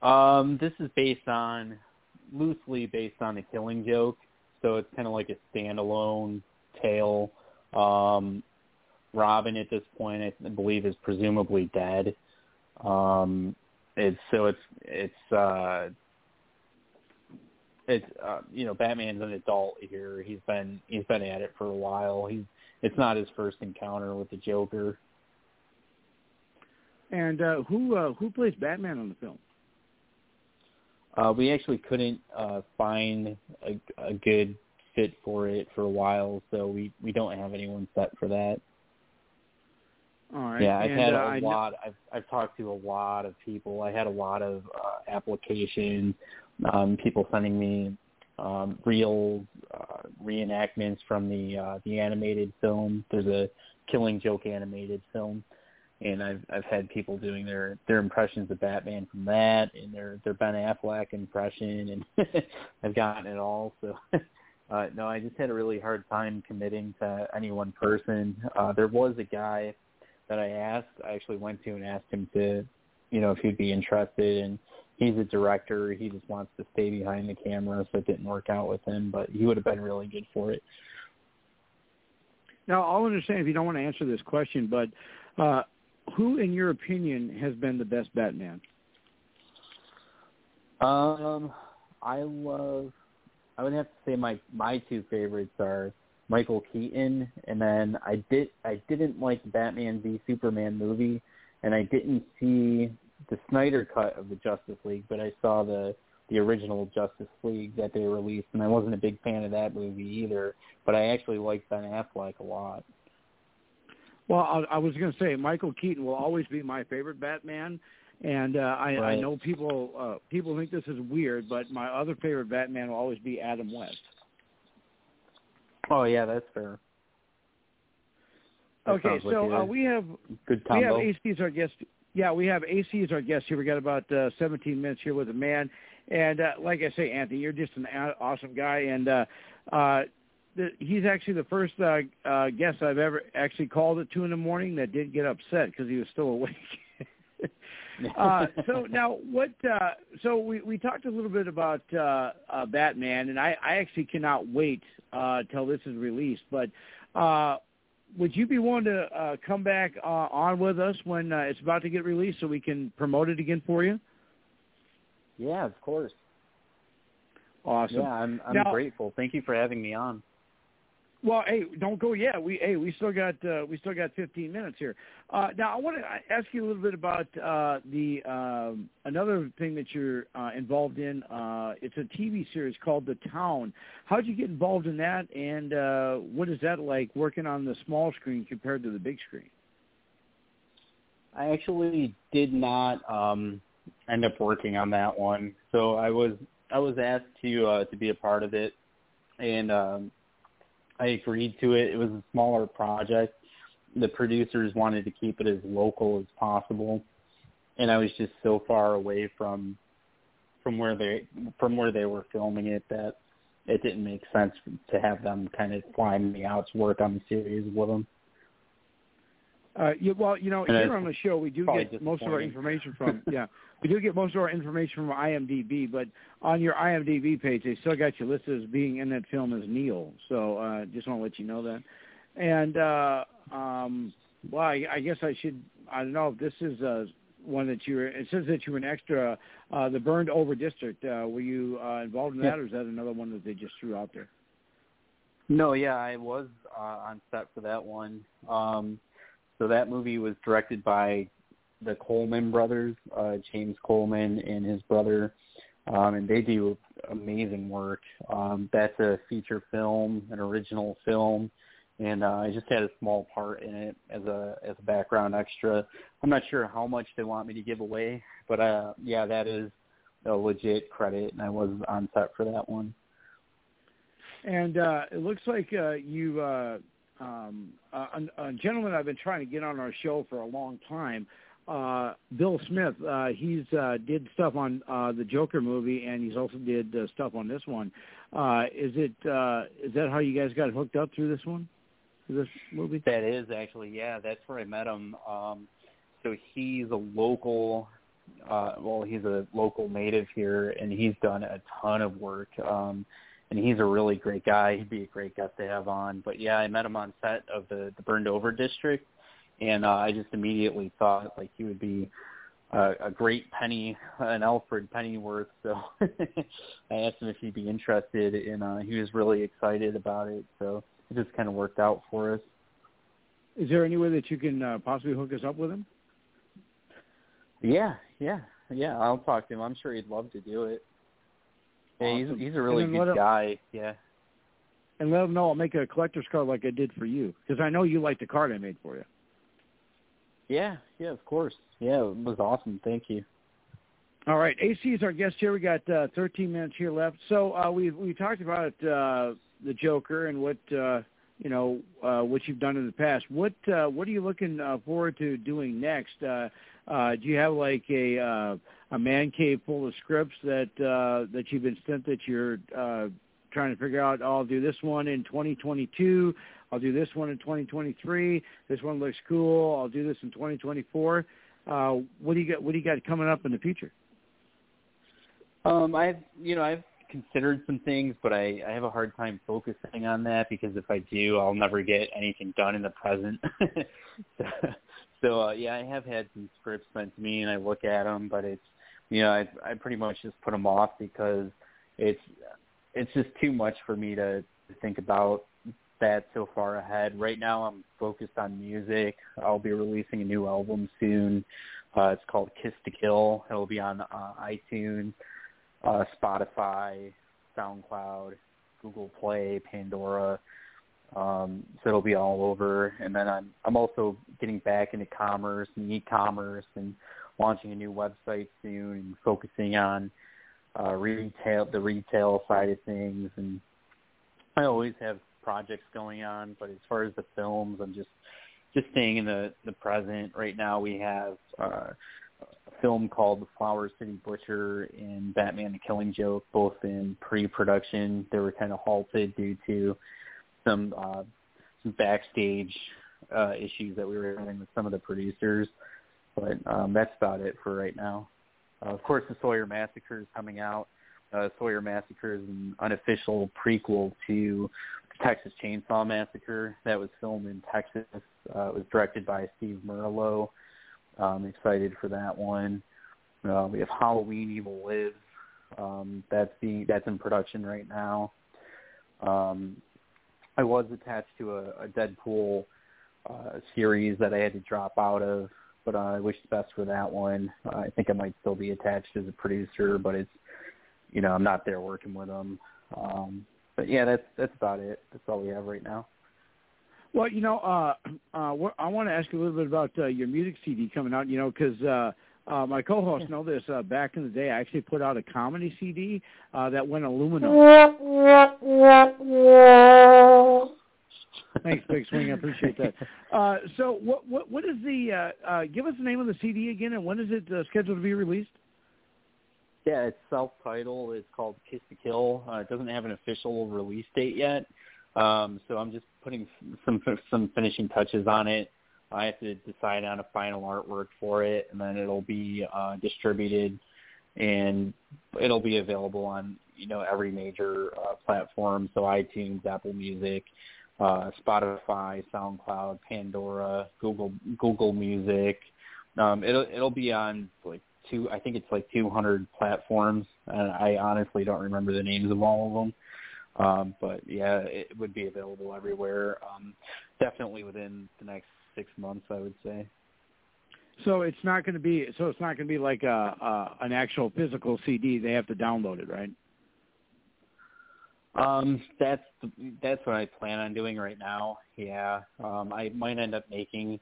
Speaker 10: Um, this is based on loosely based on the Killing Joke, so it's kind of like a standalone tale. Um, Robin at this point, I believe, is presumably dead. Um, it's so it's it's uh, it's uh, you know Batman's an adult here. He's been he's been at it for a while. He's it's not his first encounter with the Joker.
Speaker 3: And uh, who uh, who plays Batman on the film?
Speaker 10: Uh, we actually couldn't uh, find a, a good fit for it for a while, so we we don't have anyone set for that.
Speaker 3: All right.
Speaker 10: Yeah, I've
Speaker 3: and,
Speaker 10: had
Speaker 3: uh,
Speaker 10: lot. I've I've talked to a lot of people. I had a lot of uh, applications, um, people sending me um, real uh, reenactments from the uh, the animated film. There's a Killing Joke animated film, and I've I've had people doing their their impressions of Batman from that, and their their Ben Affleck impression, and [LAUGHS] I've gotten it all. So. [LAUGHS] Uh, no, I just had a really hard time committing to any one person. Uh, there was a guy that I asked, I actually went to and asked him to, you know, if he'd be interested. And he's a director. He just wants to stay behind the camera, so it didn't work out with him. But he would have been really good for it.
Speaker 3: Now, I'll understand if you don't want to answer this question, but uh, who, in your opinion, has been the best Batman?
Speaker 10: Um, I love. I would have to say my my two favorites are Michael Keaton, and then I did I didn't like the Batman v Superman movie, and I didn't see the Snyder cut of the Justice League, but I saw the the original Justice League that they released, and I wasn't a big fan of that movie either. But I actually liked Ben Affleck a lot.
Speaker 3: Well, I, I was going to say Michael Keaton will always be my favorite Batman, and uh, I,
Speaker 10: right.
Speaker 3: I know people uh, people think this is weird, but my other favorite Batman will always be Adam West.
Speaker 10: Oh yeah, that's fair. That
Speaker 3: okay,
Speaker 10: sounds like
Speaker 3: so uh, we have
Speaker 10: good
Speaker 3: we have AC as our guest. Yeah, we have AC as our guest here. We got about uh, 17 minutes here with a man, and uh, like I say, Anthony, you're just an awesome guy, and uh, uh, the, he's actually the first uh, uh, guest I've ever actually called at two in the morning that did get upset because he was still awake. [LAUGHS] uh, [LAUGHS] so now, what? Uh, so we we talked a little bit about uh, uh, Batman, and I, I actually cannot wait uh, till this is released. But uh, would you be willing to uh, come back uh, on with us when uh, it's about to get released, so we can promote it again for you?
Speaker 10: Yeah, of course.
Speaker 3: Awesome.
Speaker 10: Yeah, I'm I'm
Speaker 3: Now-
Speaker 10: grateful. Thank you for having me on.
Speaker 3: Well, hey, don't go yet. We hey, we still got uh, we still got 15 minutes here. Uh, now, I want to ask you a little bit about uh, the um, another thing that you're uh, involved in. Uh, it's a TV series called The Town. How did you get involved in that, and uh, what is that like working on the small screen compared to the big screen?
Speaker 10: I actually did not um end up working on that one. So I was I was asked to uh to be a part of it and um I agreed to it. It was a smaller project. The producers wanted to keep it as local as possible. And I was just so far away from from where they from where they were filming it that it didn't make sense to have them kind of flying me out to work on the series with them.
Speaker 3: Uh, you, well, you know,
Speaker 10: And
Speaker 3: here on the show we do get most of our information from [LAUGHS] yeah, we do get most of our information from IMDb, but on your IMDb page they still got you listed as being in that film as Neil. So uh, just want to let you know that. And uh, um, well, I, I guess I should I don't know if this is uh, one that you were. It says that you were an extra, uh, the Burned Over District. Uh, were you uh, involved in that,
Speaker 10: Yeah.
Speaker 3: or is that another one that they just threw out there?
Speaker 10: No, yeah, I was uh, on set for that one. Um, so that movie was directed by the Coleman brothers, uh, James Coleman and his brother, um, and they do amazing work. Um, that's a feature film, an original film, and uh, I just had a small part in it as a as a background extra. I'm not sure how much they want me to give away, but uh, yeah, that is a legit credit, and I was on set for that one.
Speaker 3: And uh, it looks like uh, you, uh, um, a, a gentleman I've been trying to get on our show for a long time, uh, Bill Smith. Uh, he's uh, did stuff on uh, the Joker movie, and he's also did uh, stuff on this one. Uh, is it uh, is that how you guys got hooked up through this one, this movie?
Speaker 10: That is actually, yeah, that's where I met him. Um, so he's a local, uh, well, he's a local native here, and he's done a ton of work. Um, and he's a really great guy. He'd be a great guest to have on. But yeah, I met him on set of the the Burned Over District, and uh, I just immediately thought like he would be a, a great Penny, an Alfred Pennyworth. So [LAUGHS] I asked him if he'd be interested, and uh, he was really excited about it. So it just kind of worked out for us.
Speaker 3: Is there any way that you can uh, possibly hook us up with him?
Speaker 10: Yeah, yeah, yeah. I'll talk to him. I'm sure he'd love to do it. Yeah,
Speaker 3: Awesome.
Speaker 10: he's he's a really good
Speaker 3: him-
Speaker 10: guy. Yeah.
Speaker 3: And let him know I'll make a collector's card like I did for you, because I know you like the card I made for you.
Speaker 10: Yeah, yeah, of course. Yeah, it was awesome. Thank you.
Speaker 3: All right, AC is our guest here. We got uh, 13 minutes here left. So uh, we we talked about uh, the Joker and what uh, you know uh, what you've done in the past. What uh, what are you looking uh, forward to doing next? Uh, uh, do you have like a uh, a man cave full of scripts that uh, that you've been sent that you're uh, trying to figure out? Oh, I'll do this one in 2022. I'll do this one in 2023. This one looks cool. I'll do this in 2024. Uh, what do you got? What do you got coming up in the future?
Speaker 10: Um, I've you know I've considered some things, but I I have a hard time focusing on that because if I do, I'll never get anything done in the present. [LAUGHS] so, so uh, yeah, I have had some scripts sent to me, and I look at them, but it's you know I I pretty much just put them off because it's it's just too much for me to, think about that so far ahead. Right now, I'm focused on music. I'll be releasing a new album soon. Uh, it's called Kiss to Kill. It'll be on uh, iTunes, uh, Spotify, SoundCloud, Google Play, Pandora, Um, so it'll be all over. And then I'm I'm also getting back into commerce and e-commerce and launching a new website soon and focusing on uh, retail, the retail side of things. And I always have projects going on, but as far as the films, I'm just just staying in the the present. Right now, we have uh, a film called The Flower City Butcher and Batman: The Killing Joke, both in pre-production. They were kind of halted due to some uh, some backstage uh, issues that we were having with some of the producers. But um, that's about it for right now. Uh, of course, the Sawyer Massacre is coming out. Uh, Sawyer Massacre is an unofficial prequel to the Texas Chainsaw Massacre that was filmed in Texas. Uh, it was directed by Steve Merlo. I'm excited for that one. Uh, we have Halloween Evil Lives. Um, that's being that's in production right now. Um, I was attached to a, a Deadpool uh, series that I had to drop out of, but uh, I wish the best for that one. Uh, I think I might still be attached as a producer, but it's you know I'm not there working with them. Um, but yeah, that's that's about it. That's all we have right now.
Speaker 3: Well, you know, uh, uh, I want to ask you a little bit about uh, your music CD coming out. You know, because uh, uh, my co-hosts know this. Uh, back in the day, I actually put out a comedy CD uh, that went aluminum. Thanks, Big Swing. I appreciate that. Uh, so, what what what is the? Uh, uh, give us the name of the CD again, and when is it uh, scheduled to be released?
Speaker 10: Yeah, it's self-titled. It's called Kiss to Kill. Uh, it doesn't have an official release date yet, um, so I'm just putting some some finishing touches on it. I have to decide on a final artwork for it, and then it'll be uh, distributed, and it'll be available on you know every major uh, platform, so iTunes, Apple Music, uh, Spotify, SoundCloud, Pandora, Google Google Music. Um, it'll it'll be on like two. I think it's like 200 platforms, and I honestly don't remember the names of all of them. Um, but yeah, it would be available everywhere. Um, definitely within the next six months, I would say.
Speaker 3: So it's not going to be. So it's not going to be like a, a an actual physical CD. They have to download it, right?
Speaker 10: Um, that's that's what I plan on doing right now. Yeah, um, I might end up making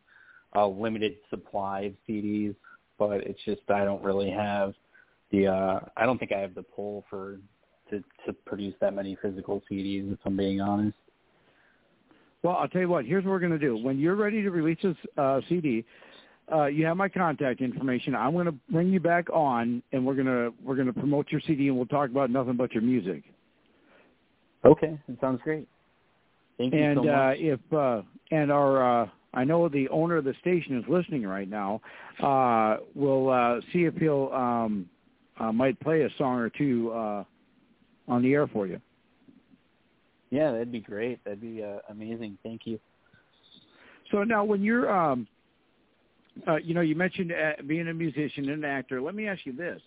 Speaker 10: a limited supply of CDs, but it's just I don't really have the. uh I don't think I have the pull for to to produce that many physical CDs. If I'm being honest.
Speaker 3: Well, I'll tell you what. Here's what we're going to do. When you're ready to release this uh, CD, uh, you have my contact information. I'm going to bring you back on, and we're going to we're going to promote your CD, and we'll talk about nothing but your music.
Speaker 10: Okay, that sounds great. Thank you
Speaker 3: and
Speaker 10: so much.
Speaker 3: uh, if uh, and our uh, I know the owner of the station is listening right now. Uh, we'll uh, see if he'll um, uh, might play a song or two uh, on the air for you.
Speaker 10: Yeah, that'd be great. That'd be uh, amazing. Thank you.
Speaker 3: So now, when you're, um, uh, you know, you mentioned uh, being a musician and an actor. Let me ask you this: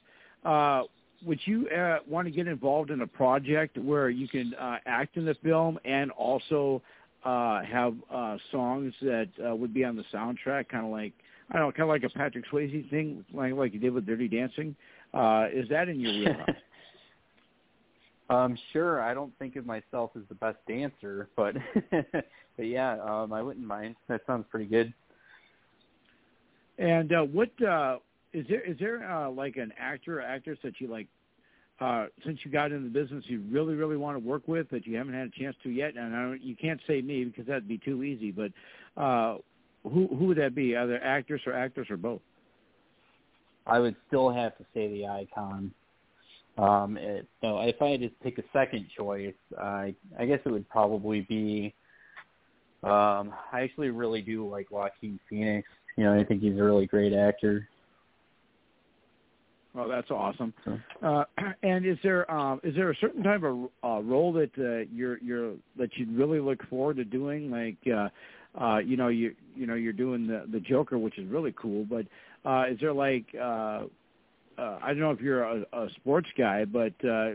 Speaker 3: uh, Would you uh, want to get involved in a project where you can uh, act in the film and also uh, have uh, songs that uh, would be on the soundtrack, kind of like I don't know, kind of like a Patrick Swayze thing, like like you did with Dirty Dancing? Uh, is that in your wheelhouse? [LAUGHS]
Speaker 10: Um, sure. I don't think of myself as the best dancer, but [LAUGHS] but yeah, um, I wouldn't mind. That sounds pretty good.
Speaker 3: And uh, what uh, is there? Is there uh, like an actor or actress that you like? Uh, since you got into the business, you really, really want to work with that you haven't had a chance to yet. And I don't, you can't say me because that'd be too easy. But uh, who who would that be? Either actress or actors or both?
Speaker 10: I would still have to say the icon. Um, it, so if I had to pick a second choice, I I guess it would probably be. Um, I actually really do like Joaquin Phoenix. You know, I think he's a really great actor.
Speaker 3: Oh, that's awesome. Uh, [CLEARS THROAT] and is there um, is there a certain type of uh, role that uh, you're you're that you'd really look forward to doing? Like, uh, uh, you know, you you know, you're doing the the Joker, which is really cool. But uh, is there like uh, uh, I don't know if you're a, a sports guy, but uh,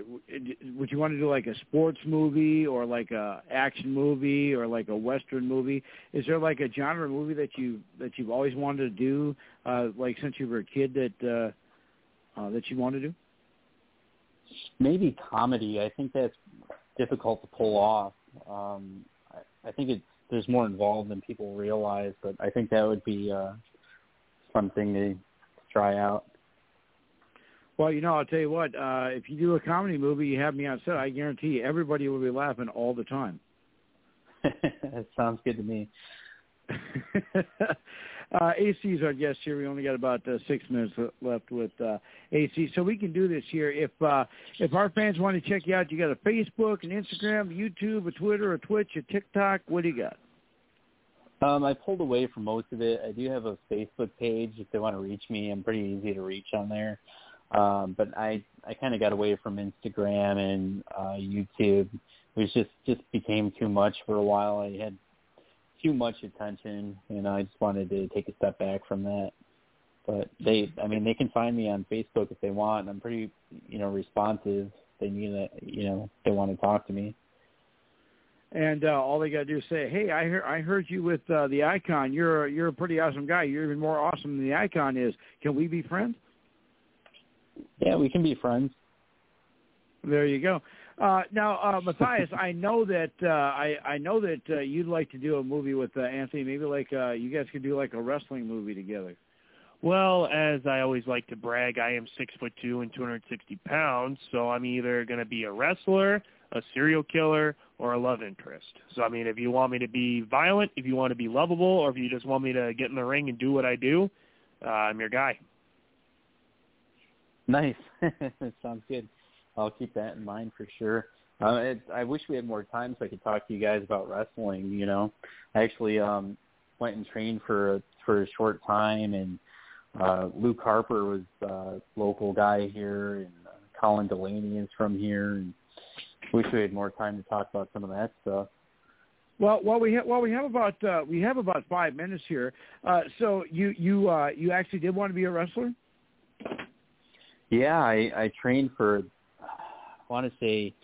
Speaker 3: would you want to do like a sports movie or like a action movie or like a western movie? Is there like a genre movie that you that you've always wanted to do, uh, like since you were a kid that uh, uh, that you want to do?
Speaker 10: Maybe comedy. I think that's difficult to pull off. Um, I, I think it's there's more involved than people realize, but I think that would be uh, something to try out.
Speaker 3: Well, you know, I'll tell you what. Uh, if you do a comedy movie, you have me on set. I guarantee you, everybody will be laughing all the time. [LAUGHS]
Speaker 10: that sounds good to me.
Speaker 3: uh, AC is our guest here. We only got about uh, six minutes left with uh, AC, so we can do this here. If uh, if our fans want to check you out, you got a Facebook, an Instagram, YouTube, a Twitter, a Twitch, a TikTok. What do you got?
Speaker 10: Um, I pulled away from most of it. I do have a Facebook page if they want to reach me. I'm pretty easy to reach on there. Um, but I I kind of got away from Instagram and uh, YouTube. It was just just became too much for a while. I had too much attention, and I just wanted to take a step back from that. But they, I mean, they can find me on Facebook if they want. I'm pretty, you know, responsive. They need that, you know, they want to talk to me.
Speaker 3: And uh, all they got to do is say, "Hey, I heard I heard you with uh, the Icon. You're you're a pretty awesome guy. You're even more awesome than the Icon is. Can we be friends?"
Speaker 10: Yeah, we can be friends.
Speaker 3: There you go. Uh, now, uh, Matthias, I know that uh, I I know that uh, you'd like to do a movie with uh, Anthony. Maybe like uh, you guys could do like a wrestling movie together.
Speaker 5: Well, as I always like to brag, I am six foot two and 260 pounds, so I'm either going to be a wrestler, a serial killer, or a love interest. So I mean, if you want me to be violent, if you want to be lovable, or if you just want me to get in the ring and do what I do, uh, I'm your guy.
Speaker 10: Nice. [LAUGHS] Sounds good. I'll keep that in mind for sure. Uh, it, I wish we had more time so I could talk to you guys about wrestling. You know, I actually um, went and trained for for a short time, and uh, Luke Harper was a local guy here, and uh, Colin Delaney is from here. And wish we had more time to talk about some of that stuff.
Speaker 3: Well, well, we have well, we have about uh, we have about five minutes here. Uh, so you you uh, you actually did want to be a wrestler?
Speaker 10: Yeah, I, I trained for I want to say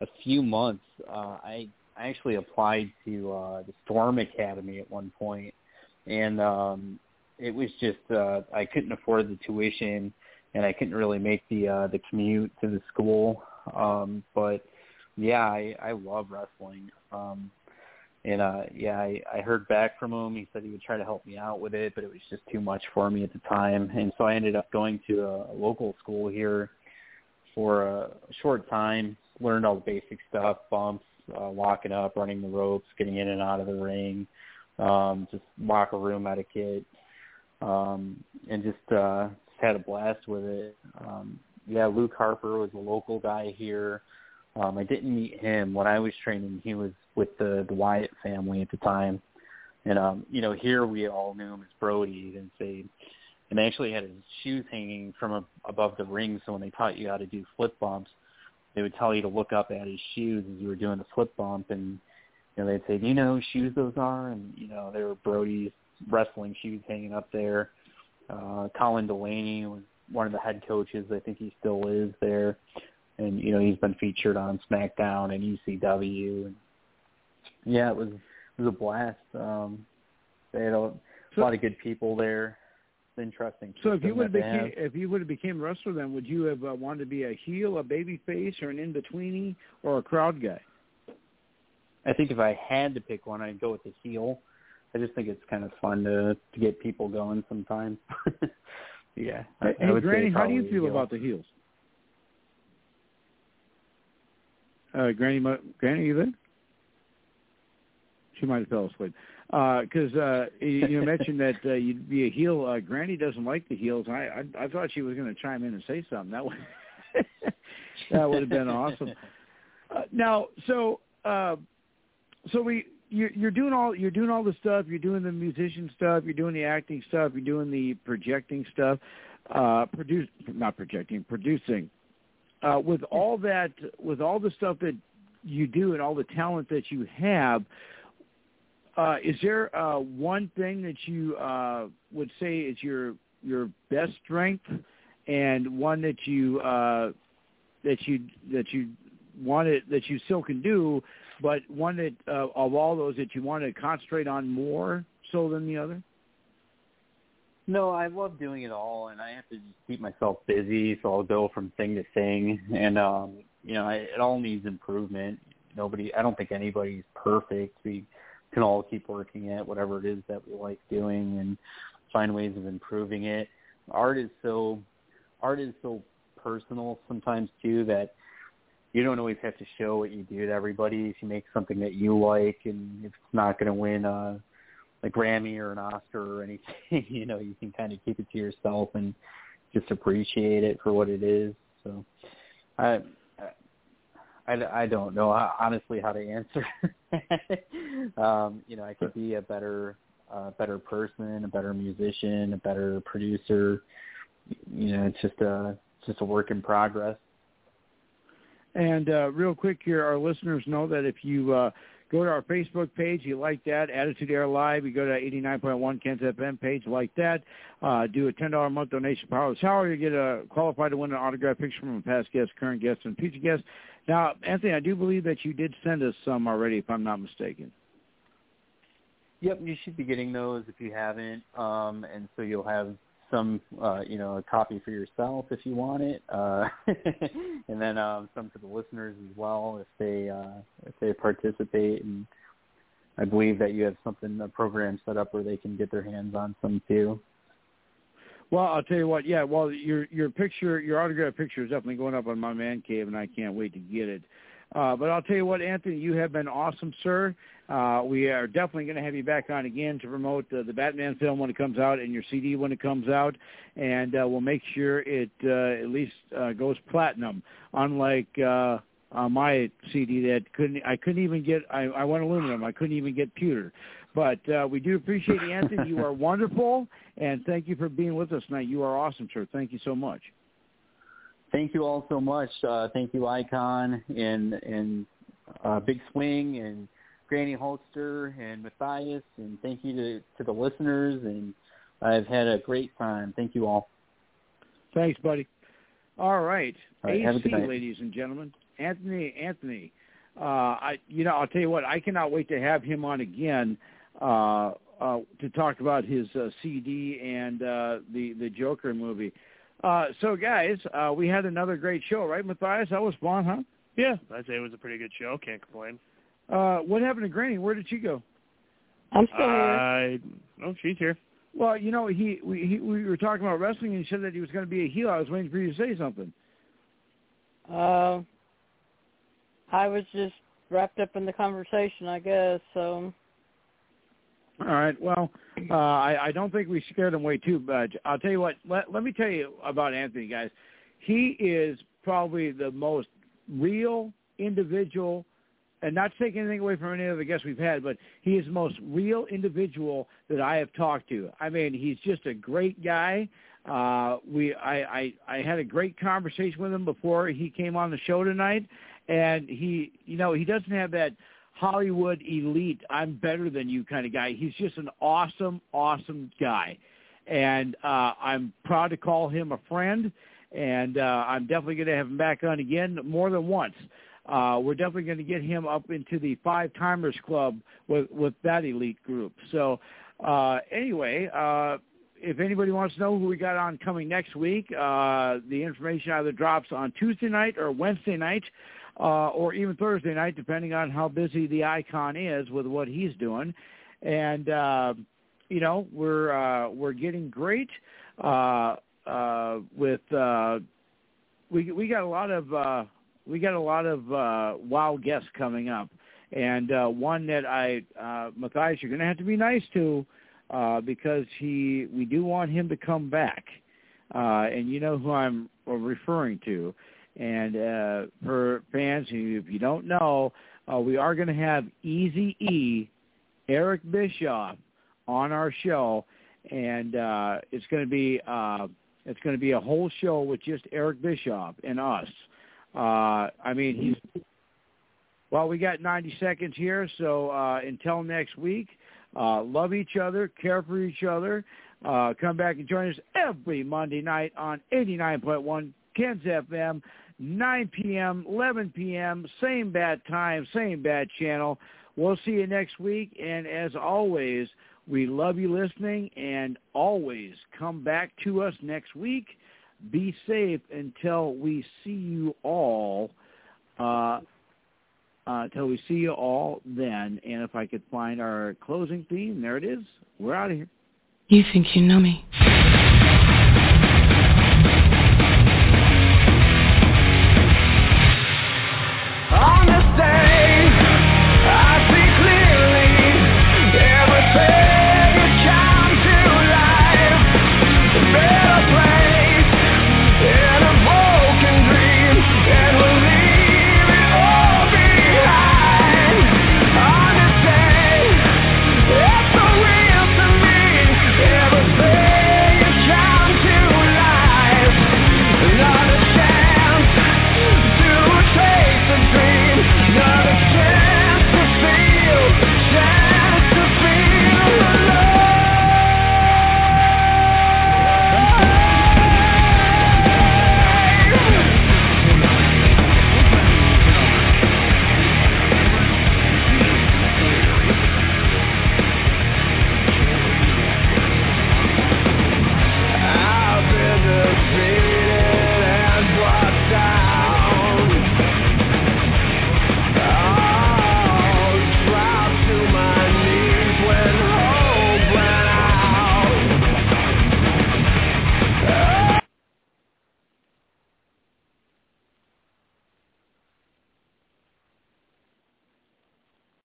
Speaker 10: a few months. Uh, I I actually applied to uh, the Storm Academy at one point, and um, it was just uh, I couldn't afford the tuition, and I couldn't really make the uh, the commute to the school. Um, but yeah, I, I love wrestling. Um, and uh yeah, I, I heard back from him. He said he would try to help me out with it, but it was just too much for me at the time. And so I ended up going to a, local school here for a short time, learned all the basic stuff, bumps, uh, walking up, running the ropes, getting in and out of the ring, um, just locker room etiquette, um, and just uh, just had a blast with it. Um, yeah, Luke Harper was a local guy here. Um, I didn't meet him when I was training. He was with the the Wyatt family at the time, and um, you know here we all knew him as Brodie, and say and they actually had his shoes hanging from a, above the ring. So when they taught you how to do flip bumps, they would tell you to look up at his shoes as you were doing the flip bump, and you know they'd say, "Do you know whose shoes those are?" And you know they were Brodie's wrestling shoes hanging up there. Uh, Colin Delaney was one of the head coaches. I think he still is there, and you know he's been featured on SmackDown and ECW. And yeah, it was it was a blast. Um, they had a, a lot of good people there interesting.
Speaker 3: So if you would have became if you would have became a wrestler, then would you have uh, wanted to be a heel, a baby face, or an in betweeny, or a crowd guy?
Speaker 10: I think if I had to pick one, I'd go with the heel. I just think it's kind of fun to to get people going sometimes. [LAUGHS] yeah.
Speaker 3: Hey,
Speaker 10: I, I would
Speaker 3: Granny,
Speaker 10: say
Speaker 3: how do you feel
Speaker 10: heel.
Speaker 3: about the heels? Uh, Granny, Granny, you there? She might have fell asleep because uh, you, you mentioned that uh, you'd be a heel. Uh, Granny doesn't like the heels. I I, I thought she was going to chime in and say something. That would [LAUGHS] that would have been awesome. Uh, now, so uh, so we you're, you're doing all you're doing all the stuff. You're doing the musician stuff. You're doing the acting stuff. You're doing the projecting stuff. Uh, produce not projecting, producing. Uh, with all that, with all the stuff that you do and all the talent that you have, uh, is there uh, one thing that you uh, would say is your your best strength, and one that you uh, that you that you wanted that you still can do, but one that uh, of all those that you want to concentrate on more so than the other?
Speaker 10: No, I love doing it all, and I have to just keep myself busy. So I'll go from thing to thing, and um, you know, I, it all needs improvement. Nobody, I don't think anybody's perfect. We can all keep working at whatever it is that we like doing and find ways of improving it. Art is so art is so personal sometimes too that you don't always have to show what you do to everybody. If you make something that you like and if it's not going to win a, a Grammy or an Oscar or anything, [LAUGHS] you know, you can kind of keep it to yourself and just appreciate it for what it is. So I I, I don't know honestly how to answer. [LAUGHS] um, you know, I could be a better uh, better person, a better musician, a better producer. You know, it's just a just a work in progress.
Speaker 3: And uh, real quick here, our listeners know that if you uh, go to our Facebook page, you like that, Attitude Era Live, you go to 89.1 Ken's FM page, like that, uh, do a $10 a month donation power hour, you get a qualified to win an autograph picture from a past guest, current guest, and future guest. Now, Anthony, I do believe that you did send us some already, if I'm not mistaken.
Speaker 10: Yep, you should be getting those if you haven't, um, and so you'll have some, uh, you know, a copy for yourself if you want it, uh, [LAUGHS] and then um, some for the listeners as well if they uh, if they participate. And I believe that you have something a program set up where they can get their hands on some too.
Speaker 3: Well, I'll tell you what. Yeah, well, your your picture, your autograph picture is definitely going up on my man cave, and I can't wait to get it. Uh, but I'll tell you what, Anthony, you have been awesome, sir. Uh, we are definitely going to have you back on again to promote uh, the Batman film when it comes out and your CD when it comes out, and uh, we'll make sure it uh, at least uh, goes platinum. Unlike uh, uh, my CD that couldn't, I couldn't even get. I, I went aluminum. I couldn't even get pewter. But uh, we do appreciate you, Anthony. You are [LAUGHS] wonderful, and thank you for being with us tonight. You are awesome, sir. Thank you so much
Speaker 10: thank you all so much. Uh, thank you, Icon and and uh, Big Swing and Granny Hulkster and Matthias, and thank you to to the listeners. And I've had a great time. Thank you all.
Speaker 3: Thanks, buddy. All right,
Speaker 10: all right
Speaker 3: AC, ladies and gentlemen, Anthony. Anthony, uh, I you know I'll tell you what I cannot wait to have him on again. Uh, uh, to talk about his uh, CD and uh, the the Joker movie. Uh, so, guys, uh, we had another great show, right, Matthias? That was fun, huh?
Speaker 5: Yeah, I'd say it was a pretty good show. Can't complain.
Speaker 3: Uh, what happened to Granny? Where did she go?
Speaker 4: I'm still
Speaker 5: here. oh, she's here.
Speaker 3: Well, you know, he we he, we were talking about wrestling, and he said that he was going to be a heel. I was waiting for you to say something.
Speaker 4: Uh, I was just wrapped up in the conversation, I guess. So
Speaker 3: all right. Well, uh, I, I don't think we scared him away too much. I'll tell you what. Let, let me tell you about Anthony, guys. He is probably the most real individual, and not taking anything away from any of the guests we've had, but he is the most real individual that I have talked to. I mean, he's just a great guy. Uh, we, I, I, I had a great conversation with him before he came on the show tonight, and he, you know, he doesn't have that Hollywood elite, I'm better than you kind of guy. He's just an awesome, awesome guy. And uh, I'm proud to call him a friend. And uh, I'm definitely going to have him back on again more than once. Uh, we're definitely going to get him up into the Five Timers Club with, with that elite group. So uh, anyway, uh, if anybody wants to know who we got on coming next week, uh, the information either drops on Tuesday night or Wednesday night uh, or even Thursday night, depending on how busy the icon is with what he's doing. And uh, you know, we're uh, we're getting great uh, uh, with uh, we we got a lot of uh, we got a lot of uh, wow guests coming up, and uh, one that I uh, Matthias, you're going to have to be nice to uh, because he we do want him to come back, uh, and you know who I'm referring to. And uh, for fans who, if you don't know, uh, we are going to have Easy E, Eric Bischoff, on our show, and uh, it's going to be uh, it's going to be a whole show with just Eric Bischoff and us. Uh, I mean, he's well. We got 90 seconds here, so uh, until next week, uh, love each other, care for each other. Uh, come back and join us every Monday night on 89.1 Ken's FM. 9 p.m., 11 p.m., same bad time, same bad channel. We'll see you next week. And as always, we love you listening and always come back to us next week. Be safe until we see you all uh, uh, till we see you all then. And if I could find our closing theme, there it is. We're out of here.
Speaker 13: You think you know me.